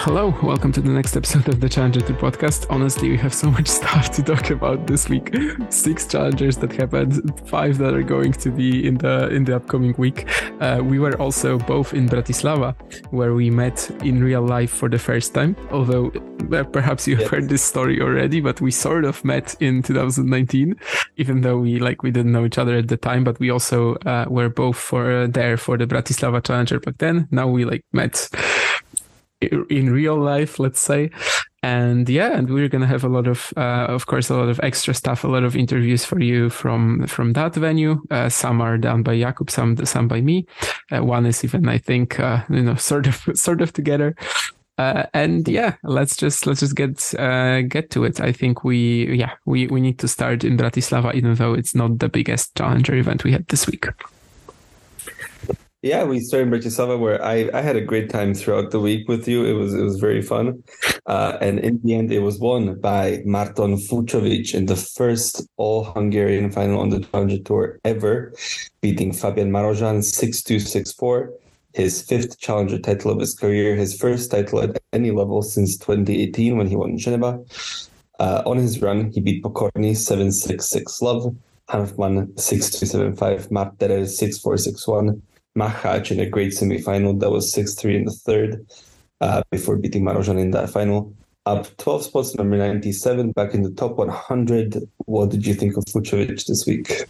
hello, welcome to the next episode of the Challenger 2 podcast. Honestly, we have so much stuff to talk about this week. Six challengers that happened, five that are going to be in the in the upcoming week. Uh, we were also both in Bratislava, where we met in real life for the first time. Although uh, perhaps you have yes. heard this story already, but we sort of met in 2019, even though we like we didn't know each other at the time. But we also uh, were both for uh, there for the Bratislava Challenger back then. Now we like met in real life, let's say. And yeah, and we're gonna have a lot of, uh, of course, a lot of extra stuff, a lot of interviews for you from from that venue. Uh, some are done by Jakub, some some by me. Uh, one is even, I think, uh, you know, sort of sort of together. Uh, and yeah, let's just let's just get uh, get to it. I think we yeah we we need to start in Bratislava, even though it's not the biggest challenger event we had this week. Yeah, we started in Bratislava where I, I had a great time throughout the week with you. It was it was very fun. Uh, and in the end, it was won by Marton Fucsovics in the first all Hungarian final on the Challenger Tour ever, beating Fabian Marozsan 6 2 6 4. His fifth Challenger title of his career, his first title at any level since 2018 when he won in Geneva. Uh, on his run, he beat Pokorny 7 6 6 love, Hanfmann 6 2 7 5, Marterer 6 4 6 1. Machac in a great semifinal that was 6 3 in the third uh, before beating Marozsan in that final. Up 12 spots, number 97, back in the top 100. What did you think of Fucsovics this week?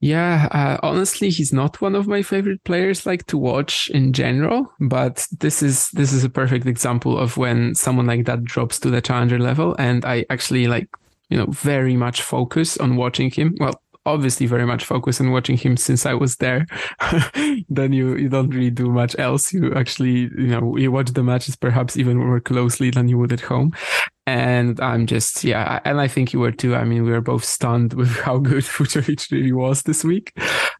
Yeah, uh, honestly, he's not one of my favorite players like to watch in general, but this is this is a perfect example of when someone like that drops to the challenger level and I actually like you know very much focus on watching him. Well, obviously very much focused on watching him since I was there, then you, you don't really do much else. You actually, you know, you watch the matches perhaps even more closely than you would at home. And I'm just, yeah, and I think you were too. I mean, we were both stunned with how good Fucsovics really was this week,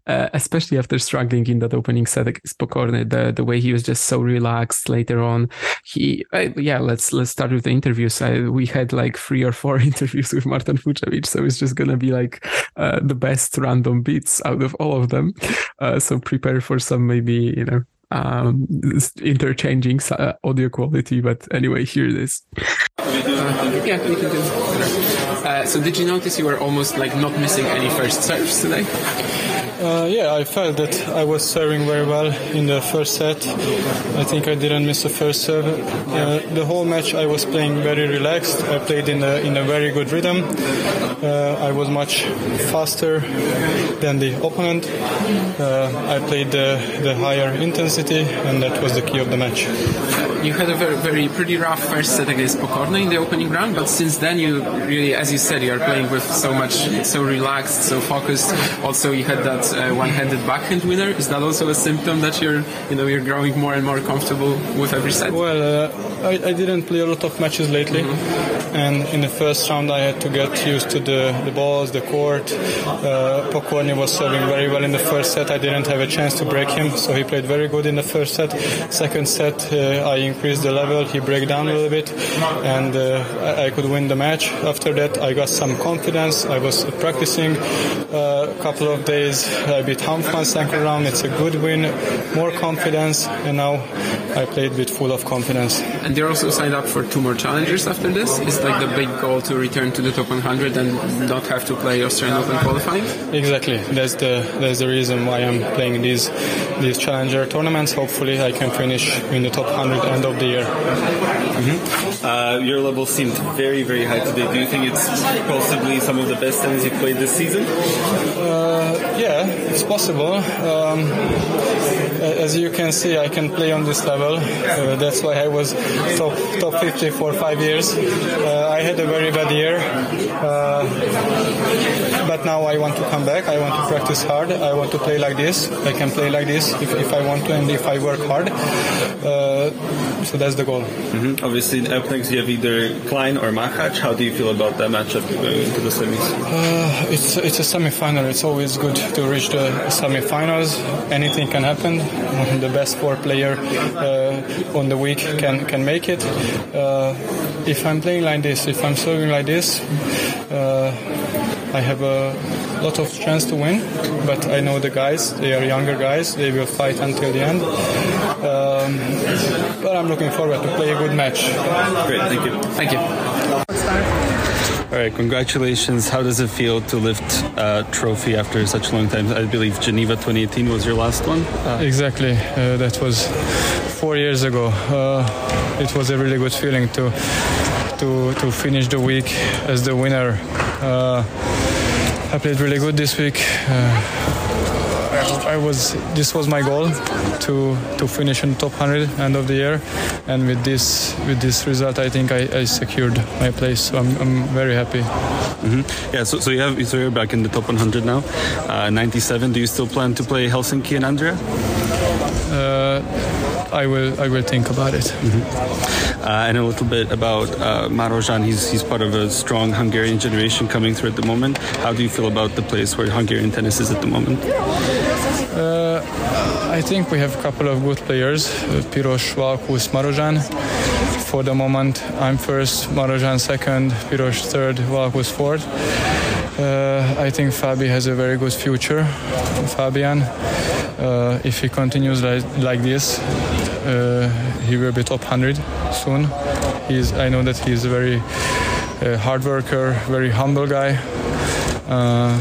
uh, especially after struggling in that opening set against Pokorny. The the way he was just so relaxed later on. He, uh, yeah, let's let's start with the interviews. I, we had like three or four interviews with Martin Fucsovics, so it's just gonna be like uh, the best random beats out of all of them. Uh, so prepare for some maybe you know um, interchanging uh, audio quality. But anyway, here it is. Yeah, uh, so did you notice you were almost like not missing any first serves today? Uh, yeah, I felt that I was serving very well in the first set. I think I didn't miss a first serve. Uh, the whole match I was playing very relaxed. I played in a, in a very good rhythm. Uh, I was much faster than the opponent. Uh, I played the, the higher intensity, and that was the key of the match. You had a very, very pretty rough first set against Pokorny in the opening round, but since then you really, as you said, you are playing with so much, so relaxed, so focused. Also, you had that uh, one-handed backhand winner. Is that also a symptom that you're, you know, you're growing more and more comfortable with every set? Well, uh, I, I, didn't play a lot of matches lately, mm-hmm. and in the first round I had to get used to the, the balls, the court. Uh, Pokorny was serving very well in the first set. I didn't have a chance to break him, so he played very good in the first set. Second set, uh, I increased the level. He broke down a little bit, and uh, I, I, could win the match. After that, I got some confidence. I was practicing uh, a couple of days. I beat Hanfmann second round. It's a good win, more confidence, and now I played with full of confidence. And you're also signed up for two more challengers after this. Is like the big goal to return to the top 100 and not have to play Australian Open qualifying? Exactly. That's the that's the reason why I'm playing these these challenger tournaments. Hopefully, I can finish in the top 100 end of the year. Mm-hmm. Uh, your level seemed very very high today. Do you think it's possibly some of the best tennis you've played this season? Uh, yeah, it's possible. Um, as you can see, I can play on this level. Uh, that's why I was top top 50 for five years. Uh, I had a very bad year, uh, now I want to come back. I want to practice hard. I want to play like this. I can play like this if, if I want to and if I work hard. Uh, so that's the goal. Mm-hmm. Obviously, up next you have either Klein or Machac. How do you feel about that matchup going into the semis? Uh, it's it's a semi-final. It's always good to reach the semi-finals. Anything can happen. The best four player uh, on the week can can make it. Uh, if I'm playing like this, if I'm serving like this, uh, I have a lot of chance to win. But I know the guys; they are younger guys. They will fight until the end. Um, but I'm looking forward to play a good match. Great, thank you. Thank you. All right, congratulations. How does it feel to lift a trophy after such a long time? I believe Geneva 2018 was your last one. Uh, exactly, uh, that was four years ago. Uh, it was a really good feeling to to to finish the week as the winner. Uh, I played really good this week. Uh, I was this was my goal to to finish in top 100 end of the year, and with this with this result, I think I, I secured my place. So I'm, I'm very happy. Mm-hmm. Yeah. So, so you have so you're back in the top 100 now. Uh, 97. Do you still plan to play Helsinki and Andria? Uh, I will I will think about it. Mm-hmm. Uh, and a little bit about uh, Marozsan. He's he's part of a strong Hungarian generation coming through at the moment. How do you feel about the place where Hungarian tennis is at the moment? Uh, I think we have a couple of good players. Uh, Piros, Valkusz, Marozsan. For the moment, I'm first, Marozsan second, Piros third, Valkusz fourth. Uh, I think Fabi has a very good future. Fabian, uh, if he continues like, like this, uh, he will be top 100 soon. He's, I know that he's a very uh, hard worker, very humble guy. Uh,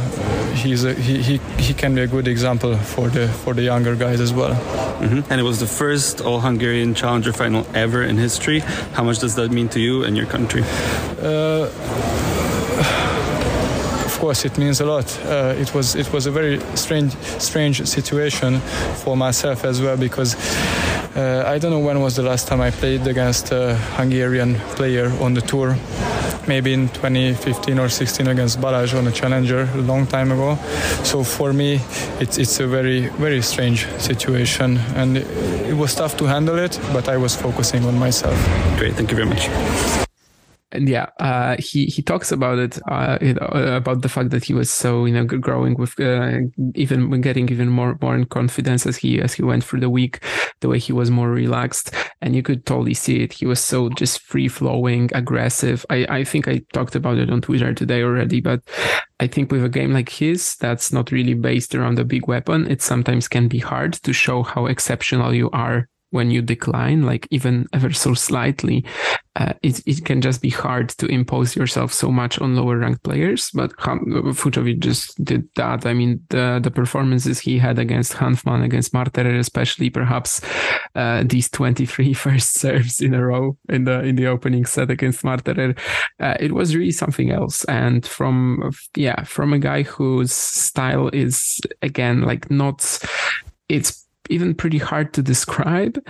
he's a, he, he, he can be a good example for the for the younger guys as well. Mm-hmm. And it was the first All Hungarian Challenger final ever in history. How much does that mean to you and your country? Uh, course, it means a lot. Uh, it was it was a very strange strange situation for myself as well because. Uh, I don't know when was the last time I played against a Hungarian player on the tour maybe in 2015 or 16 against Balázs on a challenger a long time ago. So for me, it's it's a very very strange situation, and it was tough to handle it. But I was focusing on myself. Great, thank you very much and yeah, uh, he he talks about it, uh, it uh, about the fact that he was so you know growing with uh, even getting even more more in confidence as he as he went through the week, the way he was more relaxed, and you could totally see it. He was so just free flowing, aggressive. I I think I talked about it on Twitter today already, but I think with a game like his that's not really based around a big weapon, it sometimes can be hard to show how exceptional you are when you decline, like even ever so slightly, uh, it, it can just be hard to impose yourself so much on lower ranked players. But Fucsovics just did that. I mean, the, the performances he had against Hanfmann, against Marterer, especially perhaps uh, these 23 first serves in a row in the in the opening set against Marterer, uh, it was really something else. And from yeah, from a guy whose style is again like not it's even pretty hard to describe.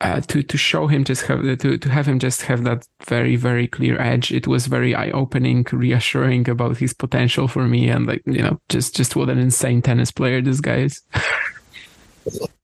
Uh, to to show him just have to to have him just have that very very clear edge. It was very eye opening, reassuring about his potential for me, and like you know just just what an insane tennis player this guy is.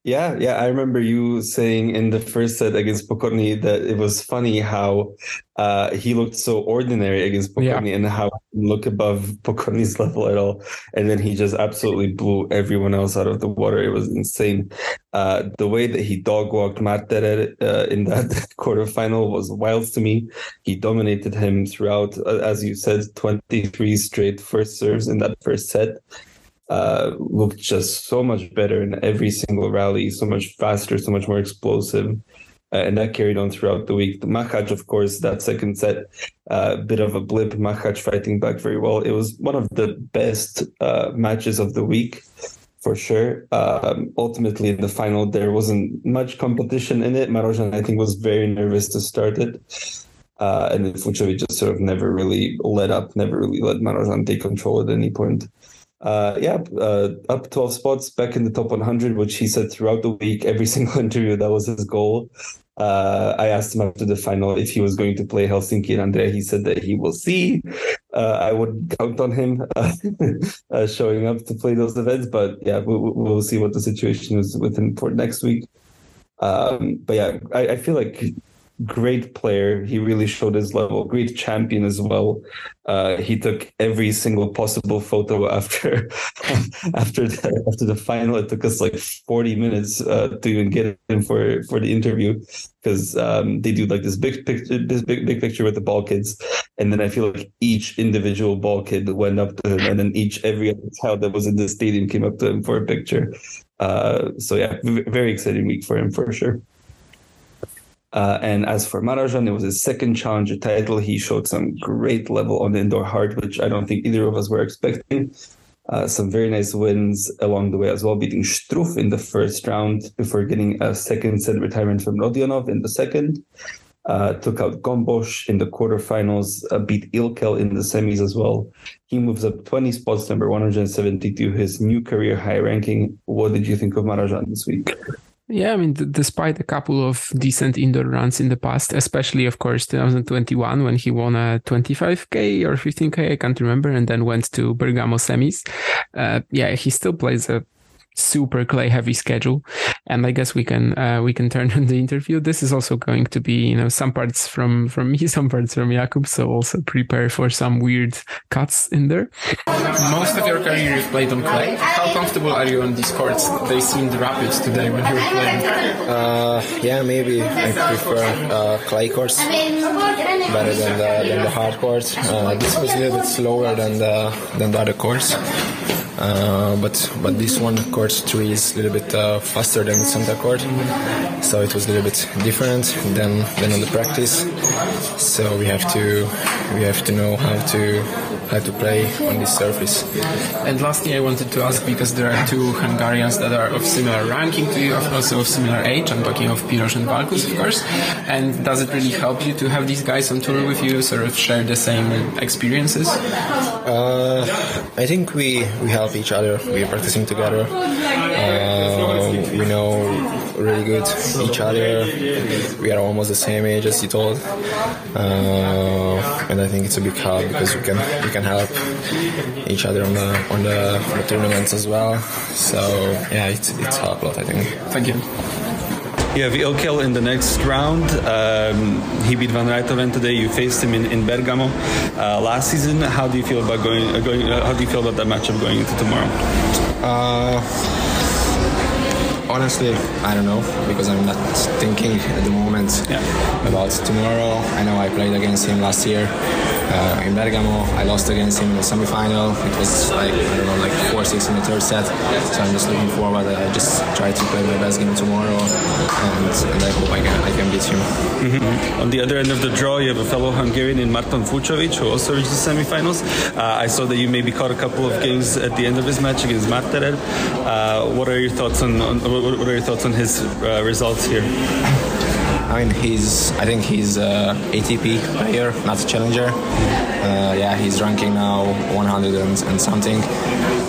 Yeah, yeah. I remember you saying in the first set against Pokorny that it was funny how uh, he looked so ordinary against Pokorny yeah. and how he look above Pokorny's level at all. And then he just absolutely blew everyone else out of the water. It was insane. Uh, the way that he dog walked Marterer uh, in that quarterfinal was wild to me. He dominated him throughout, uh, as you said, 23 straight first serves in that first set uh, looked just so much better in every single rally, so much faster, so much more explosive. Uh, and that carried on throughout the week. The of course, that second set, a uh, bit of a blip. Machac fighting back very well. It was one of the best uh, matches of the week, for sure. Um, ultimately, in the final, there wasn't much competition in it. Marozsan, I think, was very nervous to start it. Uh, and then Fucsovics just sort of never really let up, never really let Marozsan take control at any point. Uh, yeah, uh, up 12 spots back in the top 100, which he said throughout the week, every single interview, that was his goal. Uh, I asked him after the final if he was going to play Helsinki and Andria. He said that he will see. Uh, I would count on him uh, showing up to play those events, but yeah, we'll, we'll see what the situation is with him for next week. Um, but yeah, I, I feel like great player. He really showed his level. Great champion as well. Uh, he took every single possible photo after after the after the final. It took us like forty minutes uh, to even get him for for the interview because um, they do like this big picture, this big big picture with the ball kids, and then I feel like each individual ball kid went up to him, and then each every other child that was in the stadium came up to him for a picture. Uh, so yeah, very exciting week for him for sure. Uh, and as for Marozsan, it was his second challenger title. He showed some great level on the indoor hard, which I don't think either of us were expecting. Uh, some very nice wins along the way as well, beating Struff in the first round before getting a second set retirement from Rodionov in the second. Uh, took out Gombos in the quarterfinals, uh, beat Ilkel in the semis as well. He moves up 20 spots, number 172, his new career high ranking. What did you think of Marozsan this week? Yeah, I mean, d- despite a couple of decent indoor runs in the past, especially, of course, 2021 when he won a 25K or 15K, I can't remember, and then went to Bergamo semis. Uh, yeah, he still plays a super clay heavy schedule. And i guess we can uh, we can turn on the interview. This is also going to be you know some parts from from me some parts from jakub. So also prepare for some weird cuts in there. Most of your career you've played on clay. How comfortable are you on these courts? They seemed rapid today when you were playing. Uh, yeah maybe. I prefer uh, clay courts better than the, than the hard courts. Uh, this was a little bit slower than the than the other courts uh, but but this one court three is a little bit uh, faster than the center Court, so it was a little bit different than than on the practice. So we have to we have to know how to how to play on this surface. And lastly, I wanted to ask because there are two Hungarians that are of similar ranking to you, also of similar age. I'm talking of Piros and Valkusz, of course. And does it really help you to have these guys on tour with you, sort of share the same experiences? Uh, I think we we help each other. We are practicing together. Uh, we know really good each other. We are almost the same age as you told, uh, and I think it's a big help because we can we can help each other on the on the, on the tournaments as well. So yeah, it's it's helped a lot. I think. Thank you. You have Ilkel in the next round. Um, he beat Van Rijthoven today. You faced him in, in Bergamo uh, last season. How do you feel about going? Uh, going uh, how do you feel about that matchup going into tomorrow? Honestly, I don't know because I'm not thinking at the moment Yeah. about tomorrow. I know I played against him last year uh, in Bergamo. I lost against him in the semi-final. It was like I don't know, like four six in the third set. So I'm just looking forward. I just try to play my best game tomorrow, and, and I hope I can I can beat him. On the other end of the draw, you have a fellow Hungarian in Martin Fucsovics, who also reached the semifinals. Uh, I saw that you maybe caught a couple of games at the end of his match against Marterer. Uh, what are your thoughts on, on what what are your thoughts on his uh, results here? I mean, he's. I think he's a ATP player, not a challenger. Uh, yeah, he's ranking now 100 and, and something.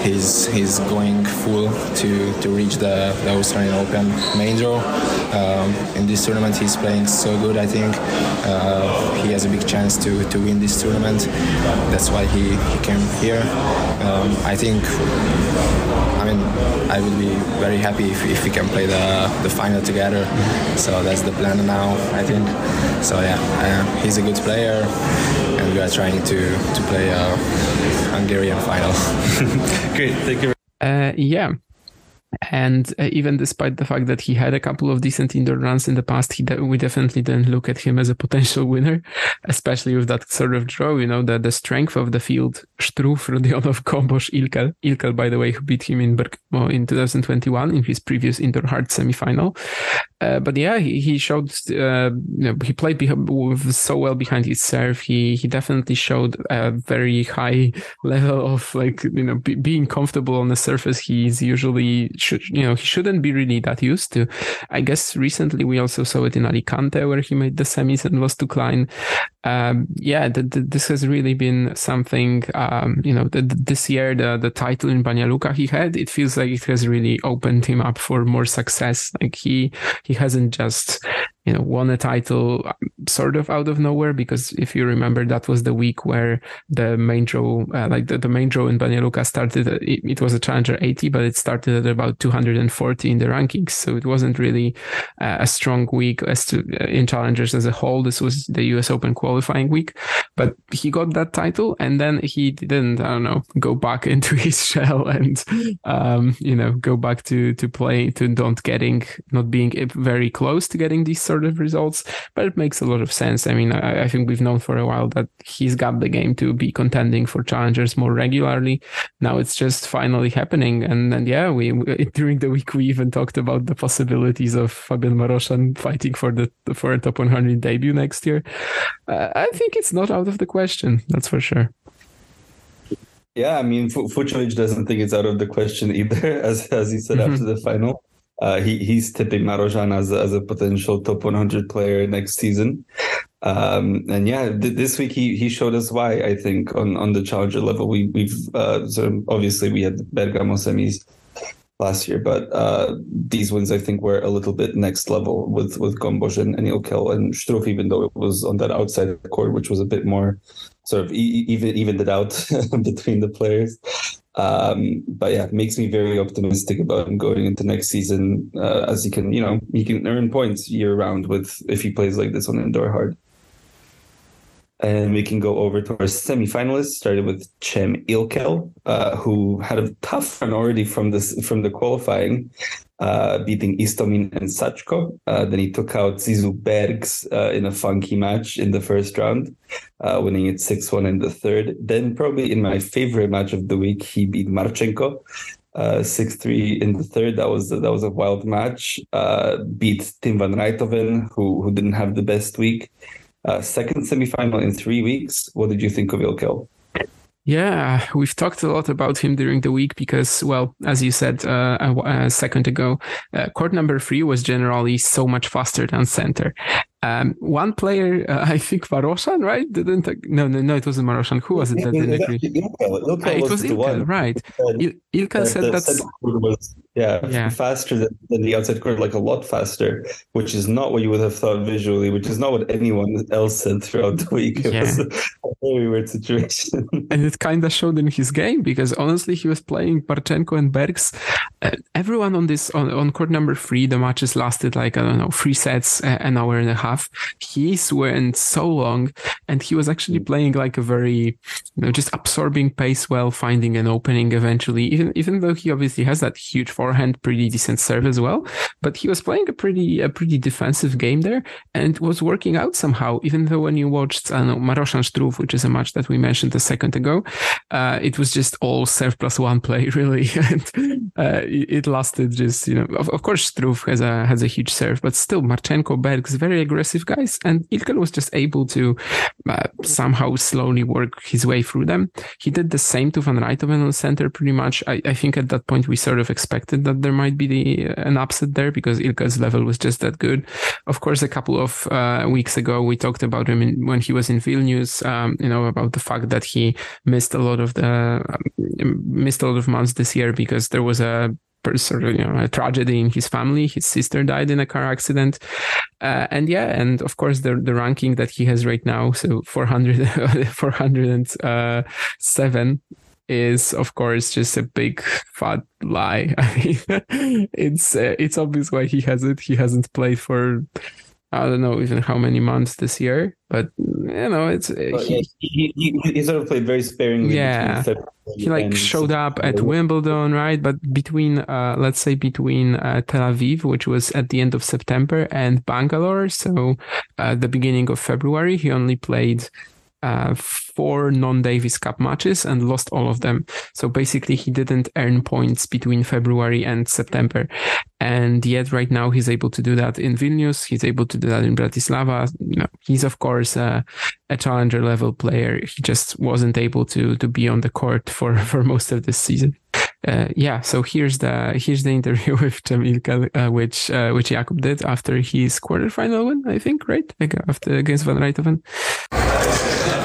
He's he's going full to, to reach the, the Australian Open main draw. Um, in this tournament, he's playing so good. I think uh, he has a big chance to, to win this tournament. That's why he, he came here. Um, I think. I mean, I would be very happy if, if we can play the, the final together. So that's the plan now, I think. So yeah, uh, he's a good player, and we are trying to, to play a Hungarian final. Great, thank you. Uh, yeah. And uh, even despite the fact that he had a couple of decent indoor runs in the past, he de- we definitely didn't look at him as a potential winner, especially with that sort of draw. You know, the, the strength of the field: Struff, Rodionov, Gombos, Ilkel. Ilkel, by the way, who beat him in Bergamo in 2021 in his previous indoor hard semifinal. Uh, but yeah, he, he showed uh, you know, he played so well behind his serve. He he definitely showed a very high level of like you know be, being comfortable on the surface. He's usually should you know he shouldn't be really that used to. I guess recently we also saw it in Alicante where he made the semis and lost to Klein. Um, yeah, this has really been something. Um, you know, this year the the title in Banja Luka he had, it feels like it has really opened him up for more success. Like he he hasn't just you know, won a title um, sort of out of nowhere because if you remember, that was the week where the main draw, uh, like the, the main draw in Banja started, it, it, was a Challenger 80, but it started at about 240 in the rankings. So it wasn't really uh, a strong week as to uh, in Challengers as a whole. This was the US Open qualifying week, but he got that title and then he didn't, I don't know, go back into his shell and, um, you know, go back to, to play, to not getting, not being very close to getting these sort of results, but it makes a lot of sense. I mean, I, I, think we've known for a while that he's got the game to be contending for challengers more regularly. Now it's just finally happening. And, and yeah, we, we during the week, we even talked about the possibilities of Fabian Marozsan fighting for the for a top 100 debut next year. Uh, I think it's not out of the question. That's for sure. Yeah, I mean, Fucsovics doesn't think it's out of the question either, as as he said mm-hmm. after the final. Uh, he he's tipping Marozsan as as a potential top 100 player next season. Um, and yeah, th- this week he he showed us why. I think on on the challenger level, we we've uh, so obviously we had Bergamo semis last year, but uh, these ones I think were a little bit next level with with Gombos and, and Ilkel and Struff, even though it was on that outside court, which was a bit more sort of e- even evened it out between the players. Um, but yeah, it makes me very optimistic about him going into next season, uh, as he can, you know, he can earn points year round with if he plays like this on indoor hard. And we can go over to our semifinalists, started with Cem Ilkel, uh, who had a tough run already from this from the qualifying, uh, beating Istomin and Sachko. Uh, then he took out Zizou Bergs uh, in a funky match in the first round, uh, winning it 6 1 in the third. Then, probably in my favorite match of the week, he beat Marchenko. Uh, six three in the third. That was that was a wild match. Beat Tim van Rijthoven, who who didn't have the best week. Second semifinal in three weeks. What did you think of Ilkel? Yeah, we've talked a lot about him during the week because, well, as you said uh, a, a, second ago, uh, court number three was generally so much faster than center. Um, one player, uh, I think Marozsan, right? Didn't no, no, no, it wasn't Marozsan. Who was it that didn't agree? Ilkel, Ilkel it was Ilkel, right? Il- Ilkel said that's was yeah, yeah. faster than, than, the outside court, like a lot faster, which is not what you would have thought visually, which is not what anyone else said throughout the week. It yeah. was a very weird situation. and it kind of showed in his game because honestly, he was playing Marchenko and Bergs. Uh, everyone on this, on, on court number three, the matches lasted like, I don't know, three sets, uh, an hour and a half. His went so long and he was actually mm. playing like a very, you know, just absorbing pace well, finding an opening eventually, even, even though he obviously has that huge forehand, pretty decent serve as well. But he was playing a pretty a pretty defensive game there and was working out somehow. Even though when you watched I know Marozsan Struff, which is a match that we mentioned a second ago, uh, it was just all serve plus one play really, and uh, it lasted just you know. Of, of course, Struff has a has a huge serve, but still Marchenko, Bergs, very aggressive guys, and Ilkel was just able to uh, somehow slowly work his way through them. He did the same to Van Rijthoven on center pretty much. I, I think at that point we sort of expected expected that there might be the, an upset there because Ilkel's level was just that good. Of course, a couple of uh, weeks ago, we talked about him in, when he was in Vilnius, um, you know, about the fact that he missed a lot of the, um, missed a lot of months this year because there was a sort of you know a tragedy in his family. His sister died in a car accident, uh, and yeah, and of course the the ranking that he has right now, so 400, 407 is of course just a big fat lie. I mean, it's uh, it's obvious why he has it. He hasn't played for I don't know even how many months this year, but you know it's uh, he, he, he, he, sort of played very sparingly. Yeah, he like showed up at Wimbledon, right? But between uh, let's say between uh, Tel Aviv, which was at the end of September, and Bangalore, so uh, the beginning of February, he only played uh, four non-Davis Cup matches and lost all of them. So basically, he didn't earn points between February and September, and yet right now he's able to do that in Vilnius. He's able to do that in Bratislava. You know, he's of course a challenger level player. He just wasn't able to to be on the court for for most of this season. Uh, yeah, so here's the here's the interview with Cem Ilkel, uh, which uh, which Jakub did after his quarterfinal win, I think, right? After against Van Rijthoven.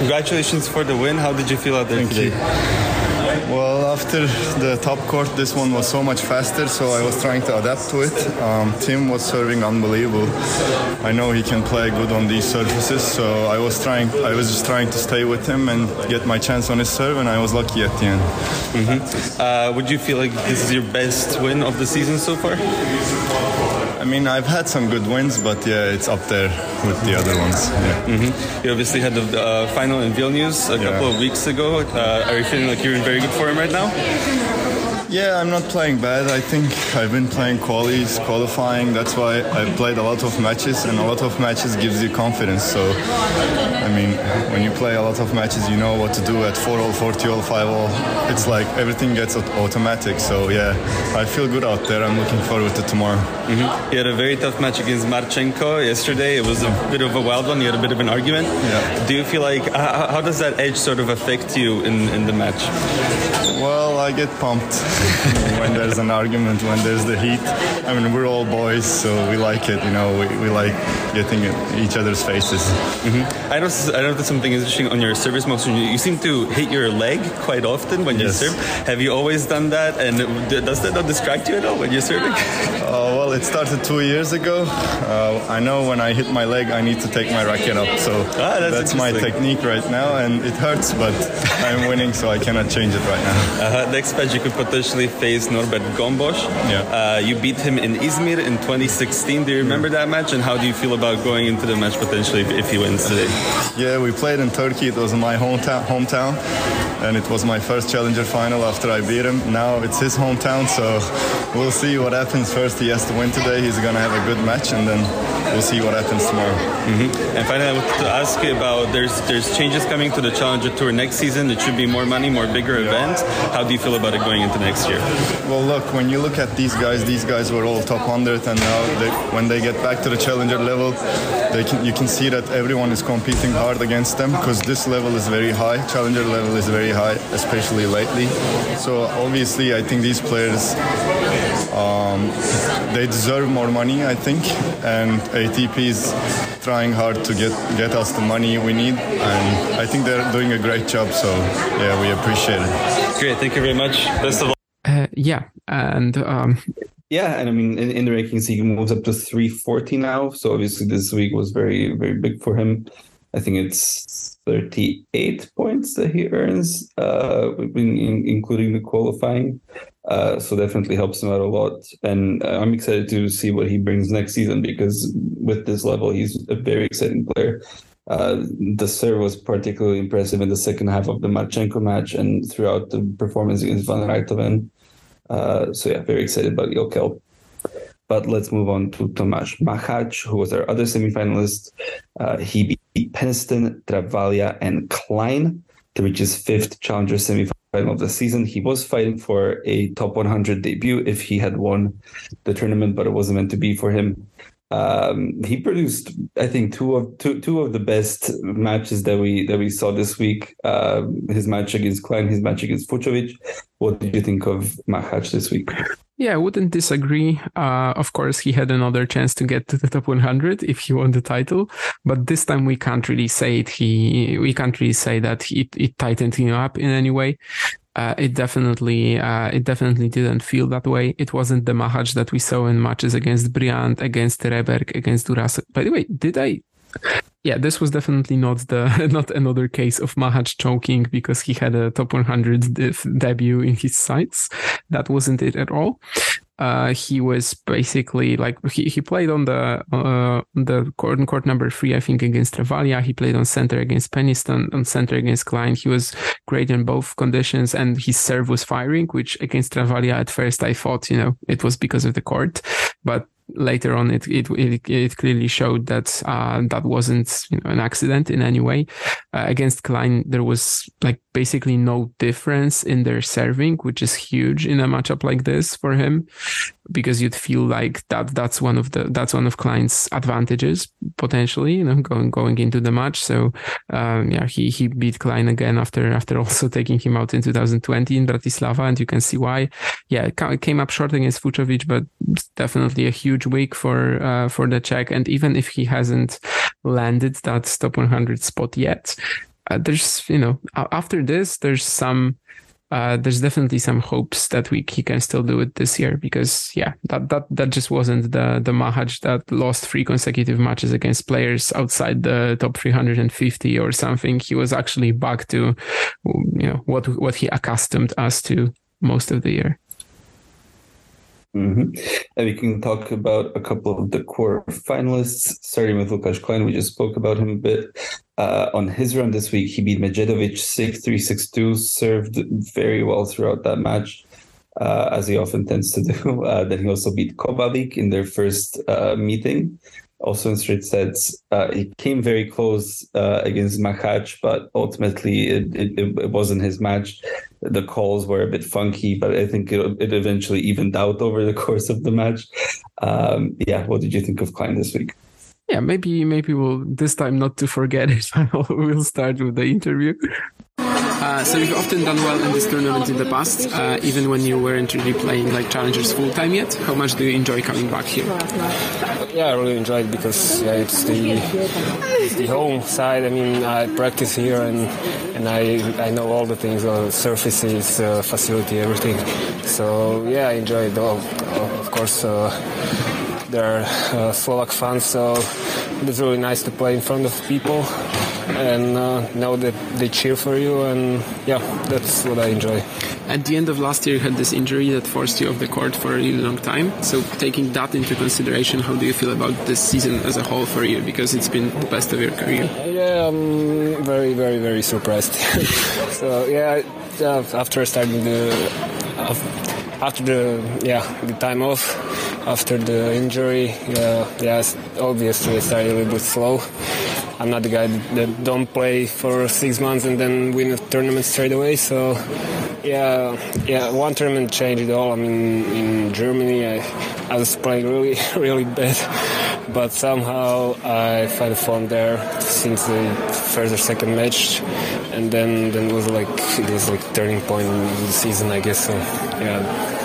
Congratulations for the win. How did you feel out there Thank today? You. Well, after the top court, this one was so much faster, so I was trying to adapt to it. Um, Tim was serving unbelievable. I know he can play good on these surfaces, so I was trying. I was just trying to stay with him and get my chance on his serve, and I was lucky at the end. Mm-hmm. Uh, would you feel like this is your best win of the season so far? I mean, I've had some good wins, but yeah, it's up there with the other ones. Yeah. Mm-hmm. You obviously had the uh, final in Vilnius a yeah. couple of weeks ago. Uh, are you feeling like you're in very good form right now? Yeah, I'm not playing bad. I think I've been playing qualies, qualifying. That's why I played a lot of matches, and a lot of matches gives you confidence. So, I mean, when you play a lot of matches, you know what to do at 4 all, 40 all, 5 all. It's like everything gets automatic. So, yeah, I feel good out there. I'm looking forward to tomorrow. Mm-hmm. You had a very tough match against Marchenko yesterday. It was a bit of a wild one. You had a bit of an argument. Yeah. Do you feel like, uh, how does that edge sort of affect you in, in the match? Well, I get pumped when there's an argument, when there's the heat. I mean, we're all boys, so we like it. You know, we, we like getting in each other's faces. Mm-hmm. I noticed. I noticed something interesting on your service motion. You seem to hit your leg quite often when yes. you serve. Have you always done that? And does that not distract you at all when you're serving? Uh, well, it started two years ago. Uh, I know when I hit my leg, I need to take my racket up. So ah, that's, that's my technique right now, and it hurts, but I'm winning, so I cannot change it right now. Uh, next match, you could potentially face Norbert Gombos. Yeah. Uh, you beat him in Izmir in 2016. Do you remember that match? And how do you feel about going into the match potentially if, if he wins today? Yeah, we played in Turkey. It was my hometown, hometown, and it was my first challenger final after I beat him. Now it's his hometown, so we'll see what happens. First, he has to win today. He's gonna have a good match, and then we'll see what happens tomorrow. Mm-hmm. And finally, I wanted to ask you about there's there's changes coming to the Challenger Tour next season. It should be more money, more bigger yeah. event. How do you feel about it going into next year? Well, look, when you look at these guys, these guys were all top 100, and now they, when they get back to the Challenger level, they can, you can see that everyone is competing hard against them because this level is very high. Challenger level is very high, especially lately. So obviously, I think these players um, they deserve more money, I think, and ATP is trying hard to get get us the money we need, and I think they're doing a great job. So yeah, we appreciate it. Great, thank you very much. Best of luck. Uh, yeah, and um, yeah, and I mean, in, in, the rankings, he moves up to 340 now. So obviously, this week was very, very big for him. I think it's 38 points that he earns, uh, in, including the qualifying. Uh, so definitely helps him out a lot. And uh, I'm excited to see what he brings next season because with this level, he's a very exciting player. Uh, the serve was particularly impressive in the second half of the Marchenko match and throughout the performance against Van Rijthoven. Uh, so yeah, very excited about Jokel. But let's move on to Tomasz Machac, who was our other semifinalist. Uh, he beat Peniston, Travaglia, and Klein to reach his fifth challenger semifinal of the season. He was fighting for a top 100 debut if he had won the tournament, but it wasn't meant to be for him. Um, he produced, I think, two of two two of the best matches that we that we saw this week. Uh, his match against Klein, his match against Fucsovics. What did you think of Machac this week? Yeah, I wouldn't disagree. Uh, of course, he had another chance to get to the top 100 if he won the title, but this time we can't really say it. He we can't really say that it, it tightened him up in any way. Uh, it definitely uh, it definitely didn't feel that way. It wasn't the Machac that we saw in matches against Briand, against Rehberg, against Duras. By the way, did I? Yeah, this was definitely not the not another case of Machac choking because he had a top 100 debut in his sights. That wasn't it at all. Uh, he was basically like he, he played on the uh, the court court number three, I think, against Travaglia. He played on center against Peniston, on center against Klein. He was great in both conditions, and his serve was firing, which against Travaglia at first I thought, you know, it was because of the court, but later on, it it it, it clearly showed that uh, that wasn't you know an accident in any way. Uh, against Klein, there was like basically no difference in their serving, which is huge in a matchup like this for him, because you'd feel like that that's one of the that's one of Klein's advantages potentially, you know, going going into the match. So um, yeah, he he beat Klein again after after also taking him out in 2020 in Bratislava, and you can see why. Yeah, it came up short against Fucsovics, but definitely a huge week for uh, for the Czech. And even if he hasn't landed that top 100 spot yet, uh, there's you know after this there's some uh, there's definitely some hopes that we he can still do it this year because yeah that that that just wasn't the the Machac that lost three consecutive matches against players outside the top 350 or something. He was actually back to you know what what he accustomed us to most of the year Mm-hmm. And we can talk about a couple of the core finalists, starting with Lukasz Klein. We just spoke about him a bit. Uh, on his run this week, he beat Medjedovic 6 3 6 2, served very well throughout that match, uh, as he often tends to do. Uh, then he also beat Kovalik in their first uh, meeting also in straight sets. Uh, he came very close uh, against Machac, but ultimately it, it, it, wasn't his match. The calls were a bit funky, but I think it, it eventually evened out over the course of the match. Um, yeah, what did you think of Klein this week? Yeah, maybe maybe we'll this time not to forget it. we'll start with the interview. Uh, so you've often done well in this tournament in the past, uh, even when you weren't really playing like challengers full time yet. How much do you enjoy coming back here? Yeah, I really enjoy it because yeah, it's the it's the home side. I mean, I practice here and and I I know all the things, all the surfaces, uh, facility, everything. So yeah, I enjoy it all. Of course. Uh, there are uh, Slovak fans, so it's really nice to play in front of people and uh, know that they cheer for you. And yeah, that's what I enjoy. At the end of last year, you had this injury that forced you off the court for a really long time. So, taking that into consideration, how do you feel about this season as a whole for you? Because it's been the best of your career. Yeah, I'm very, very, very surprised. so, yeah, after starting the after the yeah the time off after the injury yeah obviously I started a little bit slow I'm not the guy that don't play for six months and then win a tournament straight away. So yeah, yeah, one tournament changed it all. I mean, in Germany, I, I was playing really, really bad, but somehow I found fun there since the first or second match, and then then it was like it was like turning point in the season, I guess. So yeah.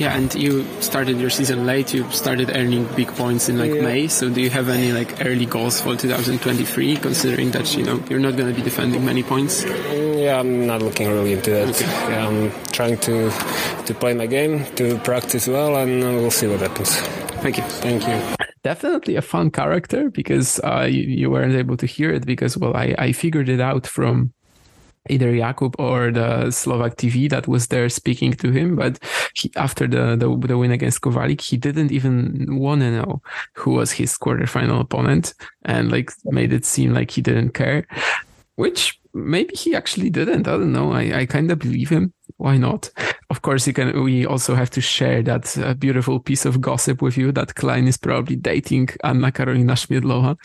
Yeah, and you started your season late. You started earning big points in like yeah. May. So do you have any like early goals for 2023? Considering that you know you're not going to be defending many points. Mm, yeah, I'm not looking really into that. Okay. Yeah, I'm trying to to play my game, to practice well, and we'll see what happens. Thank you. Thank you definitely a fun character because uh, you, you, weren't able to hear it because well I, I figured it out from either Jakub or the Slovak TV that was there speaking to him. But he, after the, the, the win against Kovalik, he didn't even want to know who was his quarterfinal opponent, and like made it seem like he didn't care, which maybe he actually didn't. I don't know. I, I kind of believe him. Why not? Of course, you can. We also have to share that uh, beautiful piece of gossip with you that Klein is probably dating Anna Karolina Schmiedlova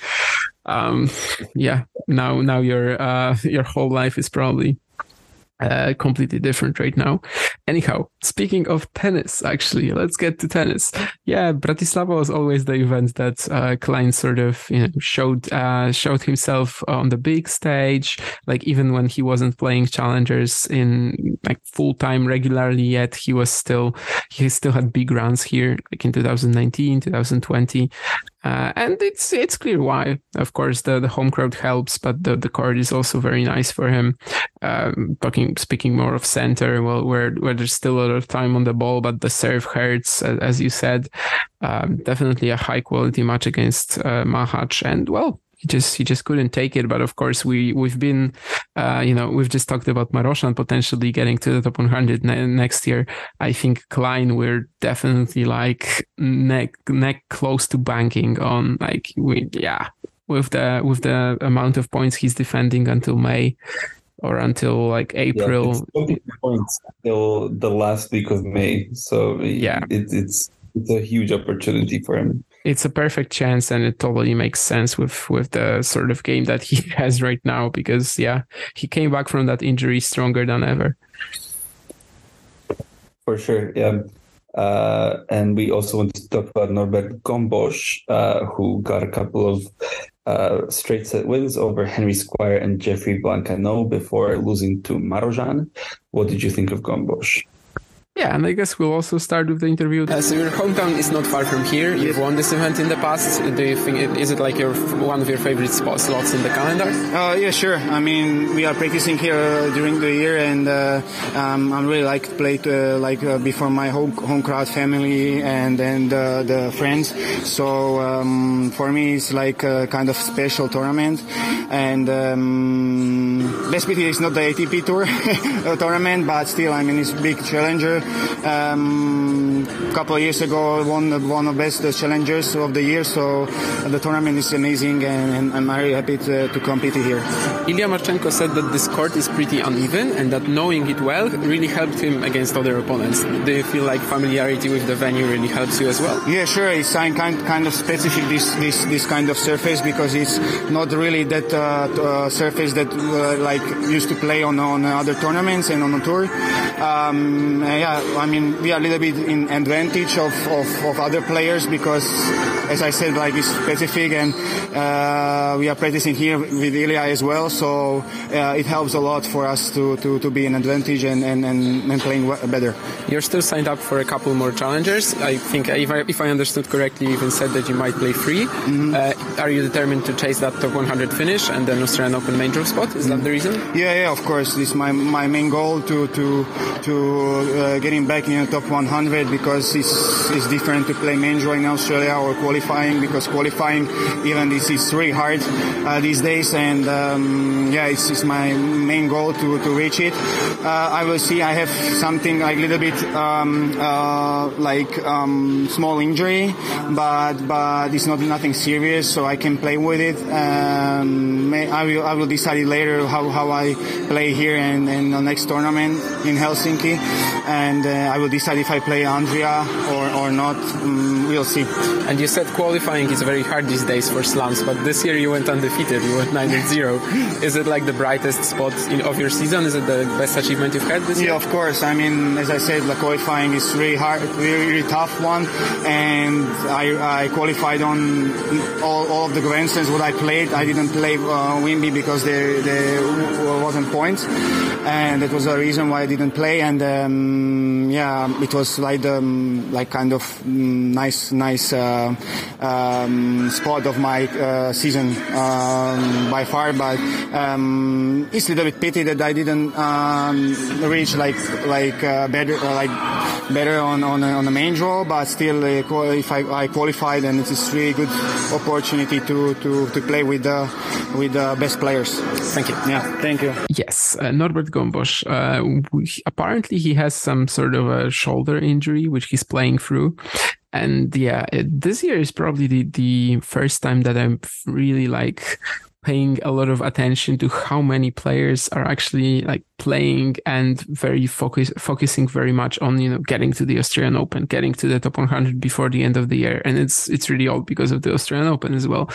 um, yeah, now now your uh, your whole life is probably uh, completely different right now. Anyhow, speaking of tennis, actually, let's get to tennis. Yeah, Bratislava was always the event that uh, Klein sort of you know showed uh, showed himself on the big stage. Like even when he wasn't playing challengers in like full time regularly yet, he was still he still had big runs here, like in 2019, 2020. Uh, and it's it's clear why. Of course, the, the home crowd helps, but the, the court is also very nice for him. Um, talking speaking more of center, well, where where there's still a lot of time on the ball, but the serve hurts, as, you said. Um, definitely a high quality match against uh, and well, he just he just couldn't take it. But of course, we we've been, uh, you know, we've just talked about Marozsan potentially getting to the top 100 ne- next year. I think Klein we're definitely like neck neck close to banking on like we yeah with the with the amount of points he's defending until May or until like April. Yeah, points till the last week of May. So yeah, it, it's it's a huge opportunity for him. It's a perfect chance, and it totally makes sense with with the sort of game that he has right now. Because yeah, he came back from that injury stronger than ever. For sure, yeah. Uh, and we also want to talk about Norbert Gombos, uh, who got a couple of uh, straight set wins over Henri Squire and Geoffrey Blancaneaux before losing to Marozsan. What did you think of Gombos? Yeah, and I guess we'll also start with the interview. Uh, so your hometown is not far from here. You've won this event in the past. Do you think it, is it like your one of your favorite spot, slots in the calendar? Uh, yeah, sure. I mean, we are practicing here uh, during the year, and uh, um, I'm really like to play to, like uh, before my home, home crowd, family, and and uh, the friends. So um, for me, it's like a kind of special tournament, and um, Best is not the ATP tour tournament, but still, I mean, it's a big challenger. Um, a couple of years ago, won one of the best challengers of the year. So the tournament is amazing, and, and I'm very happy to, to compete here. Ilya Marchenko said that this court is pretty uneven, and that knowing it well really helped him against other opponents. Do you feel like familiarity with the venue really helps you as well? Yeah, sure. It's kind kind of specific this this this kind of surface because it's not really that uh, uh, surface that uh, like used to play on on other tournaments and on the tour. Um, yeah, I mean, we are a little bit in advantage of, of, of other players because, as I said, like it's specific and uh, we are practicing here with Ilya as well. So uh, it helps a lot for us to, to, to be an advantage and, and, and, and playing better. You're still signed up for a couple more challengers. I think if I, if I understood correctly, you even said that you might play free. Mm-hmm. Uh, are you determined to chase that top 100 finish and then Australian Open main draw spot? Is mm-hmm. that the reason? Yeah, yeah, of course. This is my, my main goal to, to, to uh, getting back in the top 100 because it's, it's different to play main draw in Australia or qualifying because qualifying even this is really hard uh, these days and um, yeah it's, it's, my main goal to, to reach it. Uh, I will see I have something like a little bit um, uh, like um, small injury but but it's not nothing serious so I can play with it. Um, I will I will decide later how, how I play here and in the next tournament in Helsinki. And uh, I will decide if I play Andria or, or not. Mm, we'll see. And you said qualifying is very hard these days for slams, but this year you went undefeated. You went 9 0. is it like the brightest spot in, of your season? Is it the best achievement you've had this yeah, year? Yeah, of course. I mean, as I said, the qualifying is really hard, really, really tough one. And I, I qualified on all, all of the Grand Slams what I played. I didn't play uh, Wimby because there, there wasn't points. And that was the reason why I didn't play. And um, yeah, it was like the um, like kind of um, nice nice uh, um, spot of my uh, season um, by far. But um, it's a little bit pity that I didn't um, reach like like uh, better like better on on, on the main draw. But still, uh, if I, I qualified, and it's a really good opportunity to to, to play with the with the best players. Thank you. Yeah, thank you. Yes, uh, Norbert Gombos. Uh, apparently, he has some sort of a shoulder injury, which he's playing through. And yeah, it, this year is probably the, the first time that I'm really like paying a lot of attention to how many players are actually like playing and very focus focusing very much on you know getting to the Australian Open, getting to the top 100 before the end of the year, and it's it's really all because of the Australian Open as well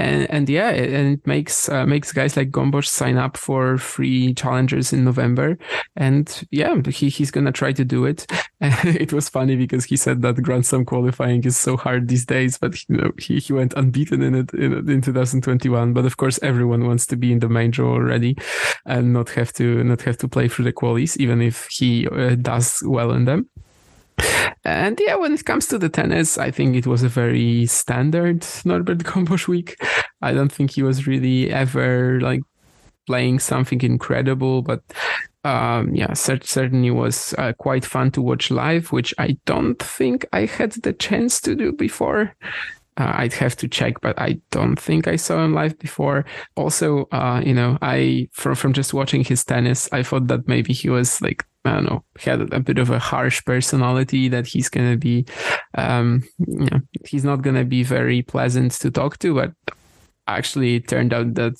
and and yeah, it, and it makes uh, makes guys like Gombos sign up for free challengers in November, and yeah, he he's gonna try to do it. it was funny because he said that Grand Slam qualifying is so hard these days, but you know he he went unbeaten in it in, in 2021. But of course, everyone wants to be in the main draw already, and not have to not have to play through the qualies, even if he uh, does well in them. And yeah, when it comes to the tennis, I think it was a very standard Norbert Gombos week. I don't think he was really ever like playing something incredible, but um, yeah, certainly was uh, quite fun to watch live, which I don't think I had the chance to do before. Uh, I'd have to check, but I don't think I saw him live before. Also, uh, you know, I from from just watching his tennis, I thought that maybe he was like I don't know, had a bit of a harsh personality that he's gonna be, um, you know, he's not gonna be very pleasant to talk to, but actually it turned out that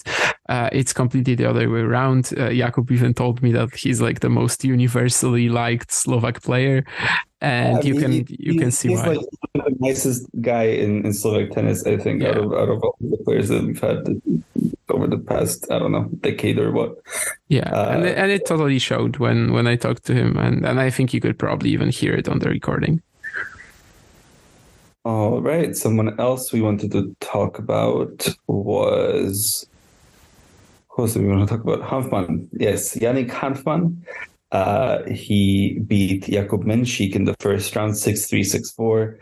uh, it's completely the other way around. Uh, Jakub even told me that he's like the most universally liked Slovak player, and you can he, you can see he's why. like the nicest guy in, in Slovak tennis, I think, yeah. out of out of all the players that we've had over the past I don't know decade or what. Yeah, uh, and it, and it totally showed when when I talked to him, and and I think you could probably even hear it on the recording. All right. Someone else we wanted to talk about was who else we want to talk about? Hanfmann. Yes, Yannick Hanfmann. Uh, he beat Jakub Menšík in the first round, 6-3, 6-4.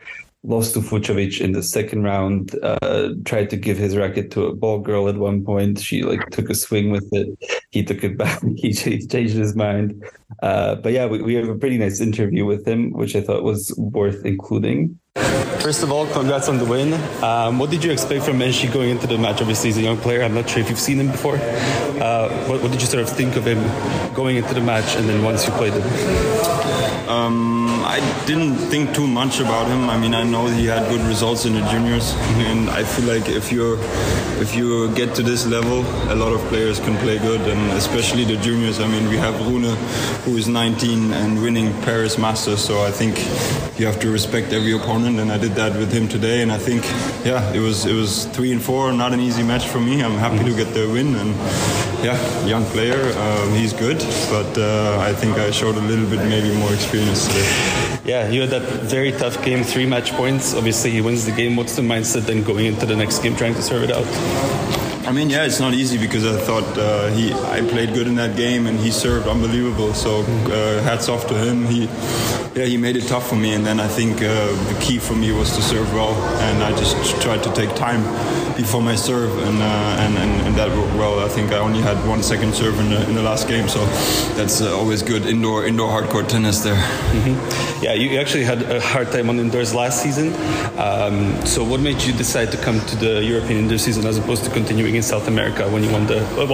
Lost to Fucsovics in the second round. Uh, tried to give his racket to a ball girl at one point. She like took a swing with it. He took it back. he, changed his mind. Uh, but yeah, we, we have a pretty nice interview with him, which I thought was worth including. First of all, congrats on the win. Um, what did you expect from Menšík going into the match? Obviously, he's a young player. I'm not sure if you've seen him before. Uh, what, what, did you sort of think of him going into the match and then once you played him? Um, I didn't think too much about him. I mean, I know he had good results in the juniors, and I feel like if you if you get to this level, a lot of players can play good, and especially the juniors. I mean, we have Rune, who is 19 and winning Paris Masters, so I think you have to respect every opponent, and I did that with him today. And I think, yeah, it was it was three and four, not an easy match for me. I'm happy to get the win, and yeah, young player, um, he's good, but uh, I think I showed a little bit maybe more experience today. Yeah, you had that very tough game, three match points. Obviously, he wins the game. What's the mindset then going into the next game, trying to serve it out? I mean, yeah, it's not easy because I thought uh, he I played good in that game and he served unbelievable. So uh, hats off to him. He yeah he made it tough for me, and then I think uh, the key for me was to serve well, and I just tried to take time before my serve, and uh, and, and, and that worked well. I think I only had one second serve in the, in the last game, so that's uh, always good indoor indoor hard court tennis there. Mm-hmm. Yeah, you actually had a hard time on indoors last season. Um, so what made you decide to come to the European indoor season as opposed to continuing in South America when you won the well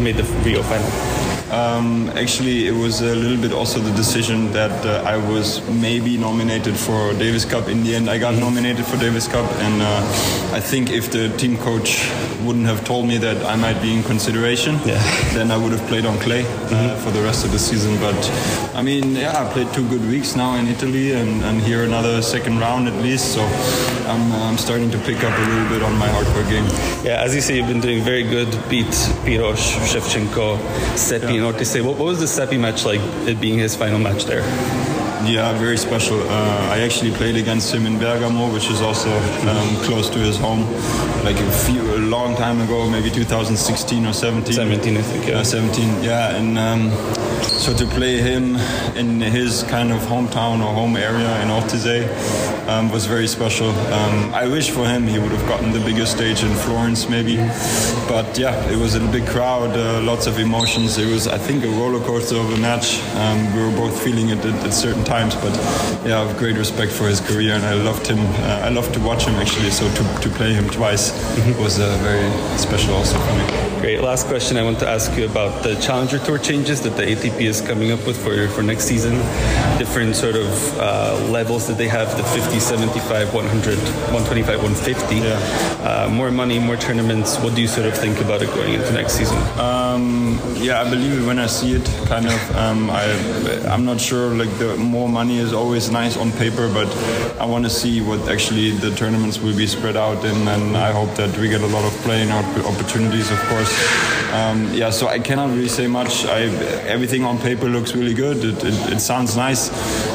made the Rio final? Um, actually, it was a little bit also the decision that uh, I was maybe nominated for Davis Cup. In the end, I got nominated for Davis Cup, and uh, I think if the team coach wouldn't have told me that I might be in consideration, yeah. then I would have played on clay uh, mm-hmm. for the rest of the season. But I mean, yeah, I played two good weeks now in Italy, and, and here another second round at least. So I'm, uh, I'm starting to pick up a little bit on my hard court game. Yeah, as you say, you've been doing very good. Beat Piros, Shevchenko, Seppi. Yeah you know to say. What, what was the Seppi match like? It being his final match there. Yeah, very special. Uh, I actually played against him in Bergamo, which is also um, close to his home, like a few a long time ago, maybe 2016 or 17. 17, I think. Yeah, uh, 17. Yeah, and um, so to play him in his kind of hometown or home area in Ortisei um, was very special. Um, I wish for him he would have gotten the bigger stage in Florence, maybe. But yeah, it was a big crowd, uh, lots of emotions. It was, I think, a roller coaster of a match. Um, we were both feeling it at, at certain times, but yeah, I have great respect for his career, and I loved him. Uh, I loved to watch him actually. So to, to play him twice mm-hmm. was uh, very special also for me. Great. Last question I want to ask you about the Challenger Tour changes that the ATP is coming up with for for next season. Different sort of uh, levels that they have: the 50, 75, 100, 125, 150. Yeah. Uh, more money, more tournaments. What do you sort of think about it going into next season? Um, yeah, I believe it when I see it. Kind of. Um, I I'm not sure. Like the more money is always nice on paper, but I want to see what actually the tournaments will be spread out in, and I hope that we get a lot of playing opportunities, of course. Um, yeah, so I cannot really say much. I, everything on paper looks really good. It, it, it, sounds nice,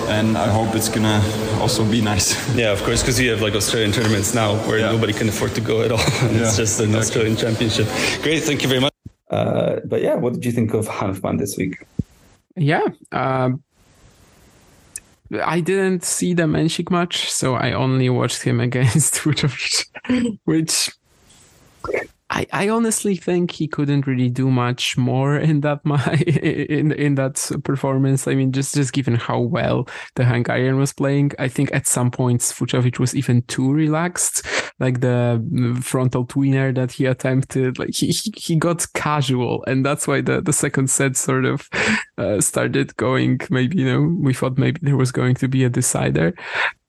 and I hope it's gonna also be nice. Yeah, of course, because you have like Australian tournaments now where yeah. nobody can afford to go at all. it's just an exactly. Australian championship. Great, thank you very much. Uh, but yeah, what did you think of Hanfmann this week? Yeah. Um, I didn't see the Menšík match, so I only watched him against Fucsovics, which I, I honestly think he couldn't really do much more in that my in in that performance. I mean, just just given how well the Hungarian was playing, I think at some points Fucsovics was even too relaxed. Like the frontal tweener that he attempted, like he he got casual, and that's why the the second set sort of uh, started going. Maybe you know we thought maybe there was going to be a decider,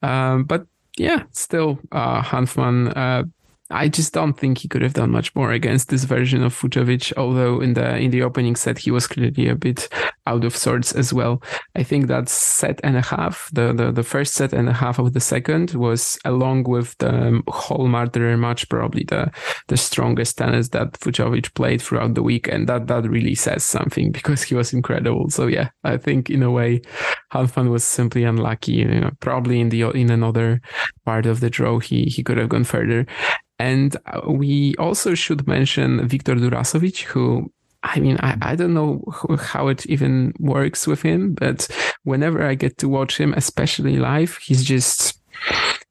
um, but yeah, still uh, Hanfmann. Uh, I just don't think he could have done much more against this version of Fucsovics. Although in the in the opening set he was clearly a bit out of sorts as well. I think that set and a half, the the, the first set and a half of the second was along with the um, whole Martyr match probably the the strongest tennis that Fucsovics played throughout the week, and that that really says something because he was incredible. So yeah, I think in a way, Hanfmann was simply unlucky. You know, probably in the in another part of the draw he he could have gone further. And uh, we also should mention Viktor Durasovic, who I mean, I, I don't know how it even works with him, but whenever I get to watch him, especially live, he's just,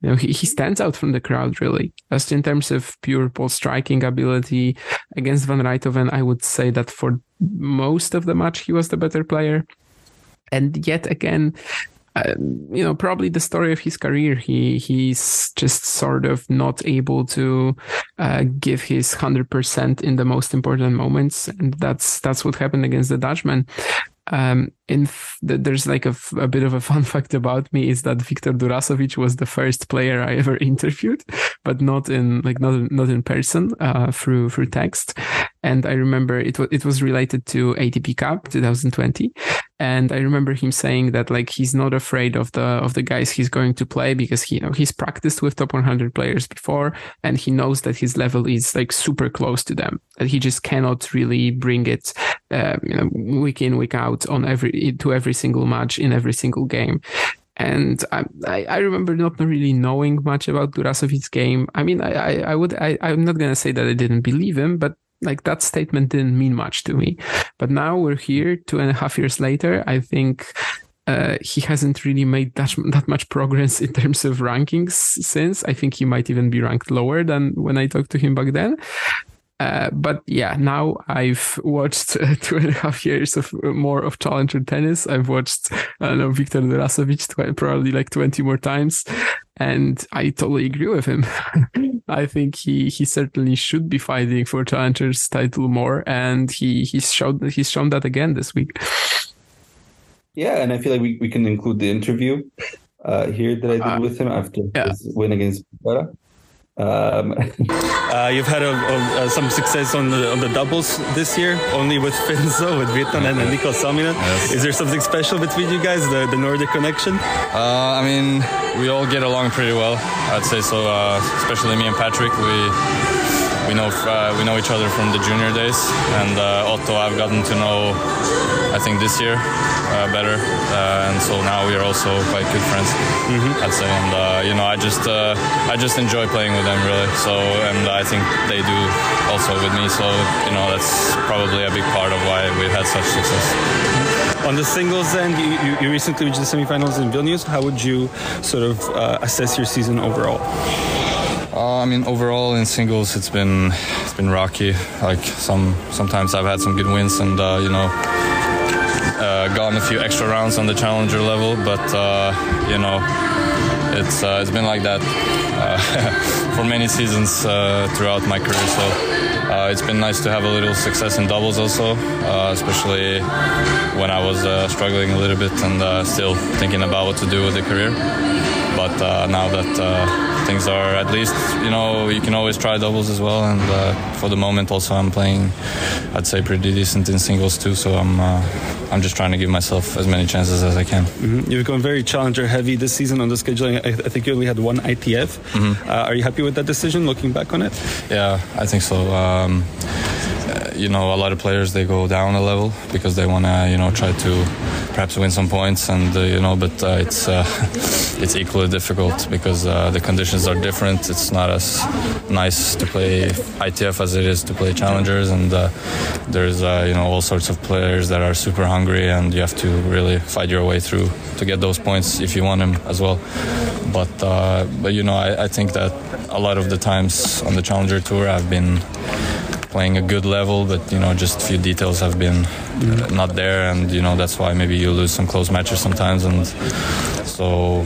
you know, he, he stands out from the crowd really. Just in terms of pure ball striking ability against Van Rijthoven, I would say that for most of the match, he was the better player. And yet again, uh, you know, probably the story of his career. He he's just sort of not able to uh, give his hundred percent in the most important moments, and that's that's what happened against the Dutchman. Um, in f- there's like a, f- a bit of a fun fact about me is that Viktor Durasovic was the first player I ever interviewed, but not in like not not in person uh, through through text. And I remember it was it was related to ATP Cup 2020, and I remember him saying that like he's not afraid of the of the guys he's going to play because he you know he's practiced with top 100 players before, and he knows that his level is like super close to them. That he just cannot really bring it, uh, you know, week in week out on every to every single match in every single game. And I, I, remember not really knowing much about Durasovic's game. I mean, I, I, I would, I, I'm not going to say that I didn't believe him, but like that statement didn't mean much to me. But now we're here two and a half years later. I think uh, he hasn't really made that, that much progress in terms of rankings since. I think he might even be ranked lower than when I talked to him back then. Uh, but yeah, now I've watched uh, two and a half years of uh, more of challenger tennis. I've watched, I don't know, Viktor Durasovic probably like 20 more times. And I totally agree with him. I think he, he certainly should be fighting for challenger's title more. And he, he's showed, he's shown that again this week. Yeah. And I feel like we, we can include the interview uh, here that I did uh, with him after yeah. his win against Pera. Um, uh, you've had a, a, some success on the on the doubles this year, only with Finzo, with Virtanen and Niklas-Salminen. Yes. Is there something special between you guys, the, the Nordic connection? Uh, I mean, we all get along pretty well. I'd say so. Uh, especially me and Patrick, we we know uh, we know each other from the junior days, and uh, Otto I've gotten to know I think this year uh, better, uh, and so now we are also quite good friends. Mm-hmm. I'd say, and uh, you know, I just uh, I just enjoy playing with them really. So, and I think they do also with me. So, you know, that's probably a big part of why we've had such success. On the singles end, you, you, you recently reached the semifinals in Vilnius. How would you sort of uh, assess your season overall? Uh, I mean, overall in singles, it's been it's been rocky. Like some sometimes I've had some good wins, and uh, you know, uh, gone a few extra rounds on the challenger level, but uh, you know, it's uh, it's been like that uh, for many seasons uh, throughout my career. So uh, it's been nice to have a little success in doubles also, especially when I was struggling a little bit and still thinking about what to do with the career. But now that things are at least you know you can always try doubles as well. And uh, for the moment also i'm playing i'd say pretty decent in singles too. So i'm uh, i'm just trying to give myself as many chances as i can. Mm-hmm. you've gone very challenger heavy this season on the scheduling. I, I think you only had one itf mm-hmm. uh, are you happy with that decision looking back on it? Yeah i think so. Um, you know, a lot of players they go down a level because they want to, you know, try to perhaps win some points, and uh, you know, but uh, it's uh, it's equally difficult because uh, the conditions are different. It's not as nice to play ITF as it is to play challengers, and uh, there's you know all sorts of players that are super hungry, and you have to really fight your way through to get those points if you want them as well. But but you know, I, I think that a lot of the times on the challenger tour, I've been playing a good level, but you know, just a few details have been uh, not there, and you know that's why maybe you lose some close matches sometimes. And so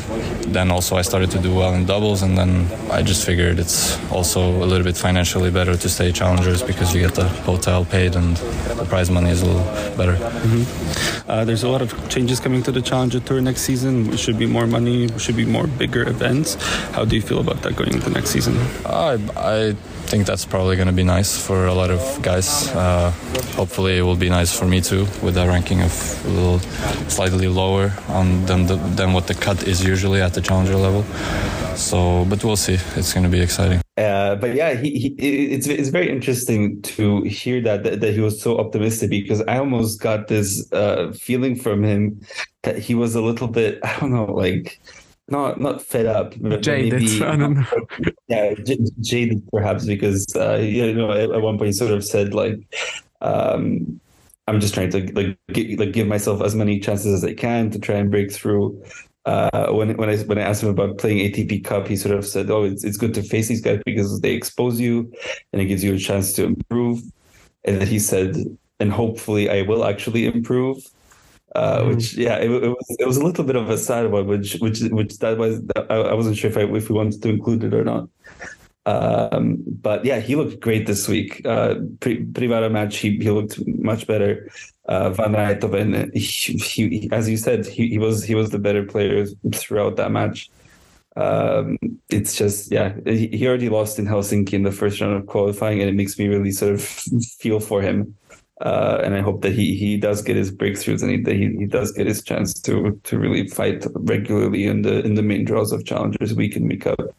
then also I started to do well in doubles, and then I just figured it's also a little bit financially better to stay challengers because you get the hotel paid and the prize money is a little better. Mm-hmm. Uh, there's a lot of changes coming to the Challenger Tour next season. It should be more money, It should be more bigger events. How do you feel about that going into next season? I, I think that's probably going to be nice for a lot of guys. Uh, hopefully, it will be nice for me too, with a ranking of a little slightly lower on than the, than what the cut is usually at the challenger level. So, but we'll see. It's going to be exciting. Uh, but yeah, he, he, it's it's very interesting to hear that, that, that he was so optimistic because I almost got this uh, feeling from him that he was a little bit I don't know like not not fed up, but jaded. Maybe, I don't know. yeah, j- jaded perhaps because uh, you know at, at, one point he sort of said like. Um, I'm just trying to like give, like give myself as many chances as I can to try and break through. Uh, when when I when I asked him about playing ATP Cup, he sort of said, "Oh, it's it's good to face these guys because they expose you and it gives you a chance to improve." And then he said, "And hopefully, I will actually improve." Uh, mm. which yeah, it, it, was it was a little bit of a sad one, which which which that was I, I wasn't sure if I, if we wanted to include it or not. Um, but yeah, he looked great this week. Uh, Privara match, he, he looked much better. Uh, Van Rijthoven, he, he, as you said, he, he was he was the better player throughout that match. Um, it's just yeah, he already lost in Helsinki in the first round of qualifying, and it makes me really sort of feel for him. Uh, and I hope that he he does get his breakthroughs and he, that he, he does get his chance to to really fight regularly in the in the main draws of challengers week in week out.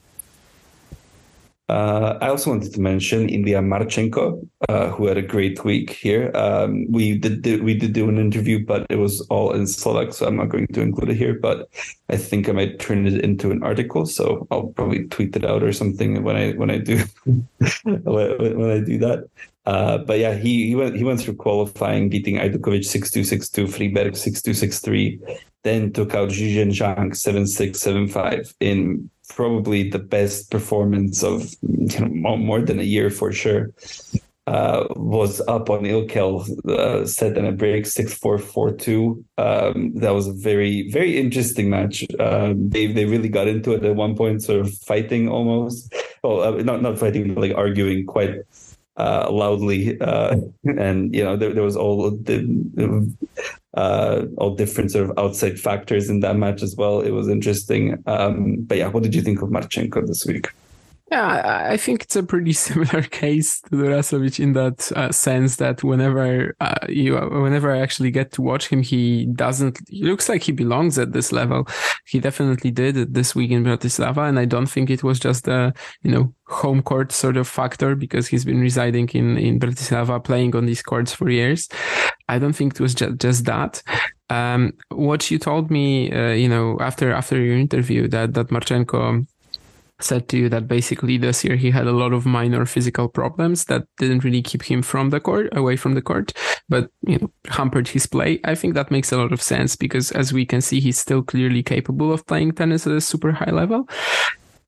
Uh, I also wanted to mention Ilya Marchenko, uh, who had a great week here. Um, we did do, we did do an interview, but it was all in Slovak, so I'm not going to include it here. But I think I might turn it into an article, so I'll probably tweet it out or something when I when I do when I do that. Uh, but yeah, he, he went he went through qualifying, beating Ajdukovic 6-2, 6-2, Friberg 6-2, 6-3, then took out Zhizhen Zhang 7-6, 7-5 in probably the best performance of you know, more than a year for sure. Uh, was up on Ilkel, uh, set in a break 6-4, 4-2. Um, that was a very, very interesting match. Uh, they they really got into it at one point, sort of fighting almost. Well, uh, not not fighting, but like arguing quite uh, loudly, uh, and you know there, there was all the uh, all different sort of outside factors in that match as well. It was interesting. Um, but yeah, what did you think of Marchenko this week? Yeah, I think it's a pretty similar case to Durasovic in that uh, sense that whenever uh, you, whenever I actually get to watch him, he doesn't. He looks like he belongs at this level. He definitely did this week in Bratislava, and I don't think it was just a you know home court sort of factor because he's been residing in in Bratislava, playing on these courts for years. I don't think it was just just that. Um, what you told me, uh, you know, after after your interview, that that Marchenko said to you that basically this year he had a lot of minor physical problems that didn't really keep him from the court, away from the court, but you know hampered his play. I think that makes a lot of sense because as we can see, he's still clearly capable of playing tennis at a super high level.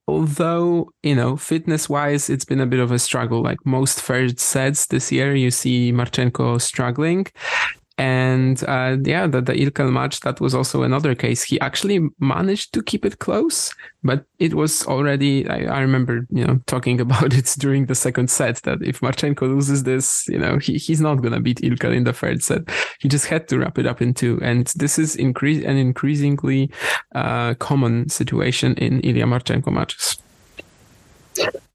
Although, you know, fitness wise, it's been a bit of a struggle. Like most first sets this year, you see Marchenko struggling. And uh, yeah, the, the Ilkel match, that was also another case. He actually managed to keep it close, but it was already, I, I remember, you know, talking about it during the second set that if Marchenko loses this, you know, he, he's not going to beat Ilkel in the third set. He just had to wrap it up in two. And this is increase an increasingly uh, common situation in Ilya Marchenko matches.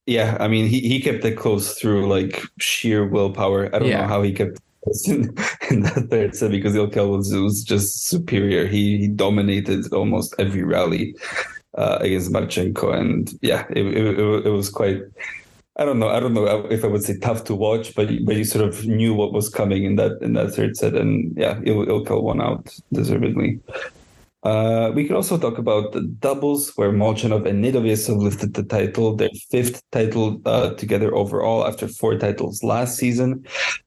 Yeah, I mean, he, he kept it close through like sheer willpower. I don't yeah. know how he kept in, in that third set because Ilkel was, was just superior. He, he dominated almost every rally uh, against Marchenko, and yeah, it, it, it, was quite. I don't know. I don't know if I would say tough to watch, but but you sort of knew what was coming in that in that third set, and yeah, Il- Ilkel won out deservedly. Uh, we can also talk about the doubles where Molchanov and Nedovyesov lifted the title, their fifth title uh, together overall after four titles last season.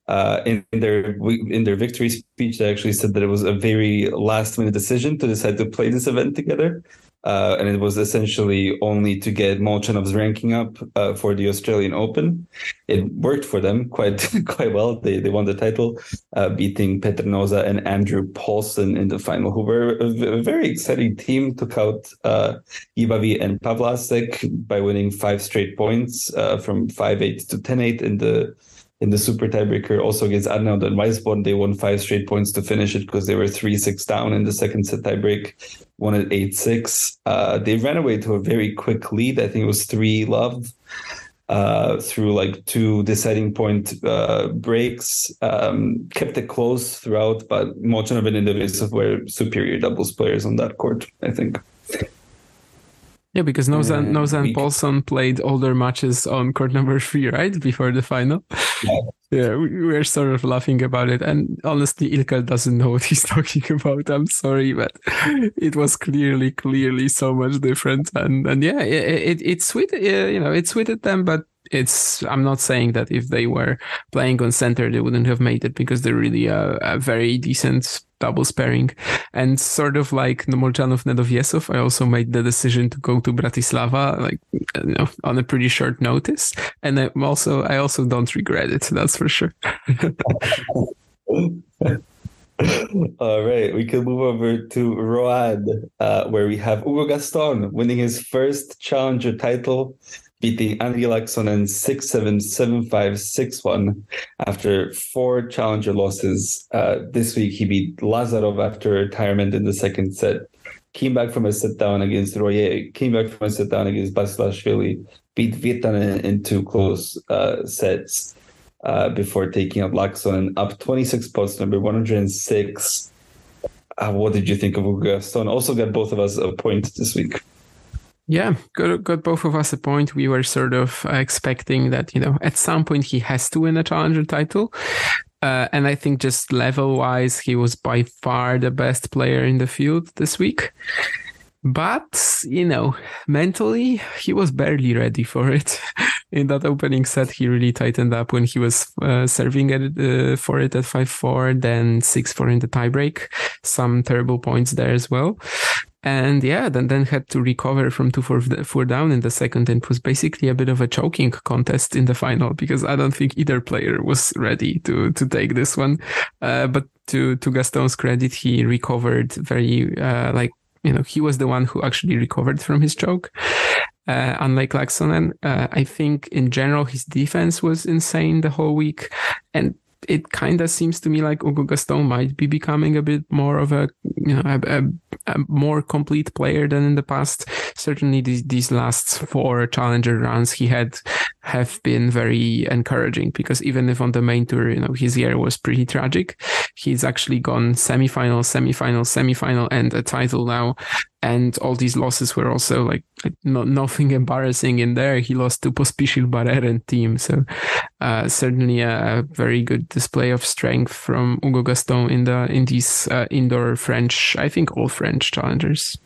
Uh, in, in, their in their victory speech, they actually said that it was a very last minute decision to decide to play this event together. Uh, and it was essentially only to get Molchanov's ranking up uh, for the Australian Open. It worked for them quite quite well. They they won the title, uh, beating Petr Nouza and Andrew Paulson in the final, who were a, very exciting team. Took out uh, Ibavi and Pavlasek by winning five straight points uh, from five eight to ten eight in the in the super tiebreaker. Also against Arnaud and Weissborn, they won five straight points to finish it because they were 3 6 down in the second set tiebreak, won at 8 6. Uh, they ran away to a very quick lead. I think it was 3 love. Uh, through like two deciding point uh, breaks, um, kept it close throughout, but Molchanov and Nedovyesov were superior doubles players on that court, I think. Yeah, because Nozan, Nouza and Paulson played all their matches on court number three, right? Before the final. Yeah, yeah we, we were sort of laughing about it. And honestly, Ilka doesn't know what he's talking about. I'm sorry, but it was clearly, clearly so much different. And and yeah, it, it, it sweet, you know, it sweeted them, but it's i'm not saying that if they were playing on center they wouldn't have made it because they're really a, a very decent double pairing and sort of like Nomolchanov Nedovyesov I also made the decision to go to Bratislava like you know on a pretty short notice. And I also I also don't regret it that's for sure. All right, we can move over to Rouen, uh, where we have Hugo Gaston winning his first challenger title beating Henri Laaksonen 6 7 7 5 6 1 after four challenger losses. Uh, this week, he beat Lazarov after retirement in the second set. Came back from a sit down against Royer, came back from a sit down against Basilashvili, beat Virtanen in two close uh, sets uh, before taking out Laaksonen up 26 points, number 106. Uh, what did you think of Hugo Gaston? Also got both of us a point this week. Yeah, got, got both of us a point. We were sort of expecting that, you know, at some point he has to win a challenger title. Uh, and I think just level wise, he was by far the best player in the field this week. But, you know, mentally, he was barely ready for it. in that opening set, he really tightened up when he was uh, serving at, uh, for it at 5 4, then 6 4 in the tiebreak. Some terrible points there as well and yeah, then then had to recover from two four, four down in the second, and it was basically a bit of a choking contest in the final because I don't think either player was ready to to take this one. Uh, but to to Gaston's credit, he recovered very uh, like you know he was the one who actually recovered from his choke. Uh, unlike Laaksonen, uh, I think in general his defense was insane the whole week, and it kind of seems to me like Hugo Gaston might be becoming a bit more of a you know a, a, a more complete player than in the past. Certainly, these these last four challenger rounds he had have been very encouraging because even if on the main tour, you know, his year was pretty tragic, he's actually gone semi-final, semi-final, semi-final, and a title now. And all these losses were also like, like nothing embarrassing in there. He lost to Pospisil Barreren team. So uh, certainly a, a, very good display of strength from Hugo Gaston in the in these uh, indoor French, I think all French challengers.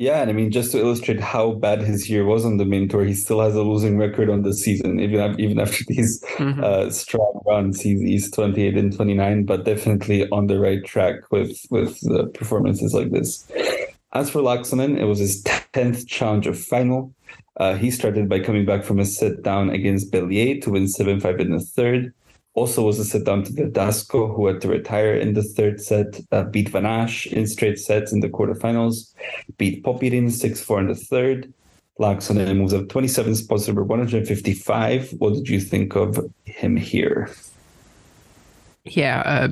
Yeah, and I mean, just to illustrate how bad his year was on the main tour, he still has a losing record on the season. Even even after these mm-hmm. uh, strong runs, he's, he's twenty eight and twenty nine, but definitely on the right track with with performances like this. As for Laaksonen, it was his tenth Challenger final. Uh, he started by coming back from a sit down against Bellier to win seven five in the third also was a set down to Verdasco, who had to retire in the third set, uh, beat Van Assche in straight sets in the quarterfinals, beat Popyrin 6 4 in the third. Laaksonen moves up 27 spots number 155. What did you think of him here? Yeah, uh,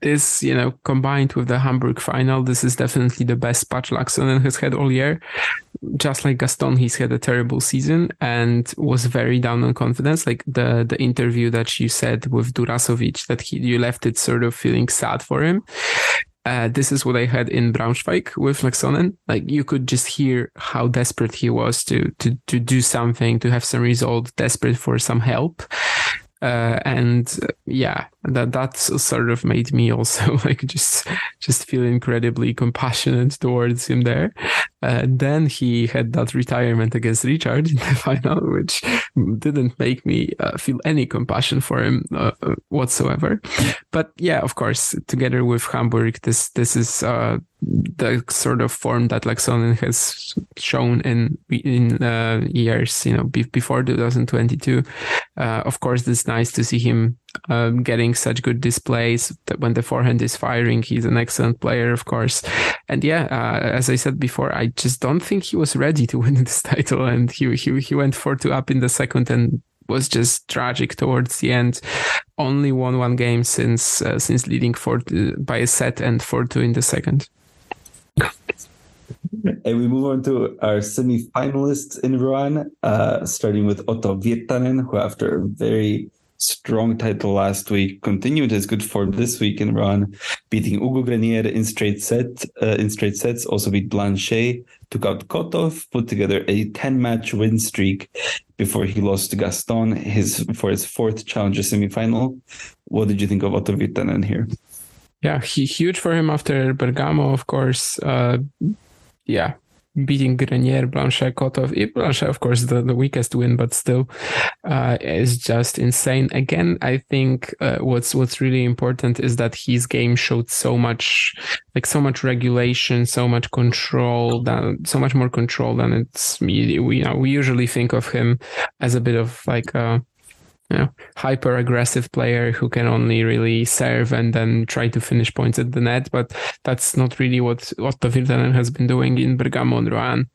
this, you know, combined with the Hamburg final, this is definitely the best patch Laaksonen has had all year. Just like Gaston, he's had a terrible season and was very down on confidence. Like the the interview that you said with Durasovic, that he you left it sort of feeling sad for him. Uh, this is what I had in Braunschweig with Laaksonen. Like you could just hear how desperate he was to to to do something, to have some result, desperate for some help. Uh, and uh, yeah, that that sort of made me also like just just feel incredibly compassionate towards him there. Uh, then he had that retirement against Richard in the final, which didn't make me uh, feel any compassion for him uh, uh whatsoever. But yeah, of course, together with Hamburg, this this is uh, the sort of form that Laaksonen has shown in in uh, years, you know, be, before 2022. Uh, of course, it's nice to see him um, getting such good displays. That when the forehand is firing, he's an excellent player, of course. And yeah, uh, as I said before, I just don't think he was ready to win this title, and he he he went four two up in the second and was just tragic towards the end. Only won one game since uh, since leading four by a set and four two in the second. And we move on to our semi-finalists in Rouen, uh, starting with Otto Virtanen, who after a very strong title last week continued his good form this week in Rouen, beating Hugo Grenier in straight set uh, in straight sets. Also beat Blanchet, took out Kotov, put together a 10-match win streak before he lost to Gaston his for his fourth challenger semi-final. What did you think of Otto Virtanen here? Yeah, he, huge for him after Bergamo, of course. Uh, yeah, beating Grenier, Blanchet, Kotov. Blanchet, of course, the, the weakest win, but still uh, is just insane. Again, I think uh, what's what's really important is that his game showed so much, like so much regulation, so much control, than so much more control than it's. We, you know, we usually think of him as a bit of like a you know, hyper aggressive player who can only really serve and then try to finish points at the net. But that's not really what Otto Virtanen has been doing in Bergamo and Rouen.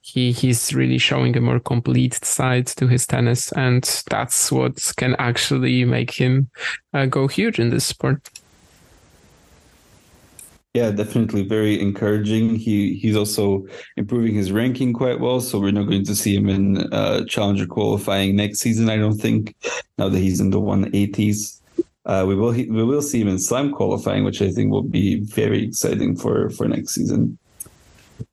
He he's really showing a more complete side to his tennis, and that's what can actually make him uh, go huge in this sport. Yeah, definitely very encouraging. He he's also improving his ranking quite well, so we're not going to see him in uh, challenger qualifying next season. I don't think now that he's in the 180s. Uh, we will we will see him in slam qualifying, which I think will be very exciting for for next season.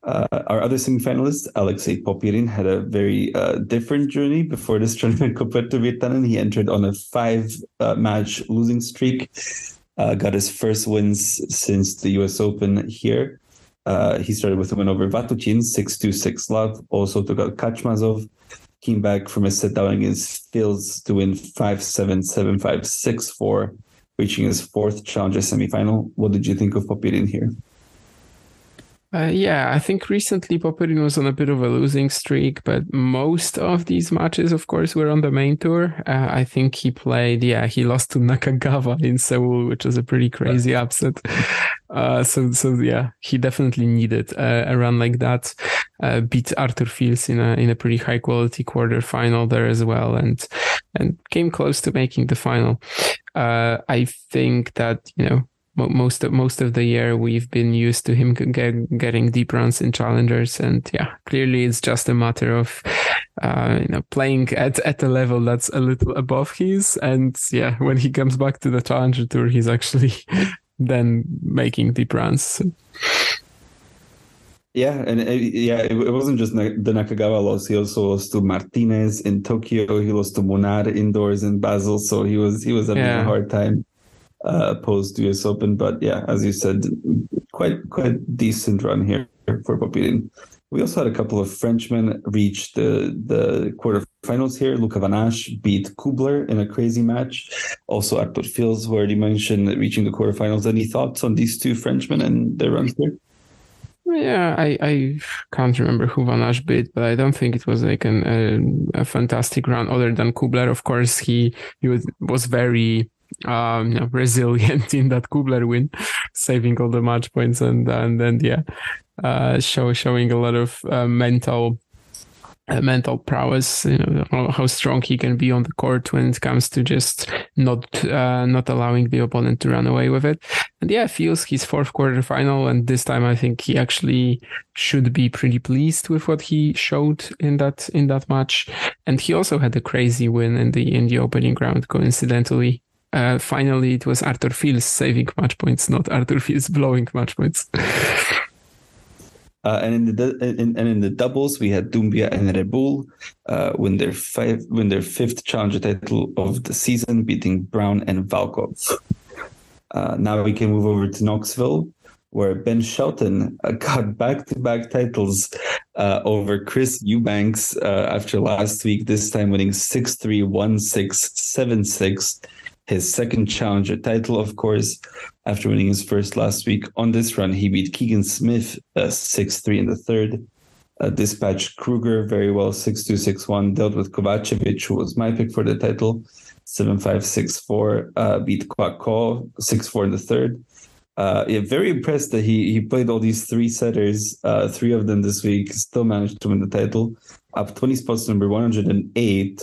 Uh, our other semi-finalist, Alexei Popyrin, had a very uh, different journey before this tournament compared to Virtanen. He entered on a five-match uh, losing streak uh, got his first wins since the US Open here. Uh, he started with a win over Vatutin, 6 2 6 love. Also took out Kachmazov. Came back from a set down against Fils to win 5 7 7 5 6 4, reaching his fourth challenger semifinal. What did you think of Popyrin here? Uh, yeah, I think recently Popyrin was on a bit of a losing streak, but most of these matches, of course, were on the main tour. Uh, I think he played, yeah, he lost to Nakagawa in Seoul, which was a pretty crazy upset. Uh, so, so yeah, he definitely needed uh, a run like that. Uh, beat Arthur Fils in a in a pretty high quality quarter final there as well, and and came close to making the final. Uh, I think that you know most of most of the year we've been used to him get, getting deep runs in challengers and yeah clearly it's just a matter of uh, you know playing at at a level that's a little above his and yeah when he comes back to the challenger tour he's actually then making deep runs yeah, and it, uh, yeah, it, it, wasn't just the Nakagawa loss. He also lost to Martinez in Tokyo. He lost to Munar indoors in Basel. So he was he was having yeah. a hard time uh, post US Open. But yeah, as you said, quite quite decent run here for Popyrin. We also had a couple of Frenchmen reach the the quarterfinals here. Luca Van Assche beat Kubler in a crazy match. Also, Arthur Fils, who already mentioned, reaching the quarterfinals. Any thoughts on these two Frenchmen and their runs here? Yeah, I, I can't remember who Van Assche beat, but I don't think it was like an, a, a fantastic run other than Kubler. Of course, he, he was, was very um, know, resilient in that Kubler win, saving all the match points and and then yeah, uh, show showing a lot of uh, mental uh, mental prowess. You know how strong he can be on the court when it comes to just not uh, not allowing the opponent to run away with it. And yeah, Fils his fourth quarter final, and this time I think he actually should be pretty pleased with what he showed in that in that match. And he also had a crazy win in the in the opening round, coincidentally uh, finally it was Arthur Fils saving match points, not Arthur Fils blowing match points. Uh, and in the in, and in the doubles, we had Doumbia and Reboul uh, win their five win their fifth challenger title of the season, beating Brown and Valkov. Uh, now we can move over to Knoxville, where Ben Shelton uh, got back to back titles uh, over Chris Eubanks uh, after last week, this time winning 6 3 1 6 7 6. His second challenger title, of course, after winning his first last week. On this run, he beat Keegan Smith uh, 6 3 in the third. Uh, dispatched Krueger very well 6 2 6 1. Dealt with Kovacevic, who was my pick for the title 7 5 6 4. Uh, beat Kwako 6 4 in the third uh, yeah, very impressed that he he played all these three setters, uh, three of them this week, still managed to win the title, up 20 spots, number 108.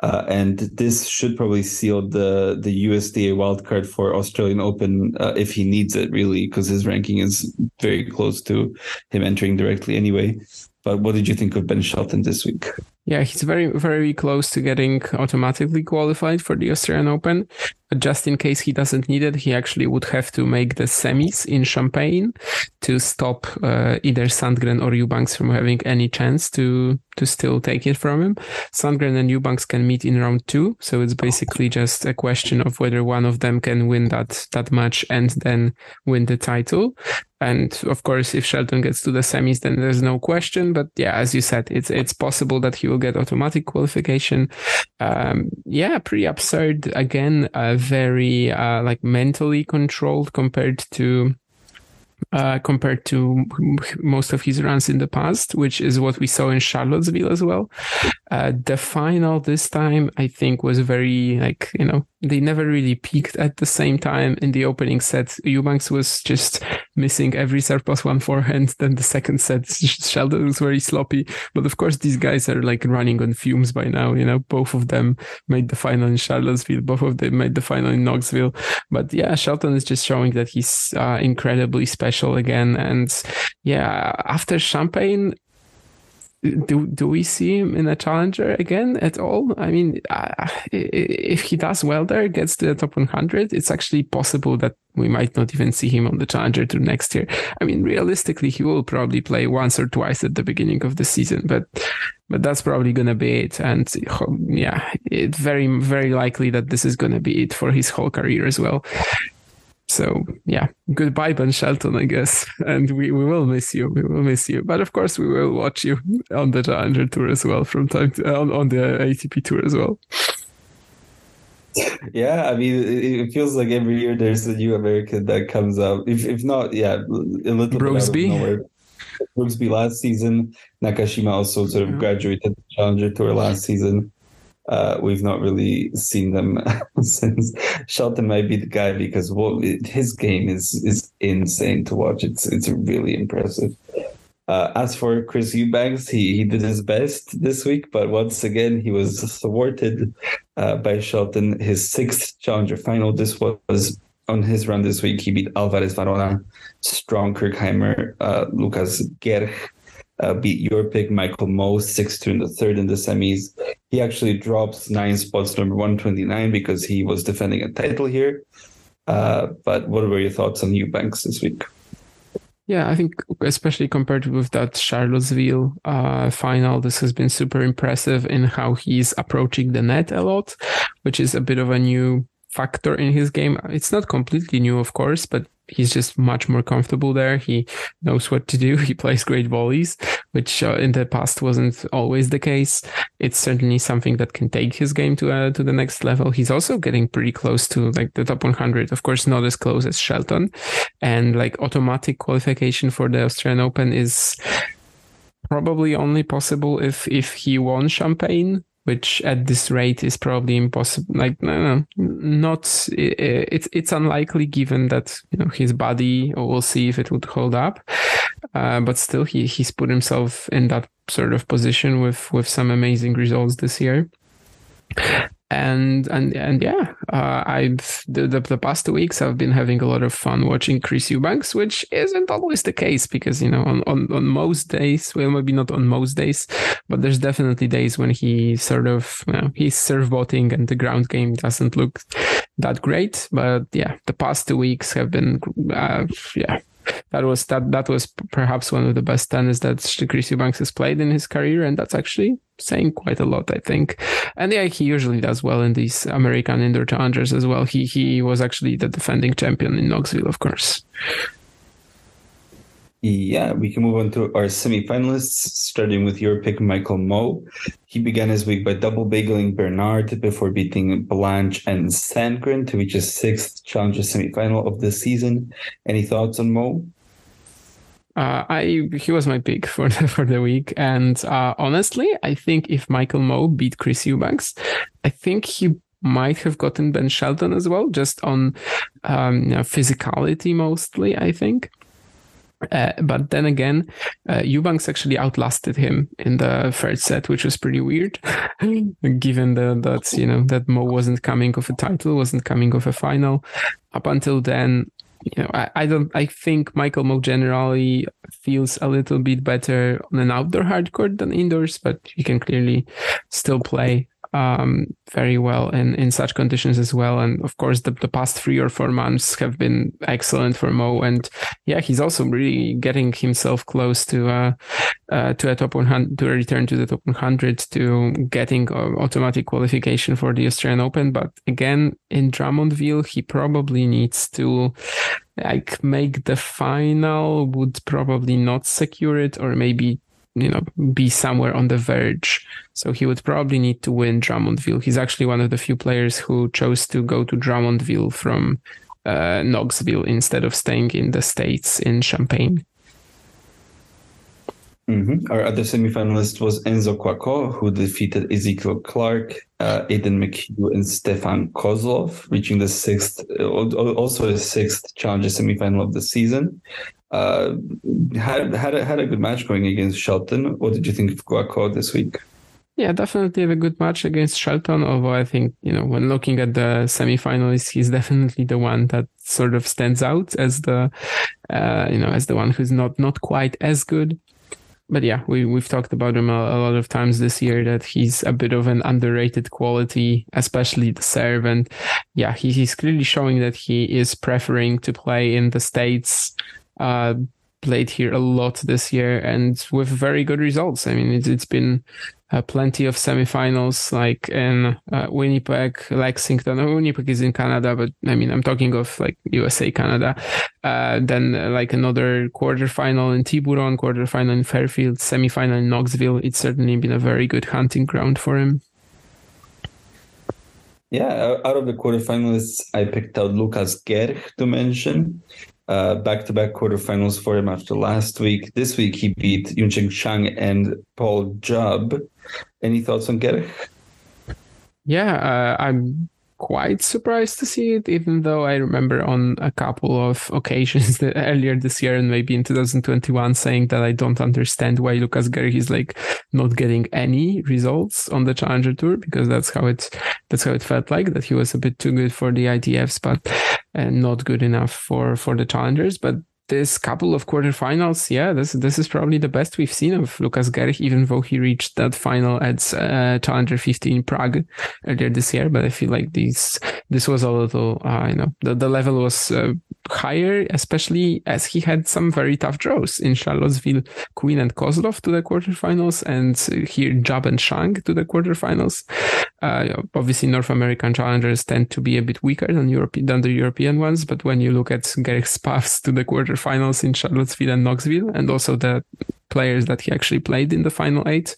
Uh, and this should probably seal the the USTA wildcard for Australian Open uh, if he needs it, really, because his ranking is very close to him entering directly anyway. But what did you think of Ben Shelton this week? Yeah, he's very, very close to getting automatically qualified for the Australian Open. But just in case he doesn't need it, he actually would have to make the semis in Champaign to stop uh, either Sandgren or Eubanks from having any chance to to still take it from him. Sandgren and Eubanks can meet in round two, so it's basically just a question of whether one of them can win that that match and then win the title. And of course, if Shelton gets to the semis, then there's no question. But yeah, as you said, it's it's possible that he will get automatic qualification. Um, yeah, pretty absurd. Again, uh, very uh, like mentally controlled compared to uh, compared to most of his runs in the past, which is what we saw in Charlottesville as well. Uh, the final this time, I think, was very like you know they never really peaked at the same time in the opening set. Eubanks was just missing every serve plus one forehand. Then the second set, Shelton was very sloppy. But of course, these guys are like running on fumes by now. You know, both of them made the final in Charlottesville. Both of them made the final in Knoxville. But yeah, Shelton is just showing that he's uh, incredibly special again. And yeah, after Champaign, do do we see him in a challenger again at all? I mean, uh, if he does well there, gets to the top 100, it's actually possible that we might not even see him on the challenger to next year. I mean, realistically, he will probably play once or twice at the beginning of the season, but but that's probably gonna be it. And yeah, it's very very likely that this is gonna be it for his whole career as well. So yeah, goodbye, Ben Shelton, I guess. And we, we will miss you. We will miss you. But of course, we will watch you on the Challenger Tour as well from time to on, on the ATP Tour as well. Yeah, I mean, it feels like every year there's a new American that comes up. If if not, yeah, a little Brooksby. bit out of nowhere. Brooksby last season. Nakashima also sort of mm-hmm. graduated the Challenger Tour last season. Uh, we've not really seen them since. Shelton might be the guy because what his game is is insane to watch. It's it's really impressive. Uh, as for Chris Eubanks, he, he did his best this week, but once again he was thwarted uh, by Shelton. His sixth challenger final. This was on his run this week. He beat Alvarez Varona, Strong Kirchheimer, uh, Lukas Gerch, uh, beat your pick, Michael Mmoh, 6 2 in the third in the semis. He actually drops nine spots, number 129, because he was defending a title here. Uh, but what were your thoughts on Eubanks this week? Yeah, I think especially compared with that Charlottesville uh, final, this has been super impressive in how he's approaching the net a lot, which is a bit of a new factor in his game. It's not completely new, of course, but he's just much more comfortable there. He knows what to do. He plays great volleys, which uh, in the past wasn't always the case. It's certainly something that can take his game to uh, to the next level. He's also getting pretty close to like the top 100. Of course, not as close as Shelton, and like automatic qualification for the Australian Open is probably only possible if if he won Champaign which at this rate is probably impossible. Like, no, no, not, it's, it's unlikely given that, you know, his body, we'll see if it would hold up. Uh, but still, he, he's put himself in that sort of position with, with some amazing results this year and and and yeah, uh, I've the, the, the past two weeks I've been having a lot of fun watching Chris Eubanks, which isn't always the case because you know on on on most days, well maybe not on most days, but there's definitely days when he sort of you know, he's and the ground game doesn't look that great. But yeah, the past two weeks have been uh, yeah that was that that was perhaps one of the best tennis that Chris Eubanks has played in his career, and that's actually saying quite a lot, I think. And yeah, he usually does well in these American indoor challengers as well. He he was actually the defending champion in Knoxville, of course. Yeah, we can move on to our semifinalists, starting with your pick, Michael Mmoh. He began his week by double bageling Bernard before beating Blanch and Sandgren to reach his sixth Challenger semifinal of the season. Any thoughts on Mmoh? Uh, I he was my pick for the for the week, and uh, honestly, I think if Michael Mmoh beat Chris Eubanks, I think he might have gotten Ben Shelton as well, just on um, you know, physicality mostly. I think. Uh, but then again, uh, Eubanks actually outlasted him in the third set, which was pretty weird, given the, that you know that Mmoh wasn't coming off a title, wasn't coming off a final. Up until then, you know, I, I don't. I think Michael Mmoh generally feels a little bit better on an outdoor hard court than indoors, but he can clearly still play um, very well in, in such conditions as well. And of course, the, the past three or four months have been excellent for Mmoh. And yeah, he's also really getting himself close to uh, uh, to a top 100, to a return to the top 100, to getting automatic qualification for the Australian Open. But again, in Drummondville, he probably needs to like make the final, would probably not secure it, or maybe you know, be somewhere on the verge. So he would probably need to win Drummondville. He's actually one of the few players who chose to go to Drummondville from uh, Knoxville instead of staying in the States in Champaign. Mm-hmm. Our other semifinalist was Enzo Couacaud, who defeated Ezekiel Clark, uh, Aidan McHugh, and Stefan Kozlov, reaching the sixth, also the sixth challenger semifinal of the season uh, had had a, had a good match going against Shelton. What did you think of Couacaud this week? Yeah, definitely have a good match against Shelton. Although I think you know when looking at the semifinalists, he's definitely the one that sort of stands out as the uh, you know as the one who's not not quite as good. But yeah, we we've talked about him a, a, lot of times this year that he's a bit of an underrated quality, especially the serve. And yeah, he, he's clearly showing that he is preferring to play in the states uh, played here a lot this year and with very good results. I mean, it's, it's been uh, plenty of semifinals like in uh, Winnipeg, Lexington. Oh, Winnipeg is in Canada, but I mean, I'm talking of like USA, Canada. Uh, then uh, like another quarterfinal in Tiburon, quarterfinal in Fairfield, semifinal in Knoxville. It's certainly been a very good hunting ground for him. Yeah, out of the quarterfinalists, I picked out Lukas Gerch to mention uh, back-to-back quarterfinals for him after last week. This week he beat Yuncheng Chang and Paul Jubb. Any thoughts on Gerch? Yeah, uh, I'm quite surprised to see it, even though I remember on a couple of occasions that earlier this year and maybe in 2021 saying that I don't understand why Lukas Gerch is like not getting any results on the Challenger Tour because that's how it that's how it felt like that he was a bit too good for the ITFs, but and not good enough for for the challengers. But this couple of quarterfinals, yeah, this this is probably the best we've seen of Lukas Gerch, even though he reached that final at uh, Challenger 15 Prague earlier this year. But I feel like this this was a little, uh, you know, the, the level was uh, higher, especially as he had some very tough draws in Charlottesville, Queen and Kozlov to the quarterfinals, and here Jubb and Shang to the quarterfinals. Uh, obviously, North American challengers tend to be a bit weaker than Europe than the European ones, but when you look at Gerch's paths to the quarterfinals in Charlottesville and Knoxville, and also the players that he actually played in the final eight,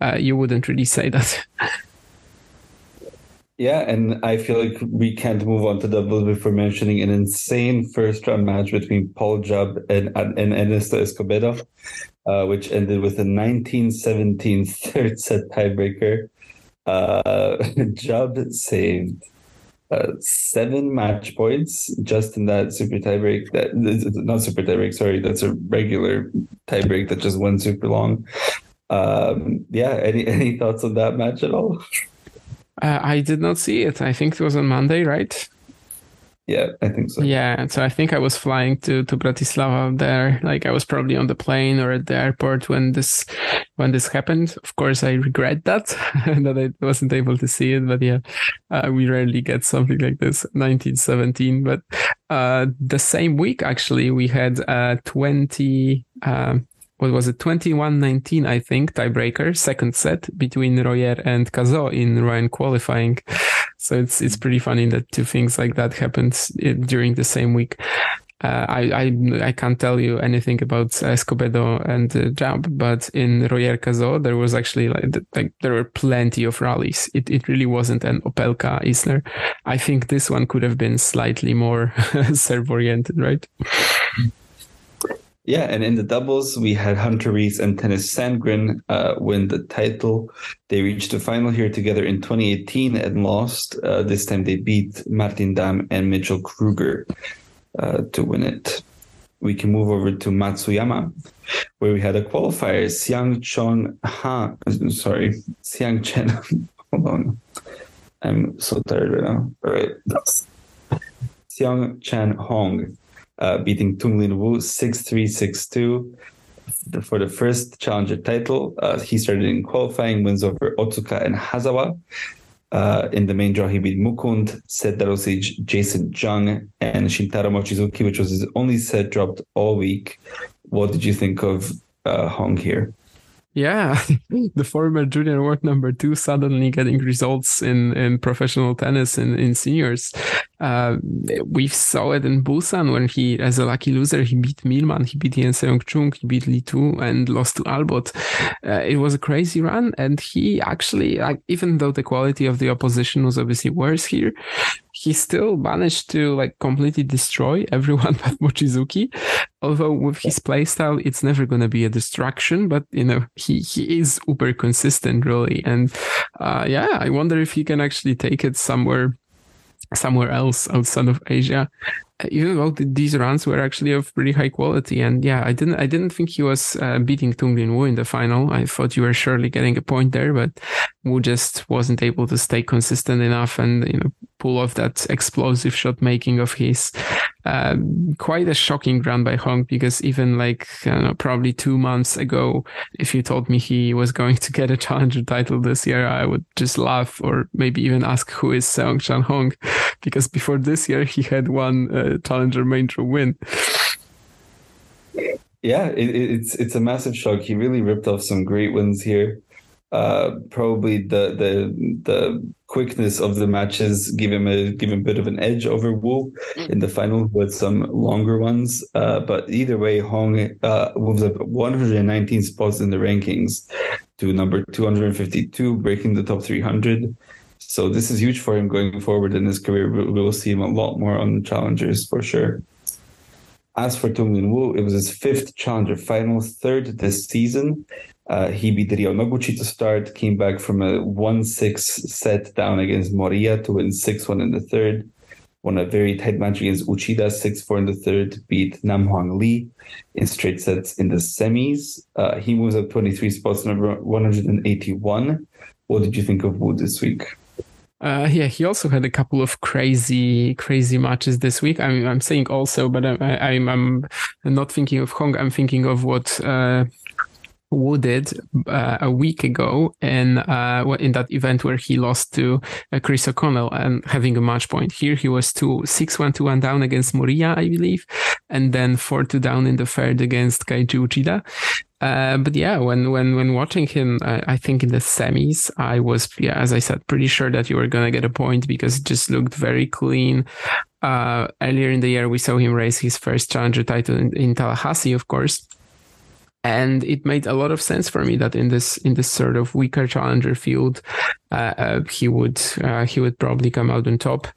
uh, you wouldn't really say that. Yeah, and I feel like we can't move on to doubles before mentioning an insane first round match between Paul Jubb and, and Ernesto Escobedo, uh, which ended with a 1917 third set tiebreaker. Uh, Jubb saved uh, seven match points just in that super tiebreak. That not super tiebreak. Sorry, that's a regular tiebreak that just went super long. Um, yeah. Any any thoughts on that match at all? Uh, I did not see it. I think it was on Monday, right? Yeah, I think so. Yeah, so I think I was flying to to Bratislava there. Like I was probably on the plane or at the airport when this when this happened. Of course, I regret that that I wasn't able to see it. But yeah, uh, we rarely get something like this. 1917, but uh, the same week actually we had uh, 20. Um, what was it 21-19 i think tiebreaker second set between royer and Cazaux in Rouen qualifying so it's it's pretty funny that two things like that happened eh, during the same week uh, I, I I can't tell you anything about Escobedo and uh, Jubb, but in Royer Cazaux there was actually like, like there were plenty of rallies. It it really wasn't an Opelka Isner. I think this one could have been slightly more serve oriented, right? Yeah, and in the doubles, we had Hunter Reese and Tennys Sandgren uh, win the title. They reached the final here together in 2018 and lost. Uh, this time they beat Martin Damm and Mitchell Krueger uh, to win it. We can move over to Matsuyama, where we had a qualifier, Xiang Chong Ha. Sorry, Xiang Chen. Hold on. I'm so tired right now. All right. Seong Chan Hong uh, beating Tung Lin Wu 6 3 6 2 for the first challenger title. Uh, he started in qualifying, wins over Otsuka and Hazawa. Uh, in the main draw, he beat Mukund, Seth Darosic, Jason Jung, and Shintaro Mochizuki, which was his only set dropped all week. What did you think of uh, Hong here? Yeah, the former junior world number two suddenly getting results in, in professional tennis in, in seniors. Uh, we saw it in Busan when he, as a lucky loser, he beat Milman, he beat Yen Seong Chung, he beat Li Tu and lost to Albot. Uh, it was a crazy run. And he actually, like, even though the quality of the opposition was obviously worse here, he still managed to like completely destroy everyone but Mochizuki. Although with his playstyle, it's never going to be a distraction, but you know, he, he is uber consistent really. And, uh, yeah, I wonder if he can actually take it somewhere, somewhere else outside of Asia even though these runs were actually of pretty high quality. And yeah, I didn't, I didn't think he was uh, beating Tung Lin Wu in the final. I thought you were surely getting a point there, but Wu just wasn't able to stay consistent enough and, you know, pull off that explosive shot making of his. Uh, quite a shocking run by Hong because even like know, probably two months ago, if you told me he was going to get a challenger title this year, I would just laugh or maybe even ask who is Seong Chan Hong because before this year he had one uh, challenger main draw win. Yeah, it, it's it's a massive shock. He really ripped off some great wins here. Uh, probably the the the quickness of the matches give him a give him a bit of an edge over Wu mm. in the final with some longer ones. Uh, but either way, Hong uh, moves up 119 spots in the rankings to number 252, breaking the top 300. So this is huge for him going forward in his career. We will see him a lot more on the challengers for sure. As for Tung Lin Wu, it was his fifth challenger final, third this seaon. Uh, he beat Ryo Noguchi to start, came back from a 1 6 set down against Moriya to win 6 1 in the third. Won a very tight match against Uchida, 6 4 in the third, beat Nam Hwang Lee in straight sets in the semis. Uh, he moves up 23 spots, number 181. What did you think of Wu this week? Uh, yeah, he also had a couple of crazy, crazy matches this week. I mean, I'm saying also, but I, I, I'm, I'm not thinking of Hong. I'm thinking of what uh, Wu did uh, a week ago in uh, in that event where he lost to uh, Chris O'Connell and having a match point. Here he was two six one two one down against Moriya, I believe, and then four two down in the third against Kaichi Uchida. Uh, but yeah, when when when watching him, I, I, think in the semis, I was yeah, as I said, pretty sure that you were gonna get a point because it just looked very clean. Uh, earlier in the year, we saw him raise his first challenger title in, in Tallahassee, of course and it made a lot of sense for me that in this in this sort of weaker challenger field uh, uh, he would uh, he would probably come out on top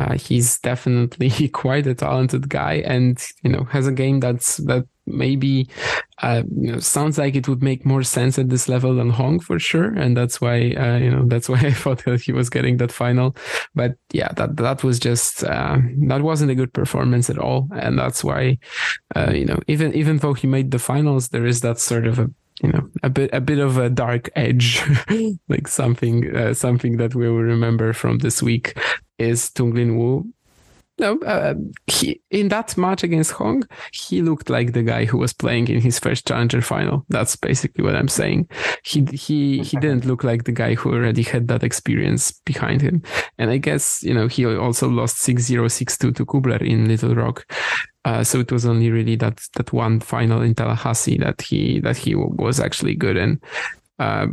uh, he's definitely quite a talented guy and you know has a game that's that maybe uh, you know, sounds like it would make more sense at this level than Hong for sure, and that's why uh, you know that's why I thought that he was getting that final. But yeah, that that was just uh, that wasn't a good performance at all, and that's why uh, you know even even though he made the finals, there is that sort of a you know a bit a bit of a dark edge, like something uh, something that we will remember from this week is Tung Lin Wu no, uh, he in that match against Hong, he looked like the guy who was playing in his first challenger final. That's basically what I'm saying. He he he didn't look like the guy who already had that experience behind him. And I guess you know he also lost 6-0, 6-2 to Kubler in Little Rock. Uh, so it was only really that that one final in Tallahassee that he that he was actually good in. Uh,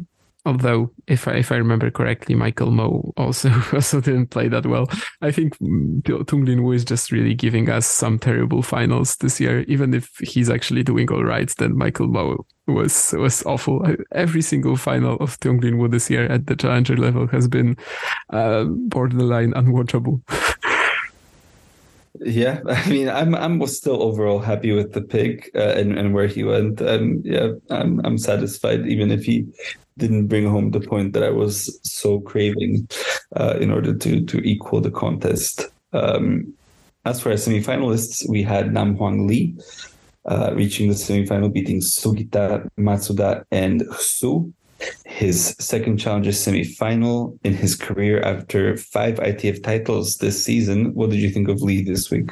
although if I, if I remember correctly, Michael Mmoh also also didn't play that well. I think Tung Lin Wu is just really giving us some terrible finals this year. Even if he's actually doing all right, then Michael Mmoh was was awful. Every single final of Tung Lin Wu this year at the challenger level has been uh, borderline unwatchable. Yeah, I mean, I'm I'm still overall happy with the pick uh, and and where he went. Um, yeah, I'm I'm satisfied, even if he didn't bring home the point that I was so craving uh, in order to to equal the contest. Um, as for our semifinalists, we had Nam Hwan Lee uh, reaching the semifinal, beating Sugita, Matsuda, and Su his second challenger semi-final in his career after five ITF titles this season. What did you think of Lee this week?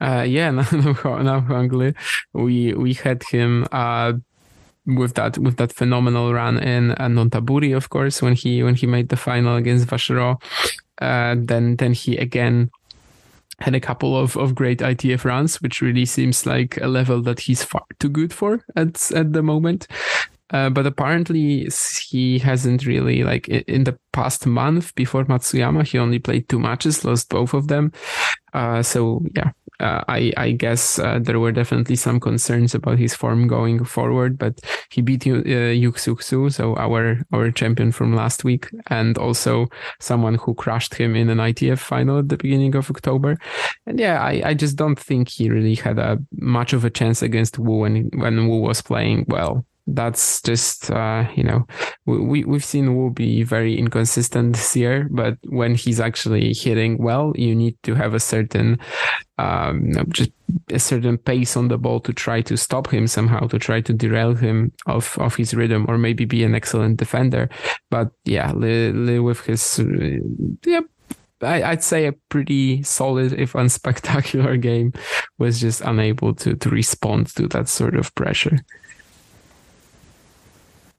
Uh, yeah, now, now Hungly, we we had him uh, with that with that phenomenal run in uh, Nonthaburi, of course, when he when he made the final against Vacherot. Uh, then then he again had a couple of, of great ITF runs, which really seems like a level that he's far too good for at at the moment. Uh, but apparently he hasn't really like in the past month before Matsuyama he only played two matches lost both of them uh, so yeah uh, I, I guess uh, there were definitely some concerns about his form going forward, but he beat uh, Su, so our our champion from last week, and also someone who crushed him in an ITF final at the beginning of October. And yeah, I, I just don't think he really had a much of a chance against Wu when when Wu was playing well that's just uh, you know we we've seen Wu be very inconsistent this year, but when he's actually hitting well, you need to have a certain um, just a certain pace on the ball to try to stop him somehow, to try to derail him off of his rhythm, or maybe be an excellent defender. But yeah, Li, Li with his uh, yeah I, would say a pretty solid, if unspectacular game, was just unable to to respond to that sort of pressure.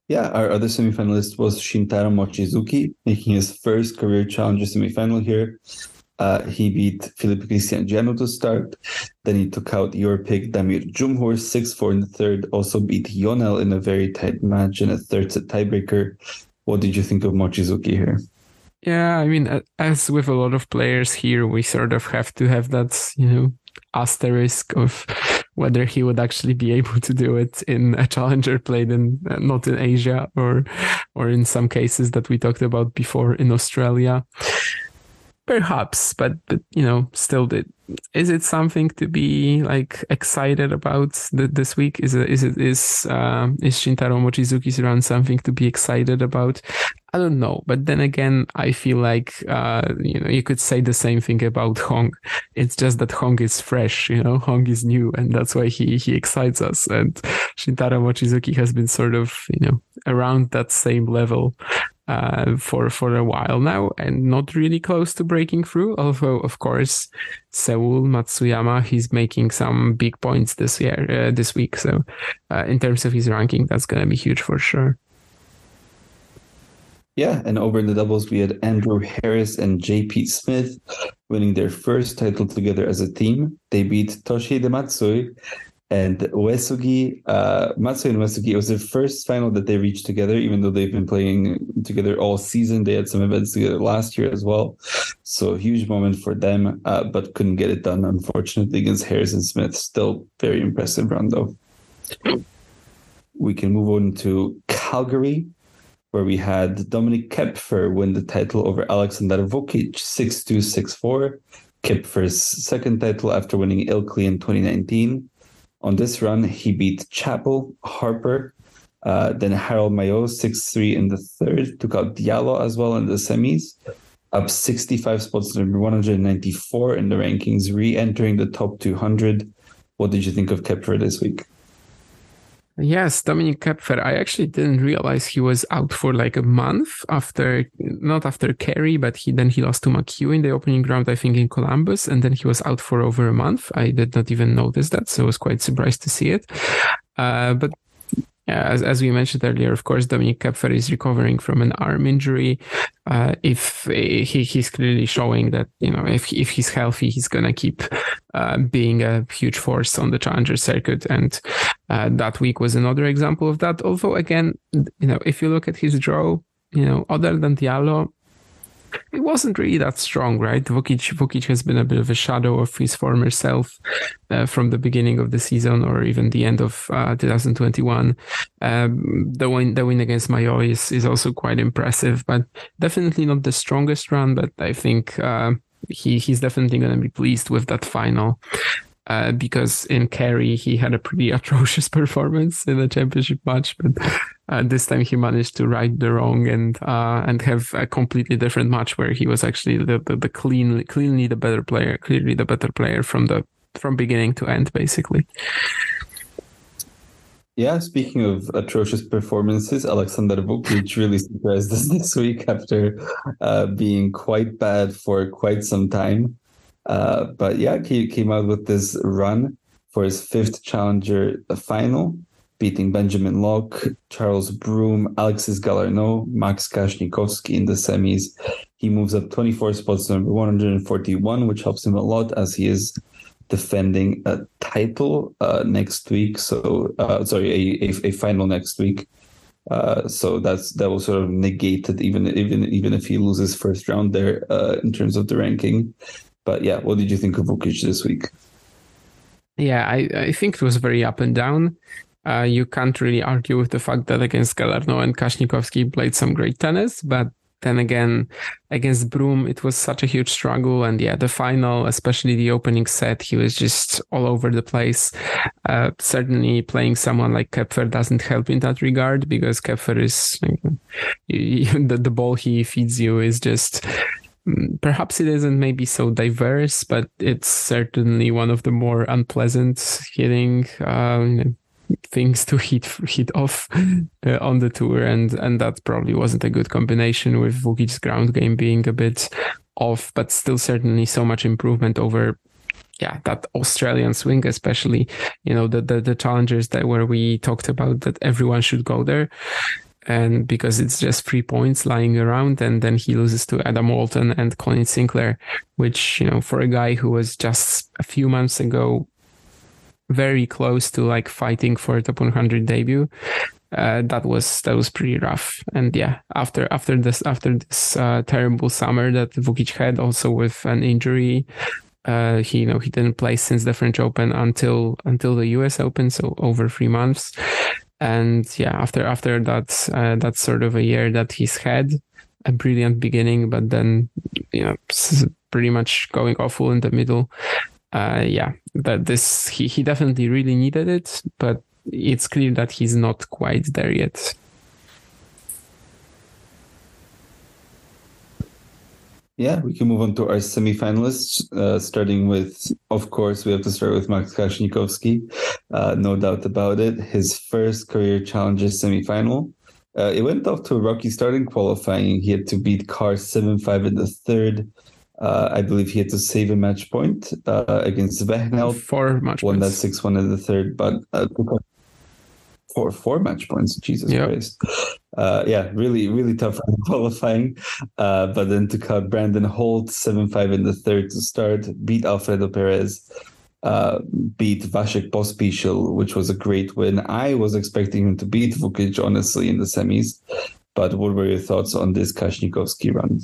Yeah, our other semifinalist was Shintaro Mochizuki, making his first career challenger semifinal here. Uh, he beat Felipe Cristiano to start. Then he took out your pick, Damir Dzumhur, 6 4 in the third. Also beat Yonel in a very tight match in a third set tiebreaker. What did you think of Mochizuki here? Yeah, I mean, as with a lot of players here, we sort of have to have that, you know, asterisk of whether he would actually be able to do it in a challenger played in uh, not in Asia or or in some cases that we talked about before in Australia. Perhaps, but, but you know, still, did. is it something to be like excited about the, this week? Is it is it is uh, is Shintaro Mochizuki's run something to be excited about? I don't know, but then again, I feel like uh, you know you could say the same thing about Hong. It's just that Hong is fresh, you know, Hong is new, and that's why he he excites us. And Shintaro Mochizuki has been sort of you know around that same level uh, for for a while now and not really close to breaking through. Although, of course, Seoul Matsuyama he's making some big points this year uh, this week. So, uh, in terms of his ranking, that's going to be huge for sure. Yeah, and over in the doubles, we had Andrew Harris and JP Smith winning their first title together as a team. They beat Toshihide Matsui and Uesugi, uh, Matsui and Uesugi, it was their first final that they reached together, even though they've been playing together all season. They had some events together last year as well. So huge moment for them, uh, but couldn't get it done, unfortunately, against Harrison Smith. Still very impressive run, though. We can move on to Calgary, where we had Dominic Koepfer win the title over Aleksandar Vukic 6 2 6 4. Koepfer's second title after winning Ilkley in 2019. On this run, he beat Chappell, Harper, uh, then Harold Mayot 6 3 in the third, took out Diallo as well in the semis, up 65 spots to number 194 in the rankings, re entering the top 200. What did you think of Koepfer this week? Yes, Dominic Koepfer. I actually didn't realize he was out for like a month after, not after Cary, but he then he lost to McHugh in the opening round, I think in Columbus, and then he was out for over a month. I did not even notice that, so I was quite surprised to see it. Uh, but yeah, as, as we mentioned earlier, of course, Dominic Koepfer is recovering from an arm injury. Uh, if he, he's clearly showing that, you know, if, if he's healthy, he's going to keep uh, being a huge force on the challenger circuit. And uh, that week was another example of that. Although, again, you know, if you look at his draw, you know, other than Diallo, it wasn't really that strong, right? Vukic, Vukic has been a bit of a shadow of his former self uh, from the beginning of the season or even the end of uh, 2021. Um, the win, the win against Mayot is, is also quite impressive, but definitely not the strongest run. But I think uh, he he's definitely going to be pleased with that final. Uh, because in Cary he had a pretty atrocious performance in the championship match, but uh, this time he managed to right the wrong and uh, and have a completely different match where he was actually the, the, the clean cleanly the better player, clearly the better player from the from beginning to end, basically. Yeah, speaking of atrocious performances, Aleksandar Vukic really surprised us this week after uh, being quite bad for quite some time. Uh, but yeah, he came out with this run for his fifth challenger final, beating Benjamin Lock, Charles Broom, Alexis Galarneau, Maks Kasnikowski in the semis. He moves up 24 spots to number 141, which helps him a lot as he is defending a title uh, next week. So, uh, sorry, a, a, a, final next week. Uh, so that's that will sort of negate it, even even even if he loses first round there uh, in terms of the ranking. But yeah, what did you think of Vukic this week? Yeah, I, I think it was very up and down. Uh, you can't really argue with the fact that against Galarneau and Kasnikowski played some great tennis, but then again, against Broom, it was such a huge struggle. And yeah, the final, especially the opening set, he was just all over the place. Uh, certainly playing someone like Koepfer doesn't help in that regard because Koepfer is, the, the ball he feeds you is just Mm, perhaps it isn't maybe so diverse, but it's certainly one of the more unpleasant hitting um, things to hit hit off uh, on the tour, and and that probably wasn't a good combination with Vukic's ground game being a bit off, but still certainly so much improvement over yeah, that Australian swing, especially, you know, the, the, the challengers that where we talked about that everyone should go there. And because it's just three points lying around and then he loses to Adam Walton and Colin Sinclair which you know for a guy who was just a few months ago very close to like fighting for a top 100 debut. Uh, that was that was pretty rough. And yeah after after this after this uh, terrible summer that Vukic had also with an injury uh, he you know he didn't play since the French Open until until the US Open so over 3 months. And yeah after after that uh, sort of a year that he's had a brilliant beginning but then you know pretty much going awful in the middle uh, yeah that this he, he definitely really needed it but it's clear that he's not quite there yet Yeah, we can move on to our semifinalists, uh, starting with, of course, we have to start with Maks Kasnikowski. Uh, no doubt about it. His first career challenger semifinal. Uh, it went off to a rocky starting qualifying. He had to beat Carr 7 5 in the third. Uh, I believe he had to save a match point uh, against Vehnel. Four match Won points. that 6 1 in the third, but uh, four four match points. Jesus yep. Christ. Uh, yeah, really, really tough qualifying. Uh, but then to cut Brandon Holt 7 5 in the third to start, beat Alfredo Perez, uh, beat Vasek Pospisil, which was a great win. I was expecting him to beat Vukic, honestly, in the semis. But what were your thoughts on this Kasnikowski run?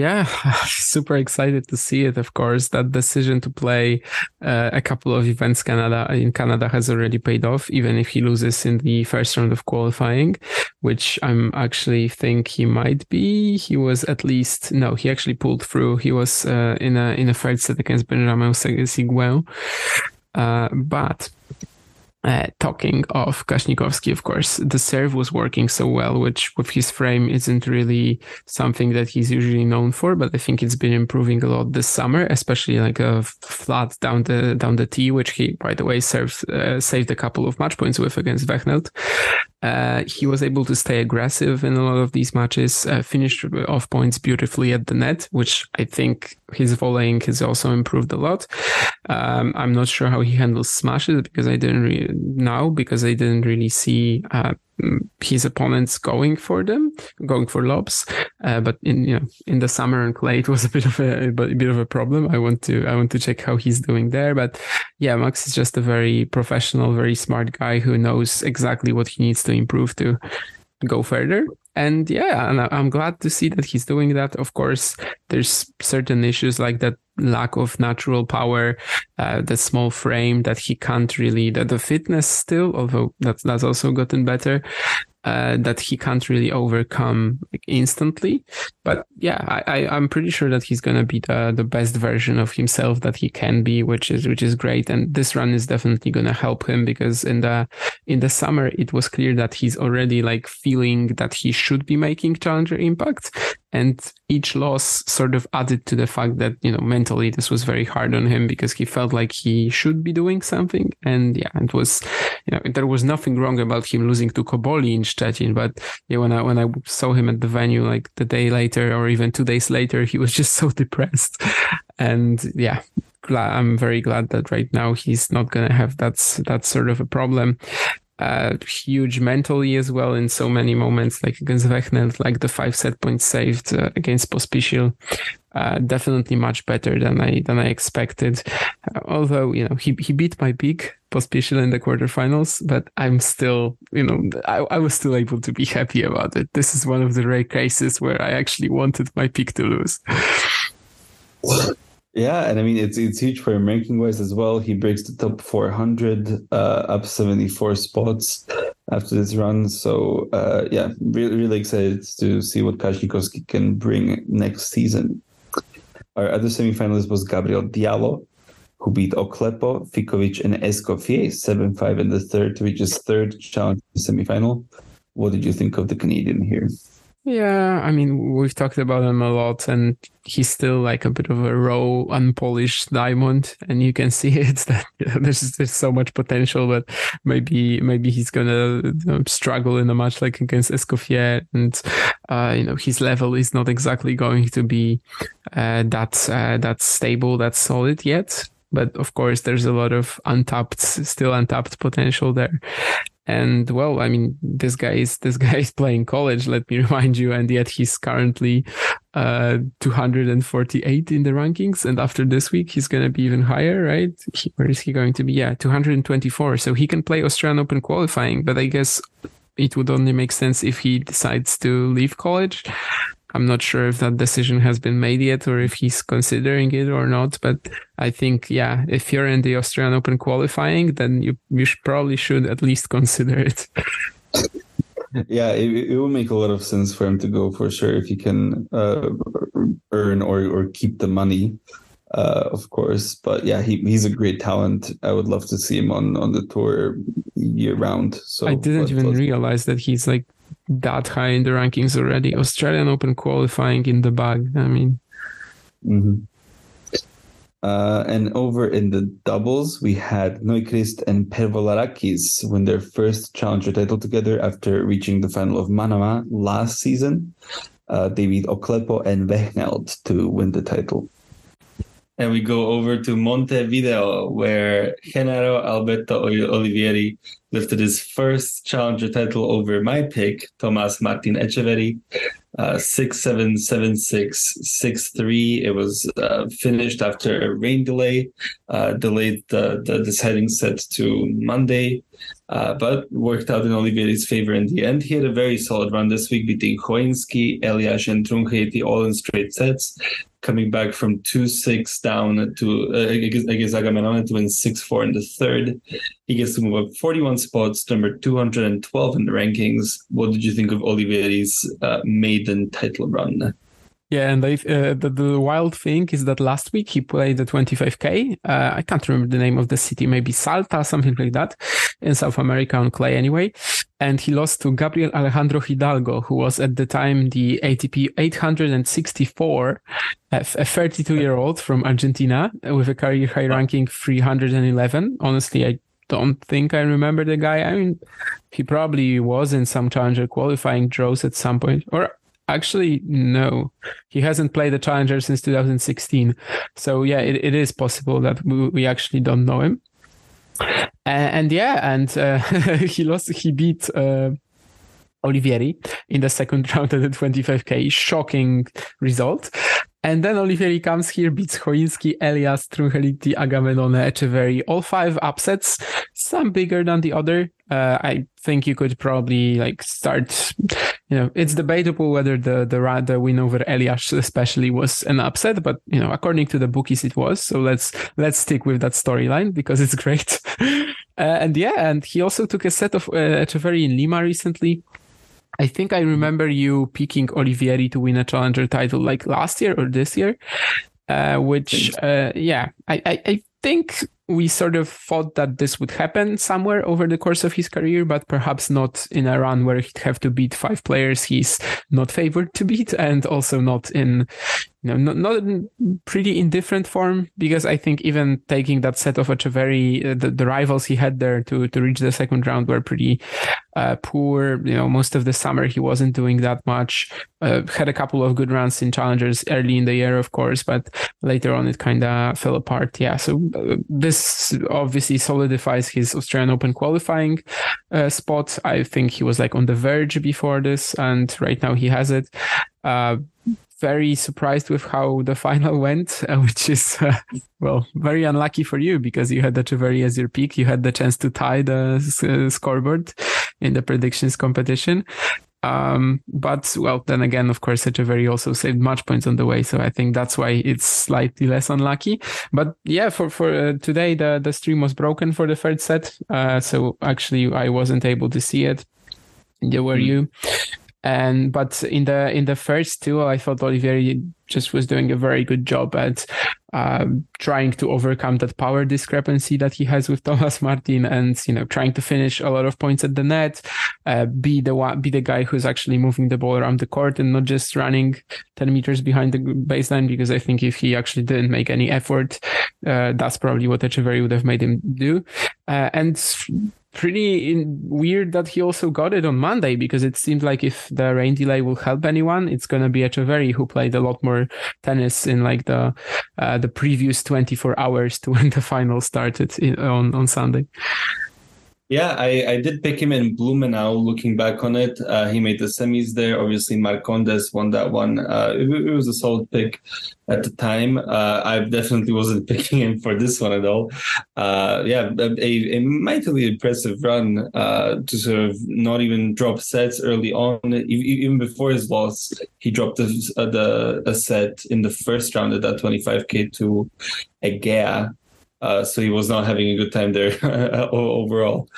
Yeah, super excited to see it. Of course, that decision to play uh, a couple of events Canada in Canada has already paid off, even if he loses in the first round of qualifying. which I'm actually think he might be. He was at least no, he actually pulled through. He was uh, in a in a third set against Benjamin Sigouin. Uh, but uh, talking of Kasnikowski, of course, the serve was working so well, which with his frame isn't really something that he's usually known for. But I think it's been improving a lot this summer, especially like a flat down the down the tee, which he, by the way, served uh, saved a couple of match points with against Vechnelt. Uh, he was able to stay aggressive in a lot of these matches, uh, finished off points beautifully at the net, which I think his volleying has also improved a lot. Um, I'm not sure how he handles smashes because I didn't really know because I didn't really see uh, his opponents going for them, going for lobs. Uh, but in you know in the summer and clay, it was a bit of a, a bit of a problem. I want to I want to check how he's doing there. But yeah, Max is just a very professional, very smart guy who knows exactly what he needs to improve to go further. And yeah, and I'm glad to see that he's doing that. Of course, there's certain issues like that lack of natural power, uh, the small frame that he can't really, that the fitness still, although that's, that's also gotten better uh, that he can't really overcome instantly. But yeah, I, I, am pretty sure that he's gonna be the the best version of himself that he can be, which is which is great. And this run is definitely gonna help him because in the in the summer it was clear that he's already like feeling that he should be making challenger impact, and each loss sort of added to the fact that you know mentally this was very hard on him because he felt like he should be doing something. And yeah it was you know there was nothing wrong about him losing to Cobolli in Szczecin but yeah when I when I saw him at the venue like the day later or even two days later he was just so depressed. And yeah I'm very glad that right now he's not gonna have that that sort of a problem uh, huge mentally as well in so many moments, like against Vechnelt, like the five set points saved uh, against Pospisil. Uh, definitely much better than I than I expected. Uh, although you know he he beat my pick Pospisil in the quarterfinals, but I'm still you know I, I was still able to be happy about it. This is one of the rare cases where I actually wanted my pick to lose. Yeah, and I mean it's it's huge for him ranking wise as well. He breaks the top 400, uh, up 74 spots after this run. So uh, yeah, really really excited to see what Kasnikowski can bring next season. Our other semifinalist was Gabriel Diallo, who beat Oklepo, Ficovich, and Escoffier 7-5 in the third to reach his third challenge semifinal. What did you think of the Canadian here? Yeah, I mean, we've talked about him a lot, and he's still like a bit of a raw, unpolished diamond, and you can see it that there's there's so much potential, but maybe maybe he's gonna struggle in a match like against Escoffier, and uh, you know his level is not exactly going to be uh, that uh, that stable, that solid yet. But of course, there's a lot of untapped, still untapped potential there. And well, I mean, this guy is this guy is playing college. Let me remind you, and yet he's currently uh, 248 in the rankings. And after this week, he's going to be even higher, right? He, where is he going to be? Yeah, 224. So he can play Australian Open qualifying, but I guess it would only make sense if he decides to leave college. I'm not sure if that decision has been made yet or if he's considering it or not. But I think, yeah, if you're in the Austrian Open qualifying, then you you should, probably should at least consider it. yeah, it, it will make a lot of sense for him to go for sure if he can uh, earn or or keep the money. Uh, of course. But yeah, he, he's a great talent. I would love to see him on, on the tour year round. So I didn't even realize that he's like that high in the rankings already. Australian Open qualifying in the bag. I mean, mm-hmm. uh, and over in the doubles, we had Neuchrist and Pervolarakis win their first challenger title together after reaching the final of Manama last season. Uh, they beat Oklepo and Vechnelt to win the title. And we go over to Montevideo, where Genaro Alberto Olivieri lifted his first challenger title over my pick, Tomas Martin Etcheverry, uh, six seven seven six six three. It was uh, finished after a rain delay, uh, delayed the, the deciding set to Monday, uh, but worked out in Olivieri's favor in the end. He had a very solid run this week, beating Choinski, Elias, and Trungelliti all in straight sets coming back from 2 6 down to uh, against, Agamenone to win 6 4 in the third. He gets to move up 41 spots, number 212 in the rankings. What did you think of Olivieri's uh, maiden title run? Yeah, and I, uh, the, the wild thing is that last week he played the 25k. Uh, I can't remember the name of the city, maybe Salta, something like that, in South America on clay anyway. And he lost to Gabriel Alejandro Hidalgo, who was at the time the ATP 864, a 32 year old from Argentina with a career high ranking 311. Honestly, I don't think I remember the guy. I mean, he probably was in some challenger qualifying draws at some point, or Actually, no. He hasn't played the Challenger since 2016. So, yeah, it, it is possible that we, we actually don't know him. And, and yeah, and uh, he lost, he beat uh, Olivieri in the second round of the 25K. Shocking result. And then Olivieri comes here, beats Choinski, Elias, Trungelliti, Agamenone, Etcheverry, all five upsets, some bigger than the other. Uh, I think you could probably like start, you know, it's debatable whether the, the, the win over Elias especially was an upset, but you know, according to the bookies, it was. So let's, let's stick with that storyline because it's great. uh, and yeah, and he also took a set of uh, Etcheverry in Lima recently. I think I remember you picking Olivieri to win a challenger title like last year or this year, uh, which, uh, yeah, I, I, I think we sort of thought that this would happen somewhere over the course of his career, but perhaps not in a run where he'd have to beat five players he's not favored to beat, and also not in, you know, not, not in pretty indifferent form. Because I think even taking that set of Etcheverry, uh, the, the rivals he had there to to reach the second round were pretty uh, poor. You know, most of the summer he wasn't doing that much. Uh, had a couple of good runs in challengers early in the year, of course, but later on it kind of fell apart. Yeah, so uh, this this obviously solidifies his Australian Open qualifying uh, spot. I think he was like on the verge before this, and right now he has it. Uh, very surprised with how the final went, uh, which is uh, well very unlucky for you because you had the Etcheverry as your peak. You had the chance to tie the uh, scoreboard in the predictions competition. Um, but well, then again, of course, Etcheverry also saved match points on the way, so I think that's why it's slightly less unlucky. But yeah, for for uh, today, the the stream was broken for the third set, uh, so actually I wasn't able to see it. Yeah, were mm. you? And but in the in the first two, I thought Olivieri just was doing a very good job at uh, trying to overcome that power discrepancy that he has with Thomas Martin, and you know trying to finish a lot of points at the net, uh, be the one, be the guy who's actually moving the ball around the court and not just running ten meters behind the baseline. Because I think if he actually didn't make any effort, uh, that's probably what Etcheverry would have made him do. Uh, and pretty weird that he also got it on Monday because it seemed like if the rain delay will help anyone, it's going to be Etcheverry who played a lot more tennis in like the uh, the previous 24 hours to when the final started in, on on Sunday. Yeah, I, I did pick him in Blumenau. Looking back on it, uh, he made the semis there. Obviously, Marcondes won that one. Uh, it, it, was a solid pick at the time. Uh, I definitely wasn't picking him for this one at all. Uh, yeah, a, a, mightily impressive run uh, to sort of not even drop sets early on. Even before his loss, he dropped a, the, a set in the first round of that 25k to Egea. Uh, so he was not having a good time there overall.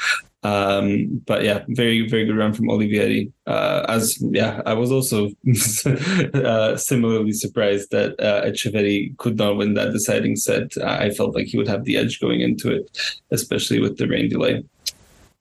Um, but yeah, very very good run from Olivieri. Uh, as yeah, I was also uh, similarly surprised that uh, Etcheverry could not win that deciding set. I felt like he would have the edge going into it, especially with the rain delay.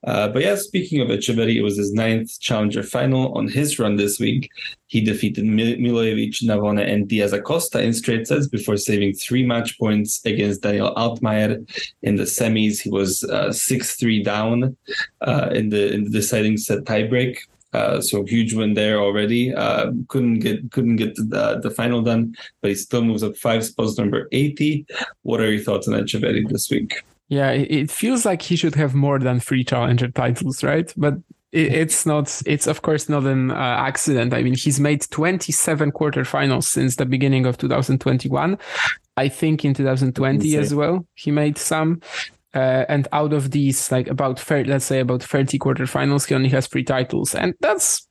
Uh, but yeah, speaking of Etcheverry, it was his ninth challenger final. On his run this week, he defeated Mil- Milojevic, Navone, and Diaz Acosta in straight sets before saving three match points against Daniel Altmaier in the semis. He was uh, six three down uh, in the in the deciding set tiebreak. Uh, so huge win there already. Uh, couldn't get couldn't get the, the final done, but he still moves up five spots, number eighty. What are your thoughts on Etcheverry this week? Yeah, it feels like he should have more than three challenger titles, right? But it, it's not. It's of course not an uh, accident. I mean, he's made 27 quarterfinals since the beginning of 2021. I think in 2020 as well, he made some. Uh, and out of these, like about 30, let's say about 30 quarterfinals, he only has three titles, and that's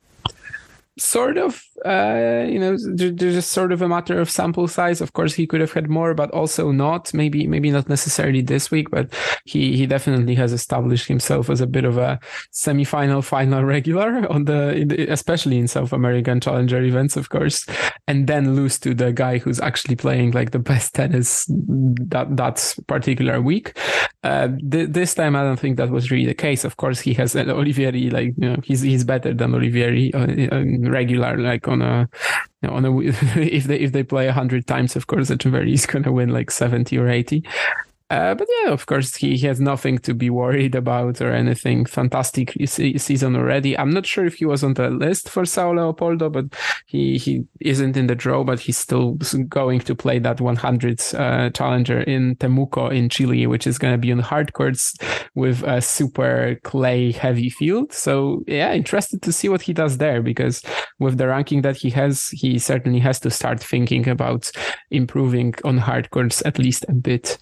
sort of uh, you know there's just sort of a matter of sample size. Of course he could have had more but also not. Maybe maybe not necessarily this week but he he definitely has established himself as a bit of a semi-final final regular on the, especially in south american challenger events of course and then lose to the guy who's actually playing like the best tennis that that particular week. Uh, th- this time i don't think that was really the case. Of course he has olivieri like you know he's he's better than olivieri uh, regular, like on a on a if they if they play hundred times, of course, Etcheverry is gonna win like seventy or eighty. Uh, but yeah, of course, he, has nothing to be worried about or anything. Fantastic season already. I'm not sure if he was on the list for Sao Leopoldo, but he, he isn't in the draw, but he's still going to play that 100 uh, challenger in Temuco in Chile, which is going to be on hard courts with a super clay heavy field. So yeah, interested to see what he does there because with the ranking that he has, he certainly has to start thinking about improving on hard courts at least a bit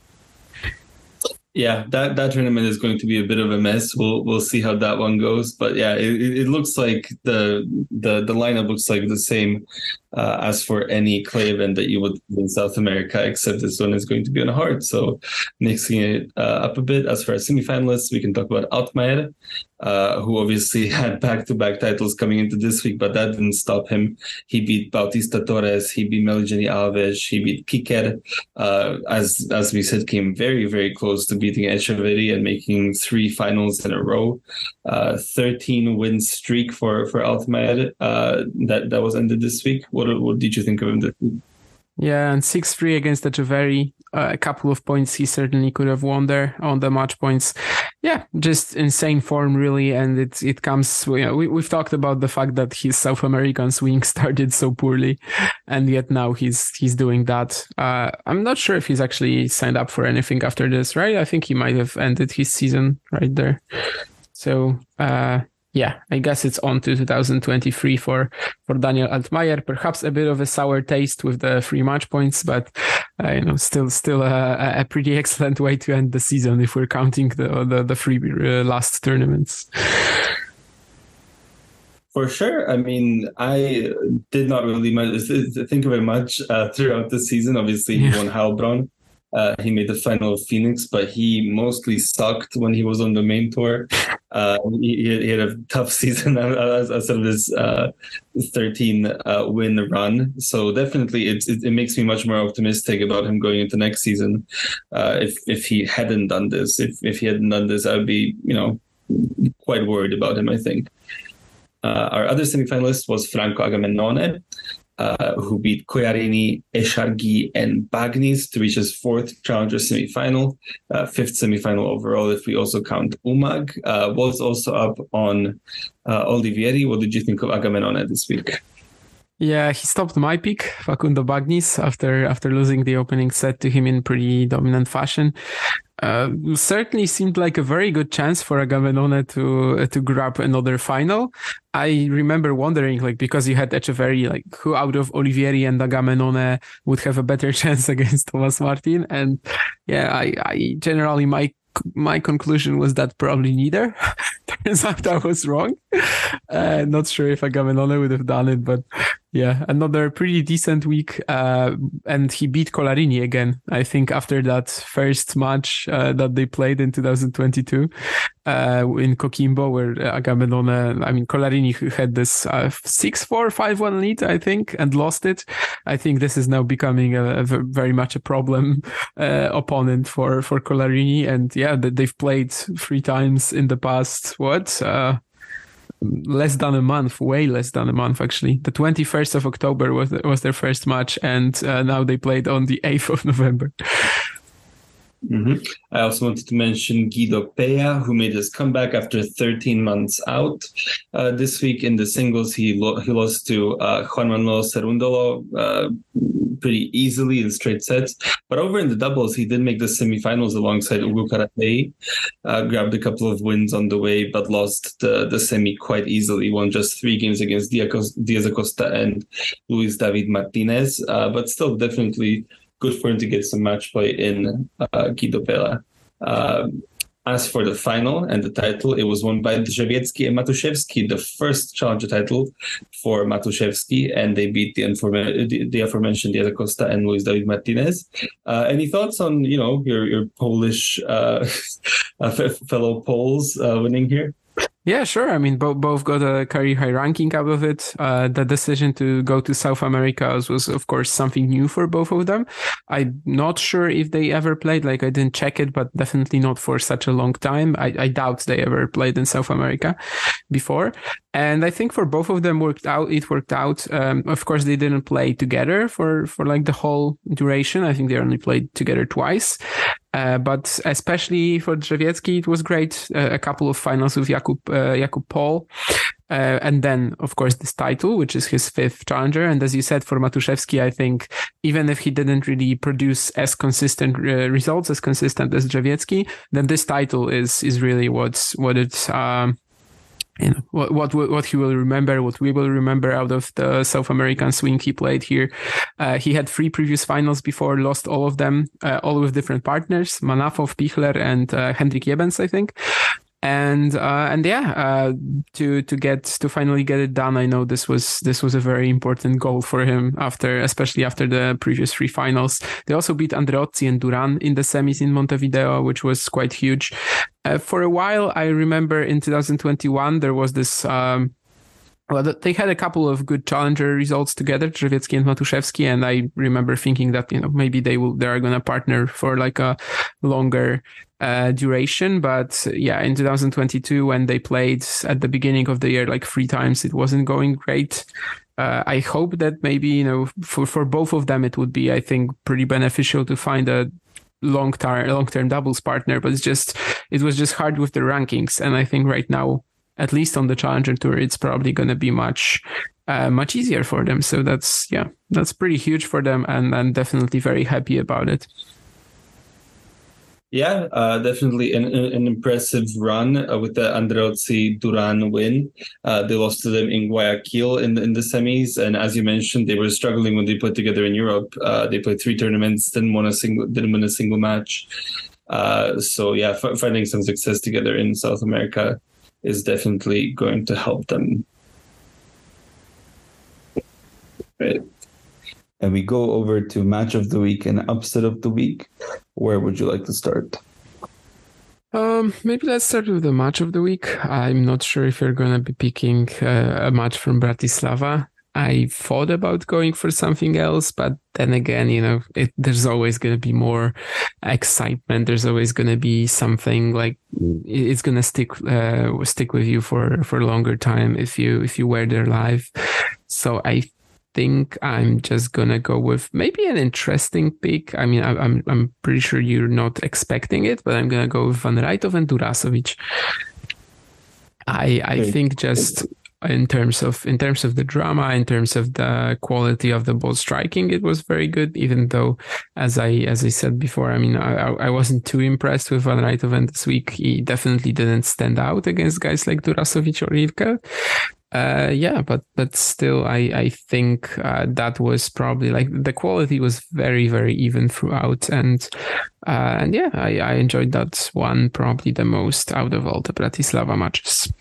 yeah, that that tournament is going to be a bit of a mess. We'll we'll see how that one goes. But yeah, it, it looks like the the the lineup looks like the same uh, as for any clay event that you would in South America, except this one is going to be on hard. So mixing it uh, up a bit. As for our semifinalists, we can talk about Altmaier, uh, who obviously had back-to-back titles coming into this week, but that didn't stop him. He beat Bautista Torres, he beat Meligeni Alves, he beat Piquer. Uh, as as we said, came very very close to beating Etcheverry and making three finals in a row. Uh, 13 win streak for for Altmaier uh, that that was ended this week. What what did you think of him? Yeah, and six three against Etcheverry. Uh, a couple of points he certainly could have won there on the match points. Yeah, just insane form really, and it it comes. You know, we we've talked about the fact that his South American swing started so poorly, and yet now he's he's doing that. Uh, I'm not sure if he's actually signed up for anything after this, right? I think he might have ended his season right there. So uh, yeah, I guess it's on to 2023 for for Daniel Altmaier. Perhaps a bit of a sour taste with the free match points, but uh, you know, still still a, a, pretty excellent way to end the season if we're counting the the, the free uh, last tournaments. For sure. I mean, I did not really think of it much uh, throughout the season. Obviously, he won Heilbronn. Uh, he made the final of Phoenix, but he mostly sucked when he was on the main tour. Uh, he, he, had a tough season as, of his uh, 13 uh, win run. So definitely, it, it, it makes me much more optimistic about him going into next season. Uh, if if he hadn't done this, if if he hadn't done this, I would be you know quite worried about him. I think. Uh, our other semifinalist was Franco Agamenone uh, who beat Collarini, Echargui, and Bagnis to reach his fourth challenger semifinal, uh, fifth semifinal overall if we also count Umag. Uh, was also up on uh, Olivieri. What did you think of Agamenone this week? Yeah, he stopped my pick, Facundo Bagnis, after after losing the opening set to him in pretty dominant fashion. Uh, certainly seemed like a very good chance for Agamenone to uh, to grab another final. I remember wondering, like, because you had Etcheverry, like, who out of Olivieri and Agamenone would have a better chance against Tomas Martin? And yeah, I, I generally my my conclusion was that probably neither. Turns out I was wrong. Uh, not sure if Agamenone would have done it, but yeah, another pretty decent week. Uh, and he beat Collarini again, I think, after that first match uh, that they played in 2022 uh, in Coquimbo, where Agamenone, I mean, Collarini had this uh, 6 4 5 1 lead, I think, and lost it. I think this is now becoming a, a very much a problem uh, opponent for, for Collarini. And yeah, they've played three times in the past, what? Less than a month, way less than a month actually. The 21st of October was was their first match, and uh, now they played on the 8th of November. Mm-hmm. I also wanted to mention Guido Pella, who made his comeback after 13 months out. Uh, this week in the singles, he lo- he lost to uh, Juan Manuel Cerundolo uh, pretty easily in straight sets. But over in the doubles, he did make the semifinals alongside Ugo Carabelli. Uh, grabbed a couple of wins on the way, but lost the, the semi quite easily. Won just three games against Diaz Acosta and Luis David Martinez. Uh, but still, definitely good for him to get some match play in uh, Guido Pella. Um, as for the final and the title, it was won by Drzewiecki and Matuszewski, the first challenger title for Matuszewski, and they beat the, the, the aforementioned Diaz Costa and Luis David Martinez. Uh, any thoughts on you know your your Polish uh, fellow Poles uh, winning here? Yeah, sure. I mean, both both got a career high ranking out of it. Uh, the decision to go to South America was, was, of course, something new for both of them. I'm not sure if they ever played. Like, I didn't check it, but definitely not for such a long time. I, I doubt they ever played in South America before. And I think for both of them worked out. It worked out. Um, of course, they didn't play together for for like the whole duration. I think they only played together twice. Uh, but especially for Drzewiecki, it was great. Uh, a couple of finals with Jakub uh, Jakub Paul. Uh, and then, of course, this title, which is his fifth challenger. And as you said, for Matuszewski, I think even if he didn't really produce as consistent uh, results as consistent as Drzewiecki, then this title is is really what's what it's um, you know what what what he will remember, what we will remember out of the South American swing he played here. Uh, he had three previous finals before, lost all of them, uh, all with different partners: Manafov, Pichler, and uh, Hendrik Jebens, I think and uh, and yeah, uh, to to get to finally get it done. I know this was this was a very important goal for him after, especially after the previous three finals. They also beat Andreozzi and Duran in the semis in Montevideo, which was quite huge. Uh, for a while, I remember in 2021 there was this. Um, well, they had a couple of good challenger results together, Drzewiecki and Matuszewski, and I remember thinking that you know maybe they will they are going to partner for like a longer uh, duration. But yeah, in 2022, when they played at the beginning of the year like three times, it wasn't going great. Uh, I hope that maybe you know for for both of them it would be I think pretty beneficial to find a long term long term doubles partner. But it's just it was just hard with the rankings, and I think right now at least on the challenger tour it's probably going to be much uh, much easier for them so that's yeah that's pretty huge for them and i'm definitely very happy about it yeah, uh, definitely an, an impressive run uh, with the Andreozzi Duran win. Uh, they lost to them in Guayaquil in the, in the semis, and as you mentioned, they were struggling when they put together in Europe. Uh, they played three tournaments, didn't win a single, didn't win a single match. Uh, so yeah, f- finding some success together in South America is definitely going to help them. Right. And we go over to match of the week and upset of the week. Where would you like to start? Um, maybe let's start with the match of the week. I'm not sure if you're going to be picking uh, a match from Bratislava. I thought about going for something else, but then again, you know, it, there's always going to be more excitement. There's always going to be something like it's going to stick uh, stick with you for for a longer time if you if you were there live. So I think I'm just gonna go with maybe an interesting pick. I mean, I, am I'm, I'm pretty sure you're not expecting it, but I'm gonna go with Van Rijthoven and Durasovic. I I think just in terms of in terms of the drama, in terms of the quality of the ball striking, it was very good. Even though, as I as I said before, I mean, I, I wasn't too impressed with Van Rijthoven this week. He definitely didn't stand out against guys like Durasovic or Rivka. Uh, yeah, but but still, I I think uh, that was probably like the quality was very very even throughout, and uh, and yeah, I I enjoyed that one probably the most out of all the Bratislava matches.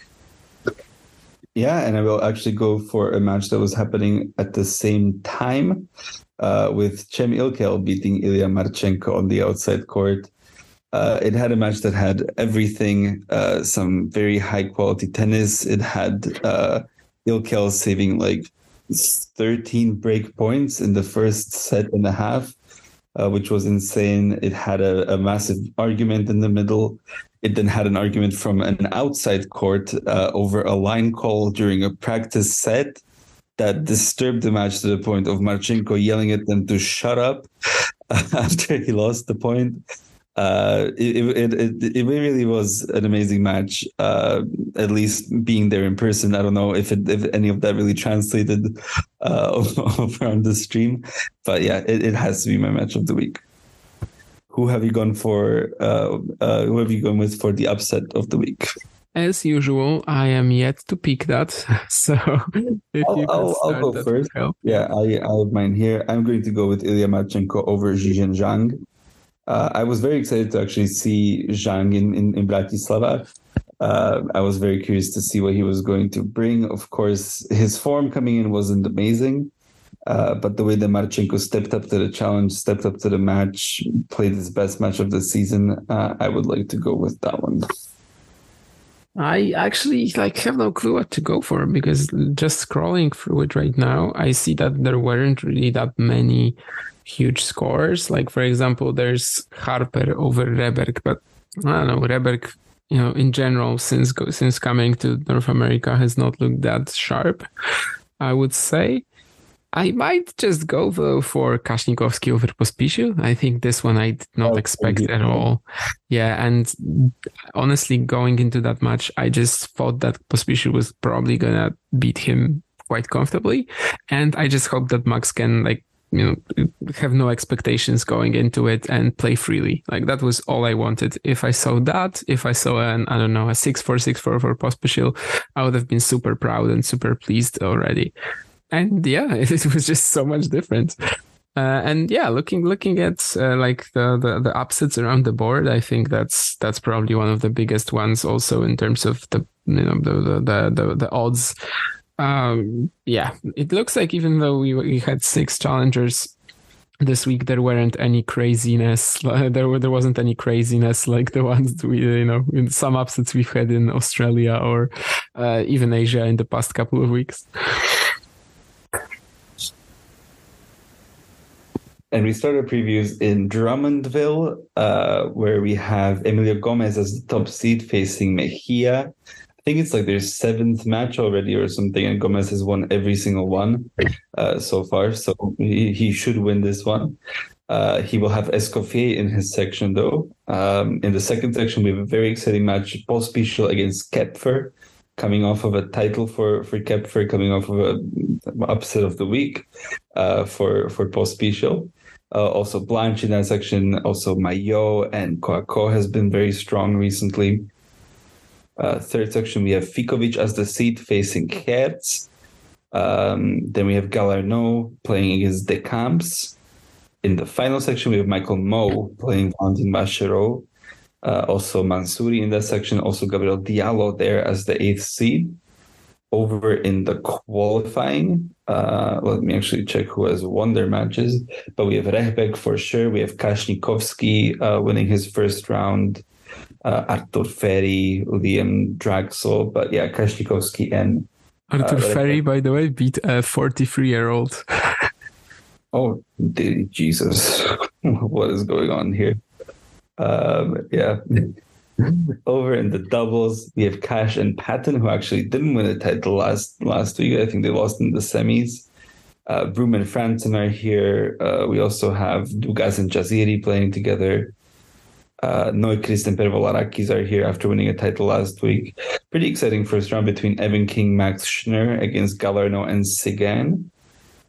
Yeah, and I will actually go for a match that was happening at the same time uh, with Cem Ilkel beating Ilya Marchenko on the outside court. Uh, it had a match that had everything, uh, some very high quality tennis. It had uh, Ilkel saving like 13 break points in the first set and a half, uh, which was insane. It had a, a massive argument in the middle. It then had an argument from an outside court uh, over a line call during a practice set that disturbed the match to the point of Marchenko yelling at them to shut up after he lost the point. uh, it, it, it, it really was an amazing match. Uh, at least being there in person, I don't know if it, if any of that really translated uh, over on the stream, but yeah, it, it has to be my match of the week. Who have you gone for? Uh, uh, who have you gone with for the upset of the week? As usual, I am yet to pick that. So if I'll, you I'll, I'll go first. Yeah, I, I have mine here. I'm going to go with Ilya Marchenko over Zhizhen Zhang. Uh, I was very excited to actually see Zhang in, in, in Bratislava. Uh, I was very curious to see what he was going to bring. Of course, his form coming in wasn't amazing, uh, but the way that Marchenko stepped up to the challenge, stepped up to the match, played his best match of the season, uh, I would like to go with that one. I actually like have no clue what to go for because just scrolling through it right now, I see that there weren't really that many huge scores. Like for example, there's Harper over Rehberg, but I don't know Rehberg. You know, in general, since since coming to North America, has not looked that sharp. I would say. I might just go though for Kasnikowski over Pospisil. I think this one I did not oh, expect at all. Yeah, and honestly, going into that match, I just thought that Pospisil was probably gonna beat him quite comfortably, and I just hope that Maks can like you know have no expectations going into it and play freely. Like that was all i wanted. If i saw that if i saw an i don't know a 6464 for Pospisil i would have been super proud and super pleased already and yeah it, was just so much different uh, and yeah, looking looking at uh, like the, the the upsets around the board, I think that's that's probably one of the biggest ones. Also in terms of the you know the the the, the odds um, yeah, it looks like even though we, we had six challengers this week, there weren't any craziness. There were, there wasn't any craziness like the ones we you know in some upsets we've had in Australia or uh, even Asia in the past couple of weeks. And we started previews in Drummondville, uh, where we have Emilio Gomez as the top seed facing Mejia I think it's like their seventh match already or something, and Gomez has won every single one uh, so far. So he, he should win this one. Uh, he will have Escoffier in his section though. Um, in the second section, we have a very exciting match: Pospisil against Koepfer, coming off of a title for for Koepfer, coming off of a upset of the week uh, for for Pospisil. Uh, also Blanch in that section. Also Mayot and Coaco has been very strong recently. Uh, third section, we have Ficovich as the seat facing Hertz. Um, then we have Galarneau playing against Decamps. In the final section, we have Michael Mmoh playing Valentin Vacherot. Uh, also Mansouri in that section. Also Gabriel Diallo there as the eighth seed. Over in the qualifying, uh, let me actually check who has won their matches. But we have Rehberg for sure. We have Kasnikowski uh, winning his first round uh, Arthur Fery, Liam Draxel, but yeah, Kasnikowski and Artur uh, Fery, by the way, beat a 43 year old. oh, Jesus, what is going on here? Um, yeah. Over in the doubles, we have Cash and Patten, who actually didn't win the title last last week. I think they lost in the semis. Uh, Broom and Frampton are here. Uh, we also have Dugas and Jaziri playing together. Uh, Neuchrist and Pervolarakis are here after winning a title last week. Pretty exciting first round between Evan King, Max Schnur against Galarneau and Sigouin.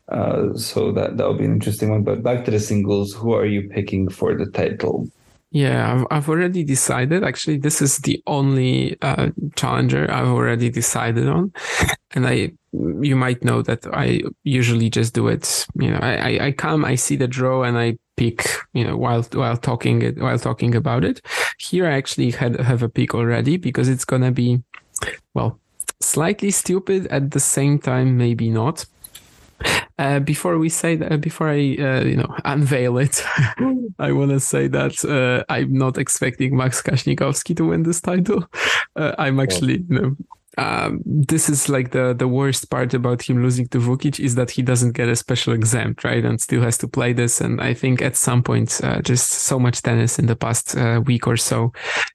Uh, so that that'll be an interesting one. But back to the singles, who are you picking for the title? Yeah, I've, I've already decided. Actually, this is the only uh, challenger I've already decided on, and I you might know that I usually just do it. You know, I, I, come, I see the draw, and I pick. You know, while while talking it while talking about it. Here, I actually had have a pick already because it's gonna be, well, slightly stupid at the same time, maybe not. Uh, before we say that, before I uh, you know unveil it, I want to say that uh, I'm not expecting Maks Kasnikowski to win this title. Uh, I'm actually you know um, this is like the the worst part about him losing to Vukic is that he doesn't get a special exempt, right, and still has to play this. And I think at some point, uh, just so much tennis in the past uh, week or so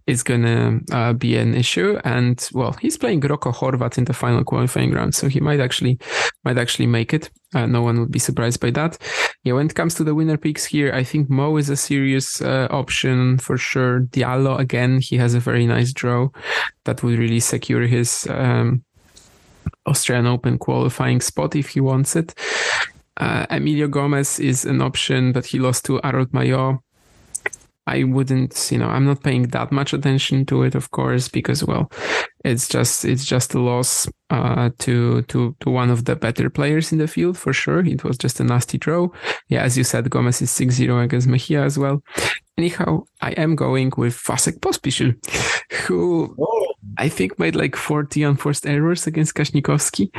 is gonna uh, be an issue. And well, he's playing Roko Horvat in the final qualifying round, so he might actually might actually make it. Uh, no one would be surprised by that. yeah, when it comes to the winner picks here, I think Mmoh is a serious uh, option for sure. Diallo again, he has a very nice draw that would really secure his um, Australian Open qualifying spot if he wants it. Uh, Emilio Gomez is an option, but he lost to Harold Mayot. I wouldn't, you know, I'm not paying that much attention to it, of course, because well, it's just it's just a loss uh, to to to one of the better players in the field for sure. It was just a nasty draw. Yeah, as you said, Gomez is 6-0 against Mejia as well. Anyhow, I am going with Vasek Pospisil, who I think made like 40 unforced errors against Kasnikowski,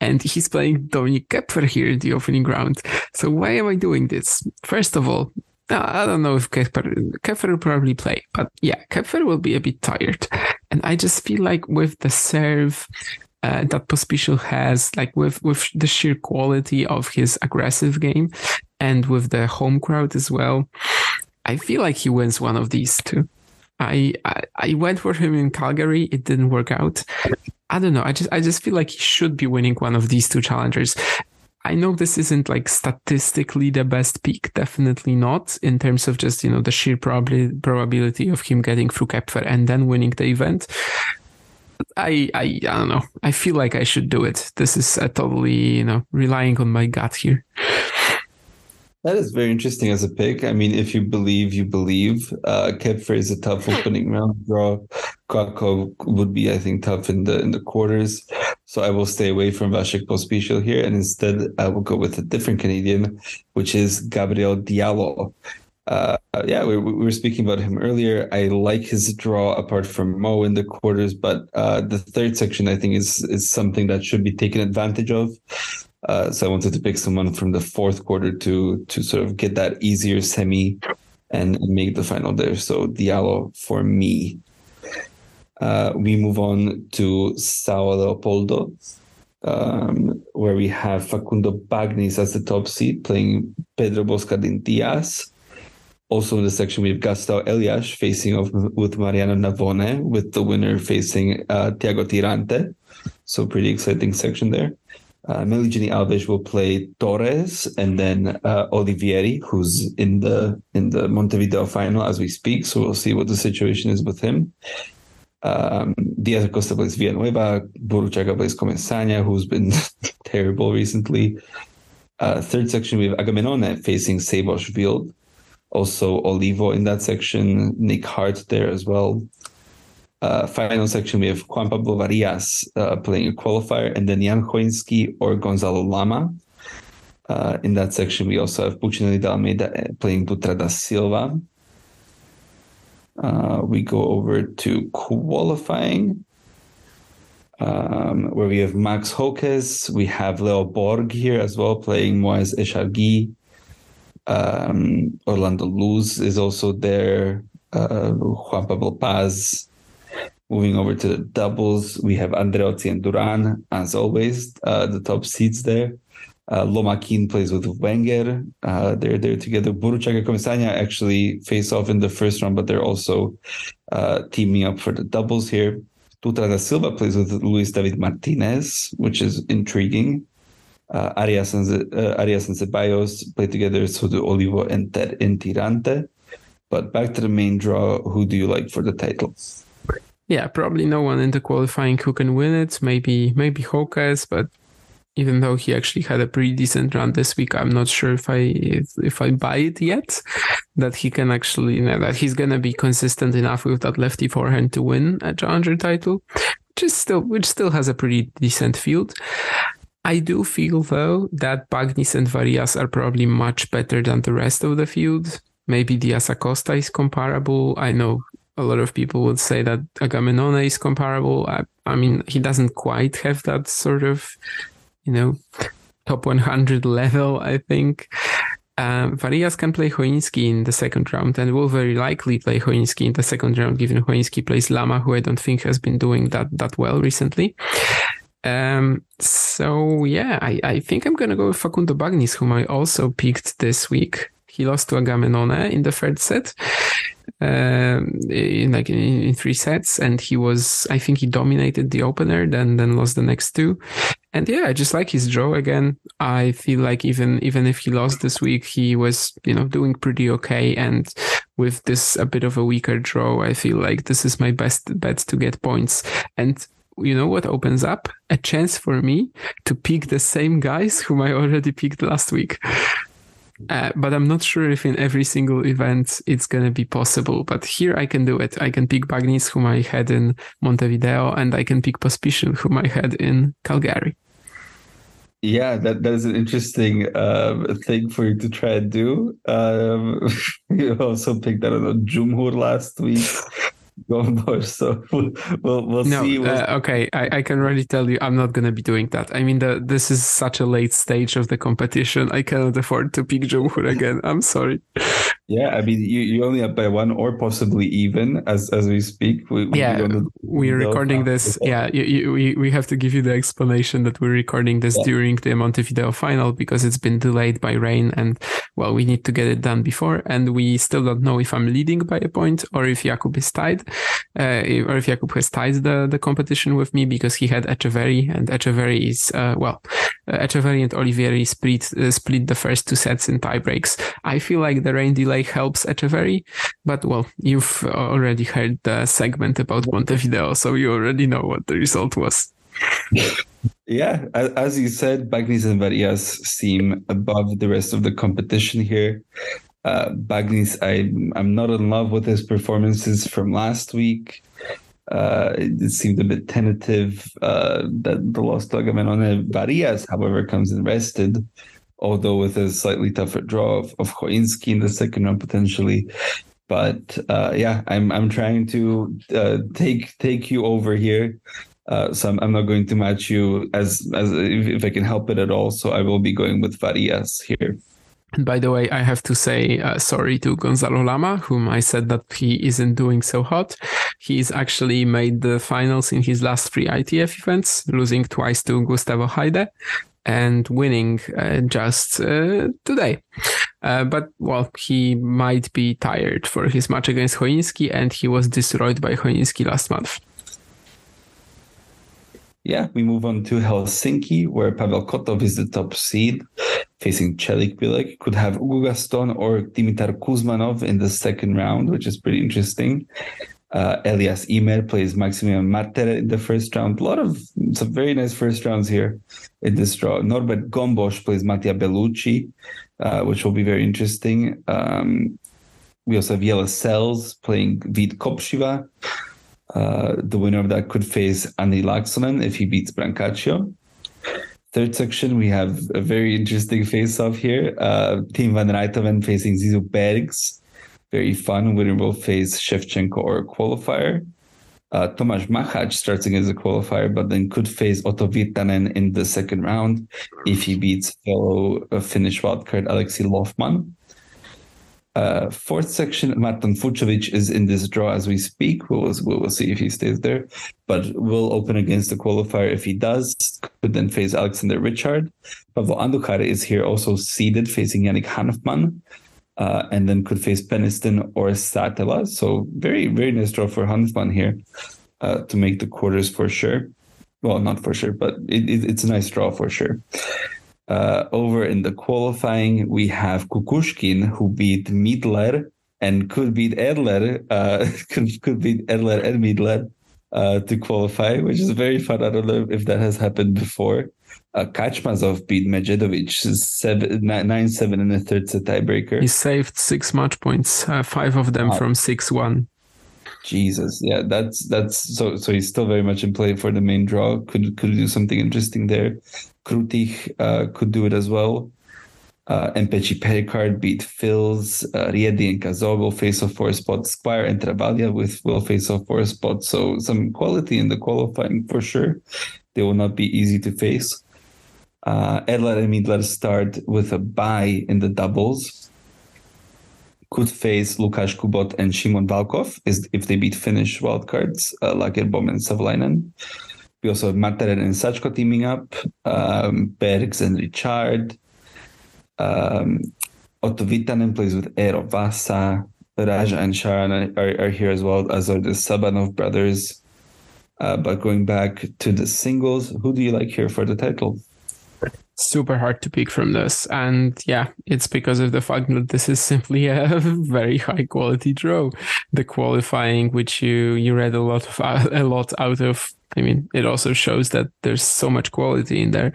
and he's playing Dominik Koepfer here in the opening round. So why am I doing this? First of all, I don't know if Koepfer will probably play, but yeah, Koepfer will be a bit tired. And I just feel like with the serve uh, that Pospisil has, like with, with the sheer quality of his aggressive game and with the home crowd as well, I feel like he wins one of these two. I, I, I went for him in Calgary. It didn't work out. I don't know. I just I just feel like he should be winning one of these two challengers. I know this isn't like statistically the best pick, definitely not in terms of just, you know, the sheer prob- probability of him getting through Koepfer and then winning the event. I, I, I don't know. I feel like I should do it. This is totally, you know, relying on my gut here. That is very interesting as a pick. I mean, if you believe, you believe. Uh, Koepfer is a tough opening round draw. Krakow would be, I think, tough in the in the quarters. So I will stay away from Vasek Pospisil here, and instead I will go with a different Canadian, which is Gabriel Diallo. Uh, yeah, we, we, were speaking about him earlier. I like his draw apart from Mmoh in the quarters, but uh, the third section I think is is something that should be taken advantage of. Uh, so I wanted to pick someone from the fourth quarter to to sort of get that easier semi and, and make the final there. So Diallo for me. Uh, we move on to Sao Leopoldo, um, where we have Facundo Bagnis as the top seed, playing Pedro Boscardin Dias. Also in the section, we have Gastão Elias facing off with Mariano Navone, with the winner facing uh, Thiago Tirante. So pretty exciting section there. Uh, Alves will play Torres and then uh, Olivieri, who's in the in the Montevideo final as we speak. So we'll see what the situation is with him. Um, Diaz Acosta plays Villanueva. Burruchaga plays Comesaña, who's been terrible recently. Uh, third section, we have Agamenone facing Seyboth Wild. Also, Olivo in that section. Nick Hardt there as well. Uh, final section, we have Juan Pablo Varillas uh, playing a qualifier, and then Jan Choinski or Gonzalo Lama. Uh, in that section, we also have Puccinelli de Almeida uh, playing Dutra da Silva. Uh, we go over to qualifying, um, where we have Max Hokes. We have Leo Borg here as well, playing Moez Echargui. Um, Orlando Luz is also there. Uh, Juan Pablo Paz. Moving over to the doubles, we have Andreozzi and Duran, as always, uh, the top seeds there. Uh, Lomakin plays with Wenger. Uh, they're there together. Burruchaga Comesaña actually face off in the first round, but they're also uh, teaming up for the doubles here. Dutra da Silva plays with Luis David Martinez, which is intriguing. Uh, Arias and uh, Arias and Ceballos play together, so do Olivo and Ted in Tirante. But back to the main draw, who do you like for the title? Yeah, probably no one in the qualifying who can win it. Maybe maybe Hokes, but even though he actually had a pretty decent run this week, I'm not sure if I if, if I buy it yet. That he can actually, you know, that he's gonna be consistent enough with that lefty forehand to win a challenger title, which is still which still has a pretty decent field. I do feel though that Bagnis and Varillas are probably much better than the rest of the field. Maybe Diaz Acosta is comparable. I know a lot of people would say that Agamenone is comparable. I, I mean, he doesn't quite have that sort of you know, top 100 level, I think. Um, Varillas can play Choinski in the second round and will very likely play Choinski in the second round, given Choinski plays Lama, who I don't think has been doing that that well recently. Um, so yeah, I, I think I'm gonna go with Facundo Bagnis, whom I also picked this week. He lost to Agamenone in the third set, um, in like in, in, three sets, and he was I think he dominated the opener, then then lost the next two, and yeah, I just like his draw again. I feel like even even if he lost this week, he was you know doing pretty okay. And with this a bit of a weaker draw, I feel like this is my best bet to get points. And you know what opens up? A chance for me to pick the same guys whom I already picked last week. Uh, but I'm not sure if in every single event it's going to be possible. But here I can do it. I can pick Bagnis, whom I had in Montevideo, and I can pick Pospisil, whom I had in Calgary. Yeah, that, that is an interesting um, thing for you to try and do. Um, you also picked, I don't know, Dzumhur last week. Gombos. So we'll we'll, no, see. Uh, okay, I, I can already tell you I'm not gonna be doing that. I mean, the, this is such a late stage of the competition. I cannot afford to pick Dzumhur again. I'm sorry. Yeah, I mean, you you only up by one or possibly even as as we speak. We, we yeah, we're recording this. Yeah, you, you, we we have to give you the explanation that we're recording this yeah. during the Montevideo final because it's been delayed by rain, and well, we need to get it done before, and we still don't know if I'm leading by a point or if Jakub is tied, uh, or if Jakub has tied the the competition with me because he had Etcheverry, and Etcheverry is uh, well, Etcheverry and Olivieri split uh, split the first two sets in tie breaks. I feel like the rain delay helps Etcheverry, but well, you've already heard the segment about Montevideo, so you already know what the result was. Yeah, as you said, Bagnis and Varillas seem above the rest of the competition here. Uh, Bagnis, I, I'm not in love with his performances from last week. Uh, it seemed a bit tentative uh, that the loss to Agamenone. Varillas, however, comes in rested although with a slightly tougher draw of, of Choinski in the second round potentially. But uh, yeah, I'm I'm trying to uh, take take you over here. Uh, so I'm, I'm, not going to match you as as if, if, I can help it at all. So I will be going with Varillas here. And by the way, I have to say uh, sorry to Gonzalo Lama, whom I said that he isn't doing so hot. He's actually made the finals in his last three ITF events, losing twice to Gustavo Heide and winning uh, just uh, today. Uh, but well, he might be tired for his match against Choinski, and he was destroyed by Choinski last month. Yeah, we move on to Helsinki, where Pavel Kotov is the top seed, facing Celikbilek. Could have Ugo Gaston or Dimitar Kuzmanov in the second round, which is pretty interesting. Uh, Elias Ymer plays Maximilian Marterer in the first round. A lot of some very nice first rounds here in this draw. Norbert Gombos plays Mattia Bellucci, uh, which will be very interesting. Um, we also have Jelle Sels playing Vít Kopřiva. Uh, the winner of that could face Andy Laaksonen if he beats Brancaccio. Third section, we have a very interesting face-off here. Uh, Tim van Rijthoven facing Zizou Bergs very fun. Winner will face Shevchenko or a qualifier. Uh, Tomasz Machac starting as a qualifier, but then could face Otto Virtanen in the second round if he beats fellow uh, Finnish wildcard Alexei Lofman. Uh, fourth section, Marton Fucsovics is in this draw as we speak. We'll, we'll see if he stays there, but will open against the qualifier if he does. Could then face Alexander Ritschard. Pablo Andujar is here also seeded, facing Yannick Hanfmann uh, and then could face Peniston or Satela. So very, very nice draw for Hanfmann here uh, to make the quarters for sure. Well, not for sure, but it, it, it's a nice draw for sure. Uh, over in the qualifying, we have Kukushkin who beat Miedler and could beat Edler, uh, could, could beat Edler and Miedler uh, to qualify, which is very fun. I don't know if that has happened before. Uh, Kachmazov beat Medjedovic seven, nine, seven in the third set tiebreaker. He saved six match points, uh, five of them from six one. Jesus, yeah, that's that's so so he's still very much in play for the main draw. Could could do something interesting there. Krutykh uh, could do it as well. Uh, Mpetshi Perricard beat Fils. Uh, Riedi and Cazaux will face off for a spot. Squire and Travaglia with will face off for a spot. So some quality in the qualifying for sure. They will not be easy to face. Uh, Edler and Miedler start with a bye in the doubles. Could face Lukasz Kubot and Szymon Walkow if they beat Finnish wildcards, uh, Lagerboom and Savlainen. We also have Marterer and Sachko teaming up, um, Bergs and Ritschard. Um, Otto Virtanen plays with Eero Vasa. Raja and Sharan are, are, here as well, as are the Sabanov brothers. Uh, but going back to the singles, who do you like here for the title? Super hard to pick from this. And yeah, it's because of the fact that this is simply a very high quality draw. The qualifying, which you you read a lot of a lot out of I mean, it also shows that there's so much quality in there.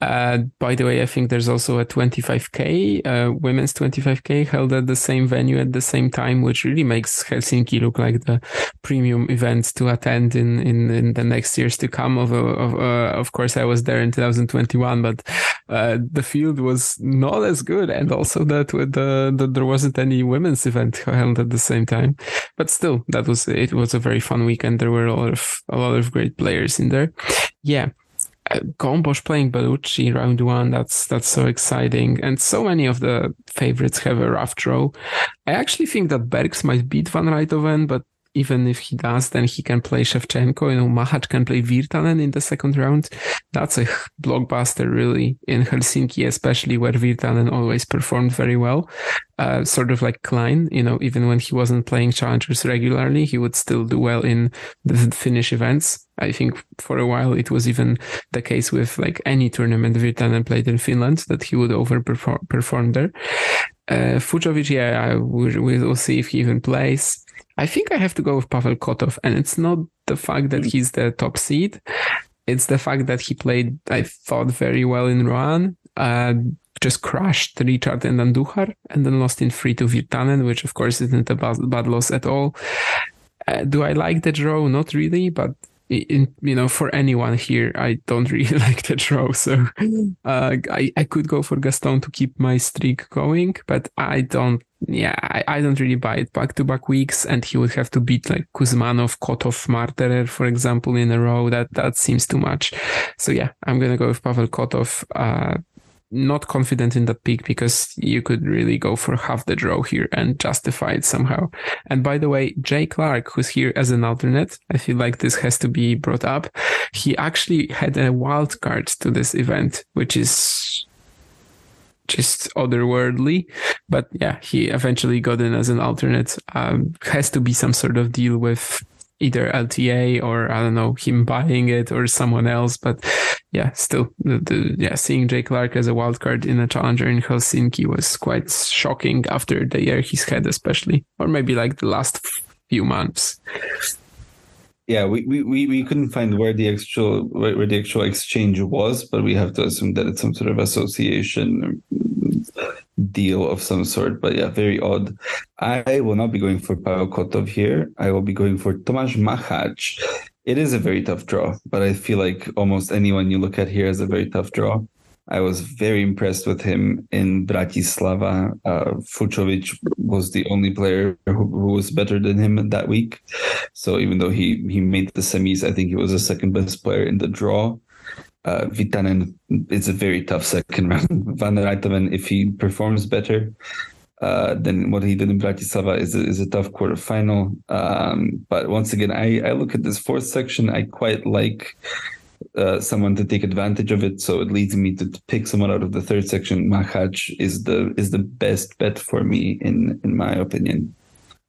Uh, by the way, I think there's also a 25k, uh, women's 25k held at the same venue at the same time, which really makes Helsinki look like the premium event to attend in, in, in the next years to come. Of, of, uh, of course, I was there in 2021, but uh, the field was not as good. And also that, with the, that there wasn't any women's event held at the same time. But still, that was, it was a very fun weekend. There were a lot of, a lot of great players in there. Yeah. Uh, Gombos playing Bellucci round one. That's that's so exciting, and so many of the favorites have a rough draw. I actually think that Bergs might beat Van Rijthoven, but even if he does, then he can play Shevchenko. You know, Machac can play Virtanen in the second round. That's a blockbuster, really, in Helsinki, especially where Virtanen always performed very well. Uh, sort of like Klein, you know, even when he wasn't playing challengers regularly, he would still do well in the Finnish events. I think for a while it was even the case with like any tournament Virtanen played in Finland that he would overperform perform there. Uh, Fucsovics, yeah, we, will see if he even plays. I think I have to go with Pavel Kotov, and it's not the fact that he's the top seed. It's the fact that he played, I thought, very well in Rouen. Uh, just crushed Ritschard and Andujar, and then lost in free to Virtanen, which of course isn't a bad, bad loss at all. Uh, do I like the draw? Not really, but in, you know, for anyone here, I don't really like the draw. So uh, I, I could go for Gaston to keep my streak going, but I don't, yeah, I, I don't really buy it back to back weeks. And he would have to beat like Kuzmanov, Kotov, Marterer, for example, in a row. That, that seems too much. So yeah, I'm going to go with Pavel Kotov. Uh, not confident in that pick because you could really go for half the draw here and justify it somehow. And by the way, Jay Clark, who's here as an alternate, I feel like this has to be brought up. He actually had a wild card to this event, which is just otherworldly. But yeah, he eventually got in as an alternate. Um, has to be some sort of deal with either LTA or I don't know him buying it or someone else. But yeah, still the, the yeah seeing Jay Clark as a wild card in a challenger in Helsinki was quite shocking after the year he's had, especially or maybe like the last few months. Yeah, we, we, we couldn't find where the actual where, where the actual exchange was, but we have to assume that it's some sort of association deal of some sort. But yeah, very odd. I will not be going for Pavel Kotov here. I will be going for Tomasz Machac. It is a very tough draw, but I feel like almost anyone you look at here is a very tough draw. I was very impressed with him in Bratislava. Uh, Fucsovics was the only player who, who, was better than him that week. So even though he he made the semis, I think he was the second best player in the draw uh, Virtanen is a very tough second round. Van der Rijthoven, if he performs better uh, than what he did in Bratislava, is a, is a tough quarterfinal. Um, but once again, I, I look at this fourth section. I quite like uh, someone to take advantage of it. So it leads me to, pick someone out of the third section. Machac is the is the best bet for me in in my opinion.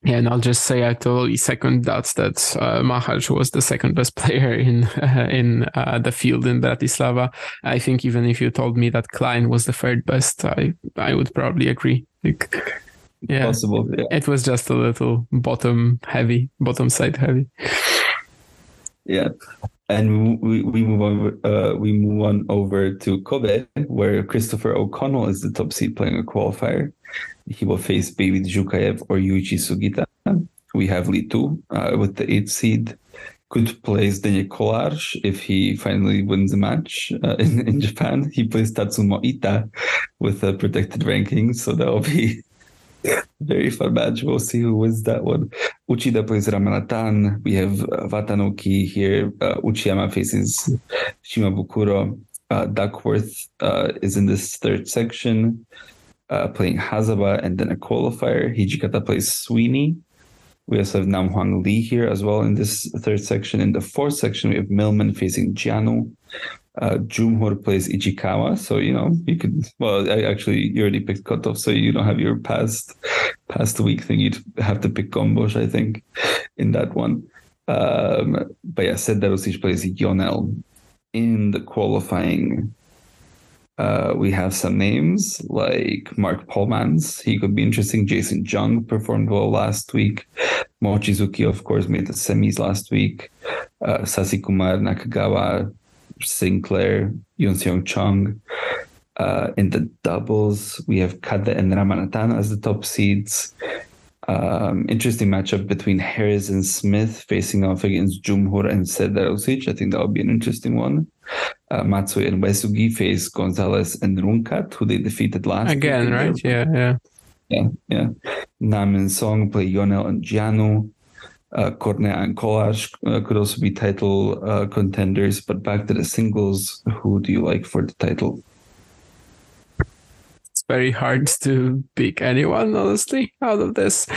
Yeah, and I'll just say I totally second that that uh, Machac was the second best player in uh, in uh, the field in Bratislava. I think even if you told me that Klein was the third best, I I would probably agree. Like, yeah, possible. Yeah. It was just a little bottom heavy, bottom side heavy. Yeah, and we, we move on. Uh, we move on over to Kobe, where Christopher O'Connell is the top seed playing a qualifier. He will face David Zhukayev or Yuichi Sugita. We have Li Tu uh, with the eighth seed. Could play Zdeněk Kolář if he finally wins the match uh, in, in Japan. He plays Tatsuma Ito with a protected ranking, so that'll be very fun match. We'll see who wins that one. Uchida plays Ramanathan. We have uh, here. Uh, Uchiyama faces Shimabukuro. Uh, Duckworth uh, is in this third section uh, playing Hazaba and then a qualifier. Hijikata plays Sweeney. We also have Nam Hoang Ly here as well in this third section. In the fourth section, we have Millman facing Jianu. Uh, plays Ichikawa, so you know you could. Well, I actually you already picked Kotov, so you don't have your past past week thing. You'd have to pick Gombos, I think, in that one. Um, but yeah, Serdarusic plays Ionel in the qualifying. Uh, we have some names like Marc Polmans. He could be interesting. Jason Jung performed well last week. Mochizuki, of course, made the semis last week. Uh, Sasikumar, Nakagawa, Sinclair, Yun Seong Chung. Uh, in the doubles, we have Kadhe and Ramanathan as the top seeds. Um, interesting matchup between Harris and Smith facing off against Jumhur and Serdarusic. I think that would be an interesting one. Uh, Matsui and Uesugi face Gonzalez and Rungkat, who they defeated last again, right? Yeah, yeah, yeah, yeah. Nam and Song play Ionel and Jianu. Uh, Cornet and Kolas uh, could also be title uh, contenders. But back to the singles, who do you like for the title? It's very hard to pick anyone, honestly, out of this.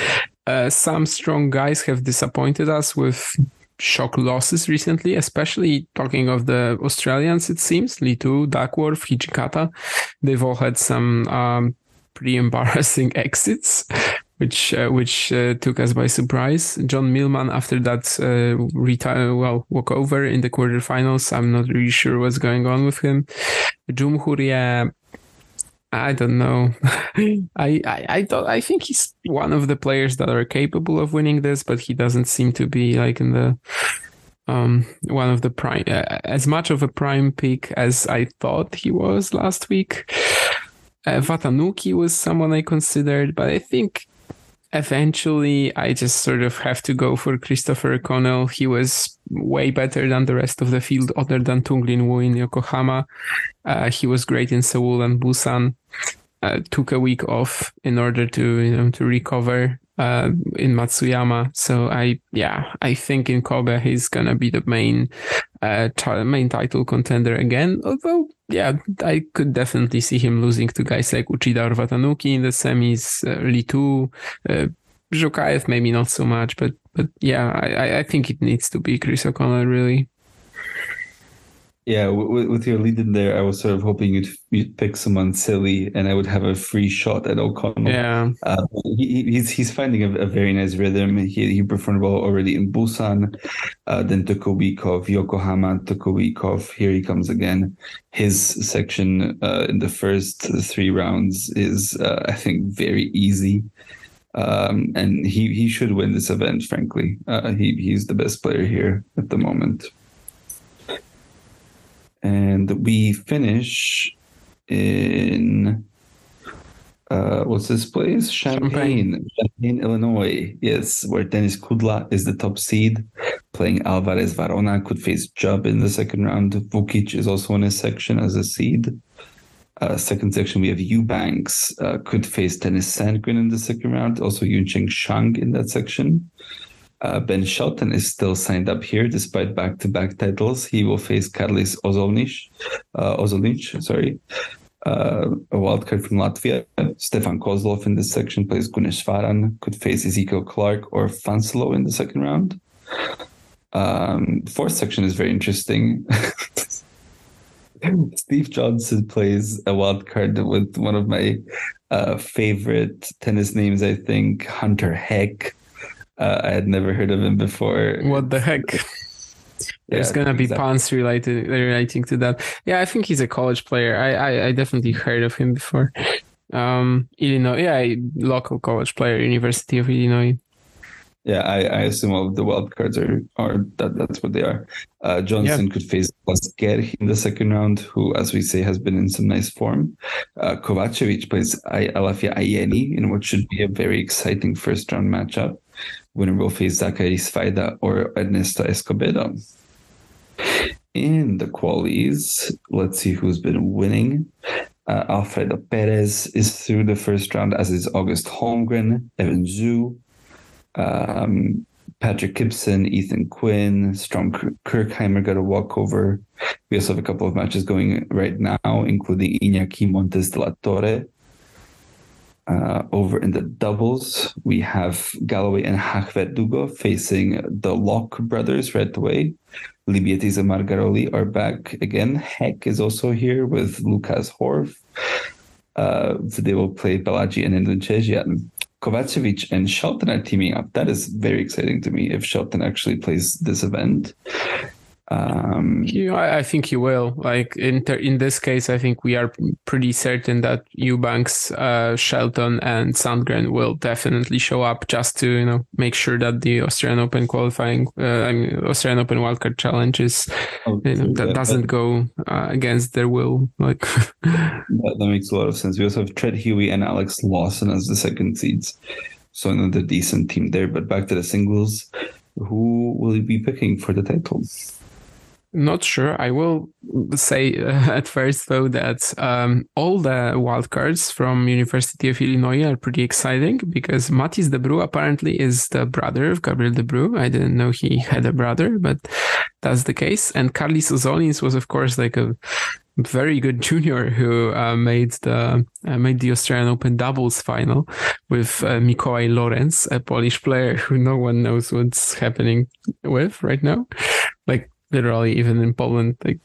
Uh, some strong guys have disappointed us with shock losses recently, especially talking of the Australians, it seems. Li Tu, Duckworth, Hijikata. They've all had some um, pretty embarrassing exits, which uh, which uh, took us by surprise. John Millman, after that uh, retire, well, walkover in the quarterfinals, I'm not really sure what's going on with him. Jumhur, I don't know. I, I I thought I think he's one of the players that are capable of winning this, but he doesn't seem to be like in the um one of the prime uh, as much of a prime pick as I thought he was last week. Uh, Watanuki was someone I considered, but I think eventually I just sort of have to go for Christopher Connell. He was way better than the rest of the field, other than Tunglin Wu in Yokohama. Uh, he was great in Seoul and Busan. Uh, took a week off in order to you know to recover uh, in Matsuyama. So I yeah I think in Kobe he's gonna be the main uh, t- main title contender again. Although yeah I could definitely see him losing to guys like Uchida or Watanuki in the semis, uh, Li Tu, uh, Zhukayev maybe not so much, but but yeah I I think it needs to be Chris O'Connell really. Yeah, with, with your lead in there, I was sort of hoping you'd you'd pick someone silly, and I would have a free shot at O'Connell. Yeah, uh, he, he's he's finding a, a, very nice rhythm. He he performed well already in Busan, uh, then took a week off. Yokohama took a week off. Here he comes again. His section uh, in the first three rounds is, uh, I think, very easy. Um, and he, he should win this event, frankly. Uh, he he's the best player here at the moment and we finish in uh, what's this place? Champaign, Champaign, Champaign, Illinois. Yes, where Denis Kudla is the top seed, playing Alvarez Varona. Could face Jubb in the second round. Vukic is also in a section as a seed. Uh, second section, we have Eubanks, uh, could face Tennys Sandgren in the second round. Also, Yuncheng Shang in that section. Uh, ben Shelton is still signed up here despite back-to-back titles. He will face Karlis Ozolnic, uh, Ozolnic, sorry, uh, a wildcard from Latvia. Stefan Kozlov in this section plays Gunneswaran, could face Ezekiel Clark or Fanselo in the second round. Um, fourth section is very interesting. Steve Johnson plays a wild card with one of my uh, favorite tennis names, I think, Hunter Heck. Uh, I had never heard of him before. What the heck? There's yeah, gonna be exactly. puns related relating to that. Yeah, I think he's a college player. I I, I definitely heard of him before. Um, Illinois, yeah, local college player, University of Illinois. Yeah, I, I assume all of the wild cards are are that that's what they are. Uh, Johnson yeah. could face Lasker in the second round, who, as we say, has been in some nice form. Uh, Kovacevic plays Alafia Ayeni in what should be a very exciting first round matchup winner will face Zachary Svajda or Ernesto Escobedo. In the qualies, let's see who's been winning. Uh, Alfredo Perez is through the first round, as is August Holmgren, Evan Zhu, um, Patrick Gibson, Ethan Quinn, Strong Kirchheimer got a walkover. We also have a couple of matches going right now, including Iñaki Montes de la Torre uh, over in the doubles, we have Galloway and Hach facing the Lock brothers right away. Libietis and Margaroli are back again. Heck is also here with Lucas Horve. Uh, they will play Balaji and Indonesia. Kovacevic and Shelton are teaming up. That is very exciting to me. If Shelton actually plays this event, um, yeah, I think he will. Like in ter- in this case, I think we are pretty certain that Eubanks, uh, Shelton, and Sandgren will definitely show up just to you know make sure that the Australian Open qualifying, uh, I mean Australian Open wildcard challenge is oh, you know, that, doesn't go uh, against their will. Like that, that, makes a lot of sense. We also have Treat Huey and Alex Lawson as the second seeds, so another decent team there. But back to the singles, who will you be picking for the title? Not sure. I will say uh, at first though that um, all the wildcards from University of Illinois are pretty exciting because Mathys Debru apparently is the brother of Gabriel Debru. I didn't know he had a brother, but that's the case. And Karlis Ozolins was of course like a very good junior who uh, made the uh, made the Australian Open doubles final with uh, Mikołaj Lorens, a Polish player who no one knows what's happening with right now. Like literally even in Poland, like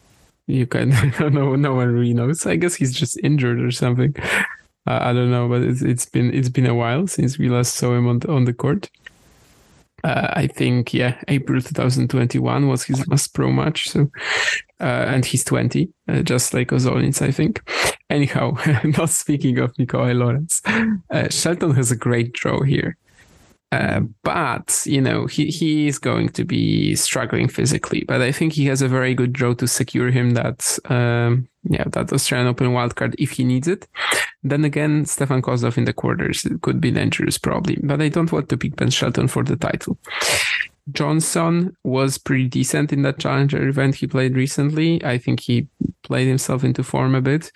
you can no no one really knows. I guess he's just injured or something. Uh, I don't know, but it's it's been it's been a while since we last saw him on the, on the court. Uh, I think yeah, April 2021 was his last pro match. So, uh, and he's 20, uh, just like Ozolins, I think. Anyhow, not speaking of Mikołaj Lorens, uh, Shelton has a great draw here. Uh, but you know he he is going to be struggling physically. But I think he has a very good draw to secure him that um, yeah that Australian Open wildcard if he needs it. Then again, Stefan Kozlov in the quarters could be dangerous probably. But I don't want to pick Ben Shelton for the title. Johnson was pretty decent in that challenger event he played recently. I think he played himself into form a bit.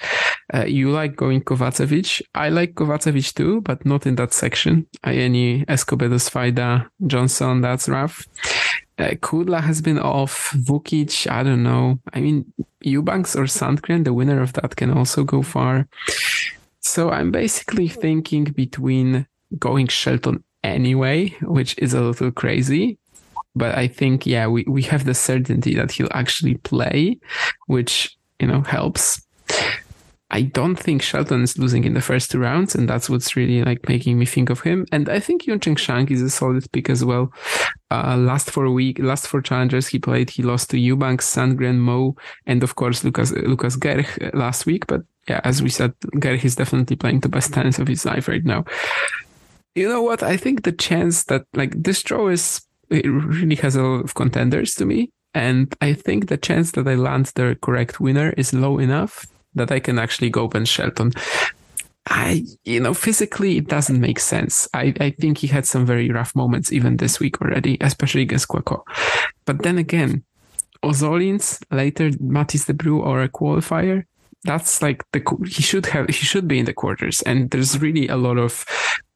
Uh, you like going Kovacevic. I like Kovacevic too, but not in that section. Any Escobedo Svajda, Johnson, that's rough. Uh, Kudla has been off. Vukic, I don't know. I mean, Eubanks or Sandgren, the winner of that, can also go far. So I'm basically thinking between going Shelton anyway, which is a little crazy, but I think, yeah, we, we have the certainty that he'll actually play, which, you know, helps. I don't think Shelton is losing in the first two rounds, and that's what's really like making me think of him. And I think Yuncheng Shang is a solid pick as well. Uh, last four week, last four challengers he played, he lost to Eubanks, Sandgren, Mmoh, and of course Lukas Lukas Gerch last week. But yeah, as we said, Gerch is definitely playing the best tennis of his life right now. You know what? I think the chance that like this draw is it really has a lot of contenders to me. And I think the chance that I land the correct winner is low enough that I can actually go Ben Shelton. I, you know, physically it doesn't make sense. I, I think he had some very rough moments even this week already, especially against Quaco. But then again, Ozolins, later Mathys Debru or a qualifier, that's like the he should have he should be in the quarters and there's really a lot of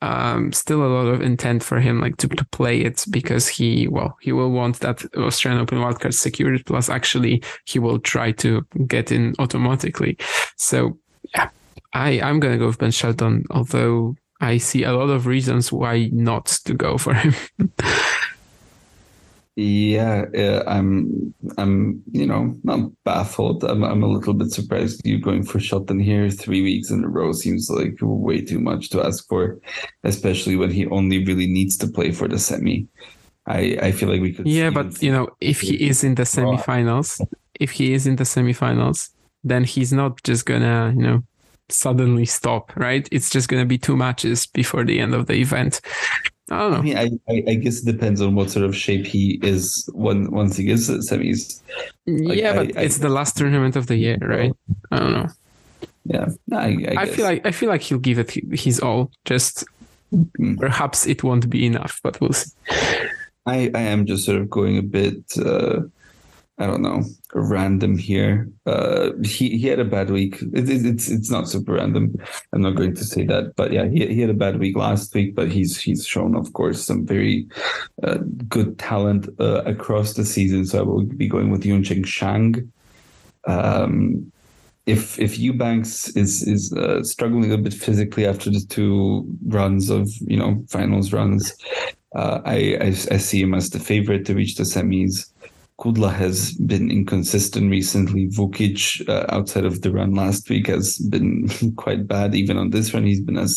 um still a lot of intent for him like to, to play it because he well he will want that australian open wildcard secured plus actually he will try to get in automatically. So yeah i i'm gonna go with ben shelton although i see a lot of reasons why not to go for him Yeah, yeah, I'm, I'm, you know, not baffled. I'm, I'm a little bit surprised you going for Shelton here. Three weeks in a row seems like way too much to ask for, especially when he only really needs to play for the semi. I, I feel like we could. Yeah, but you know, if he is in the oh. semifinals, if he is in the semifinals, then he's not just gonna, you know, suddenly stop, right? It's just gonna be two matches before the end of the event. I don't know. I mean, I, I, I, guess it depends on what sort of shape he is when once he gets to semis. Like, yeah, but I, it's the last tournament of the year, right? I don't know. Yeah, I, I, feel like I feel like he'll give it his all. Just mm. perhaps it won't be enough, but we'll see. I, I am just sort of going a bit. Uh, I don't know, random here. Uh, he he had a bad week. It, it, it's it's not super random. I'm not going to say that, but yeah, he he had a bad week last week. But he's he's shown, of course, some very uh, good talent uh, across the season. So I will be going with Yuncheng Shang. Um, if if Eubanks is is uh, struggling a bit physically after the two runs of you know finals runs, uh, I, I I see him as the favorite to reach the semis. Kudla has been inconsistent recently. Vukic, uh, outside of the run last week, has been quite bad. Even on this run, he's been a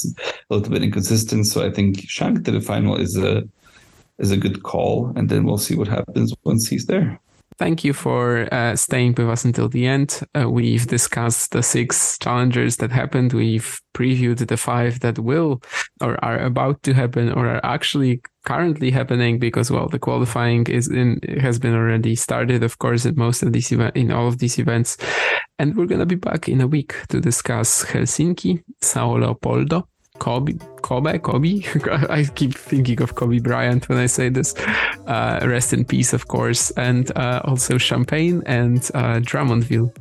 little bit inconsistent. So I think Shang to the final is a is a good call, and then we'll see what happens once he's there. Thank you for uh, staying with us until the end. Uh, we've discussed the six challengers that happened. We've previewed the five that will or are about to happen or are actually currently happening because well the qualifying is in has been already started of course in most of these in all of these events and we're going to be back in a week to discuss Helsinki Sao Leopoldo Kobe, Kobe, Kobe. I keep thinking of Kobe Bryant when I say this. Uh, rest in peace, of course, and uh, also Champaign and uh, Drummondville.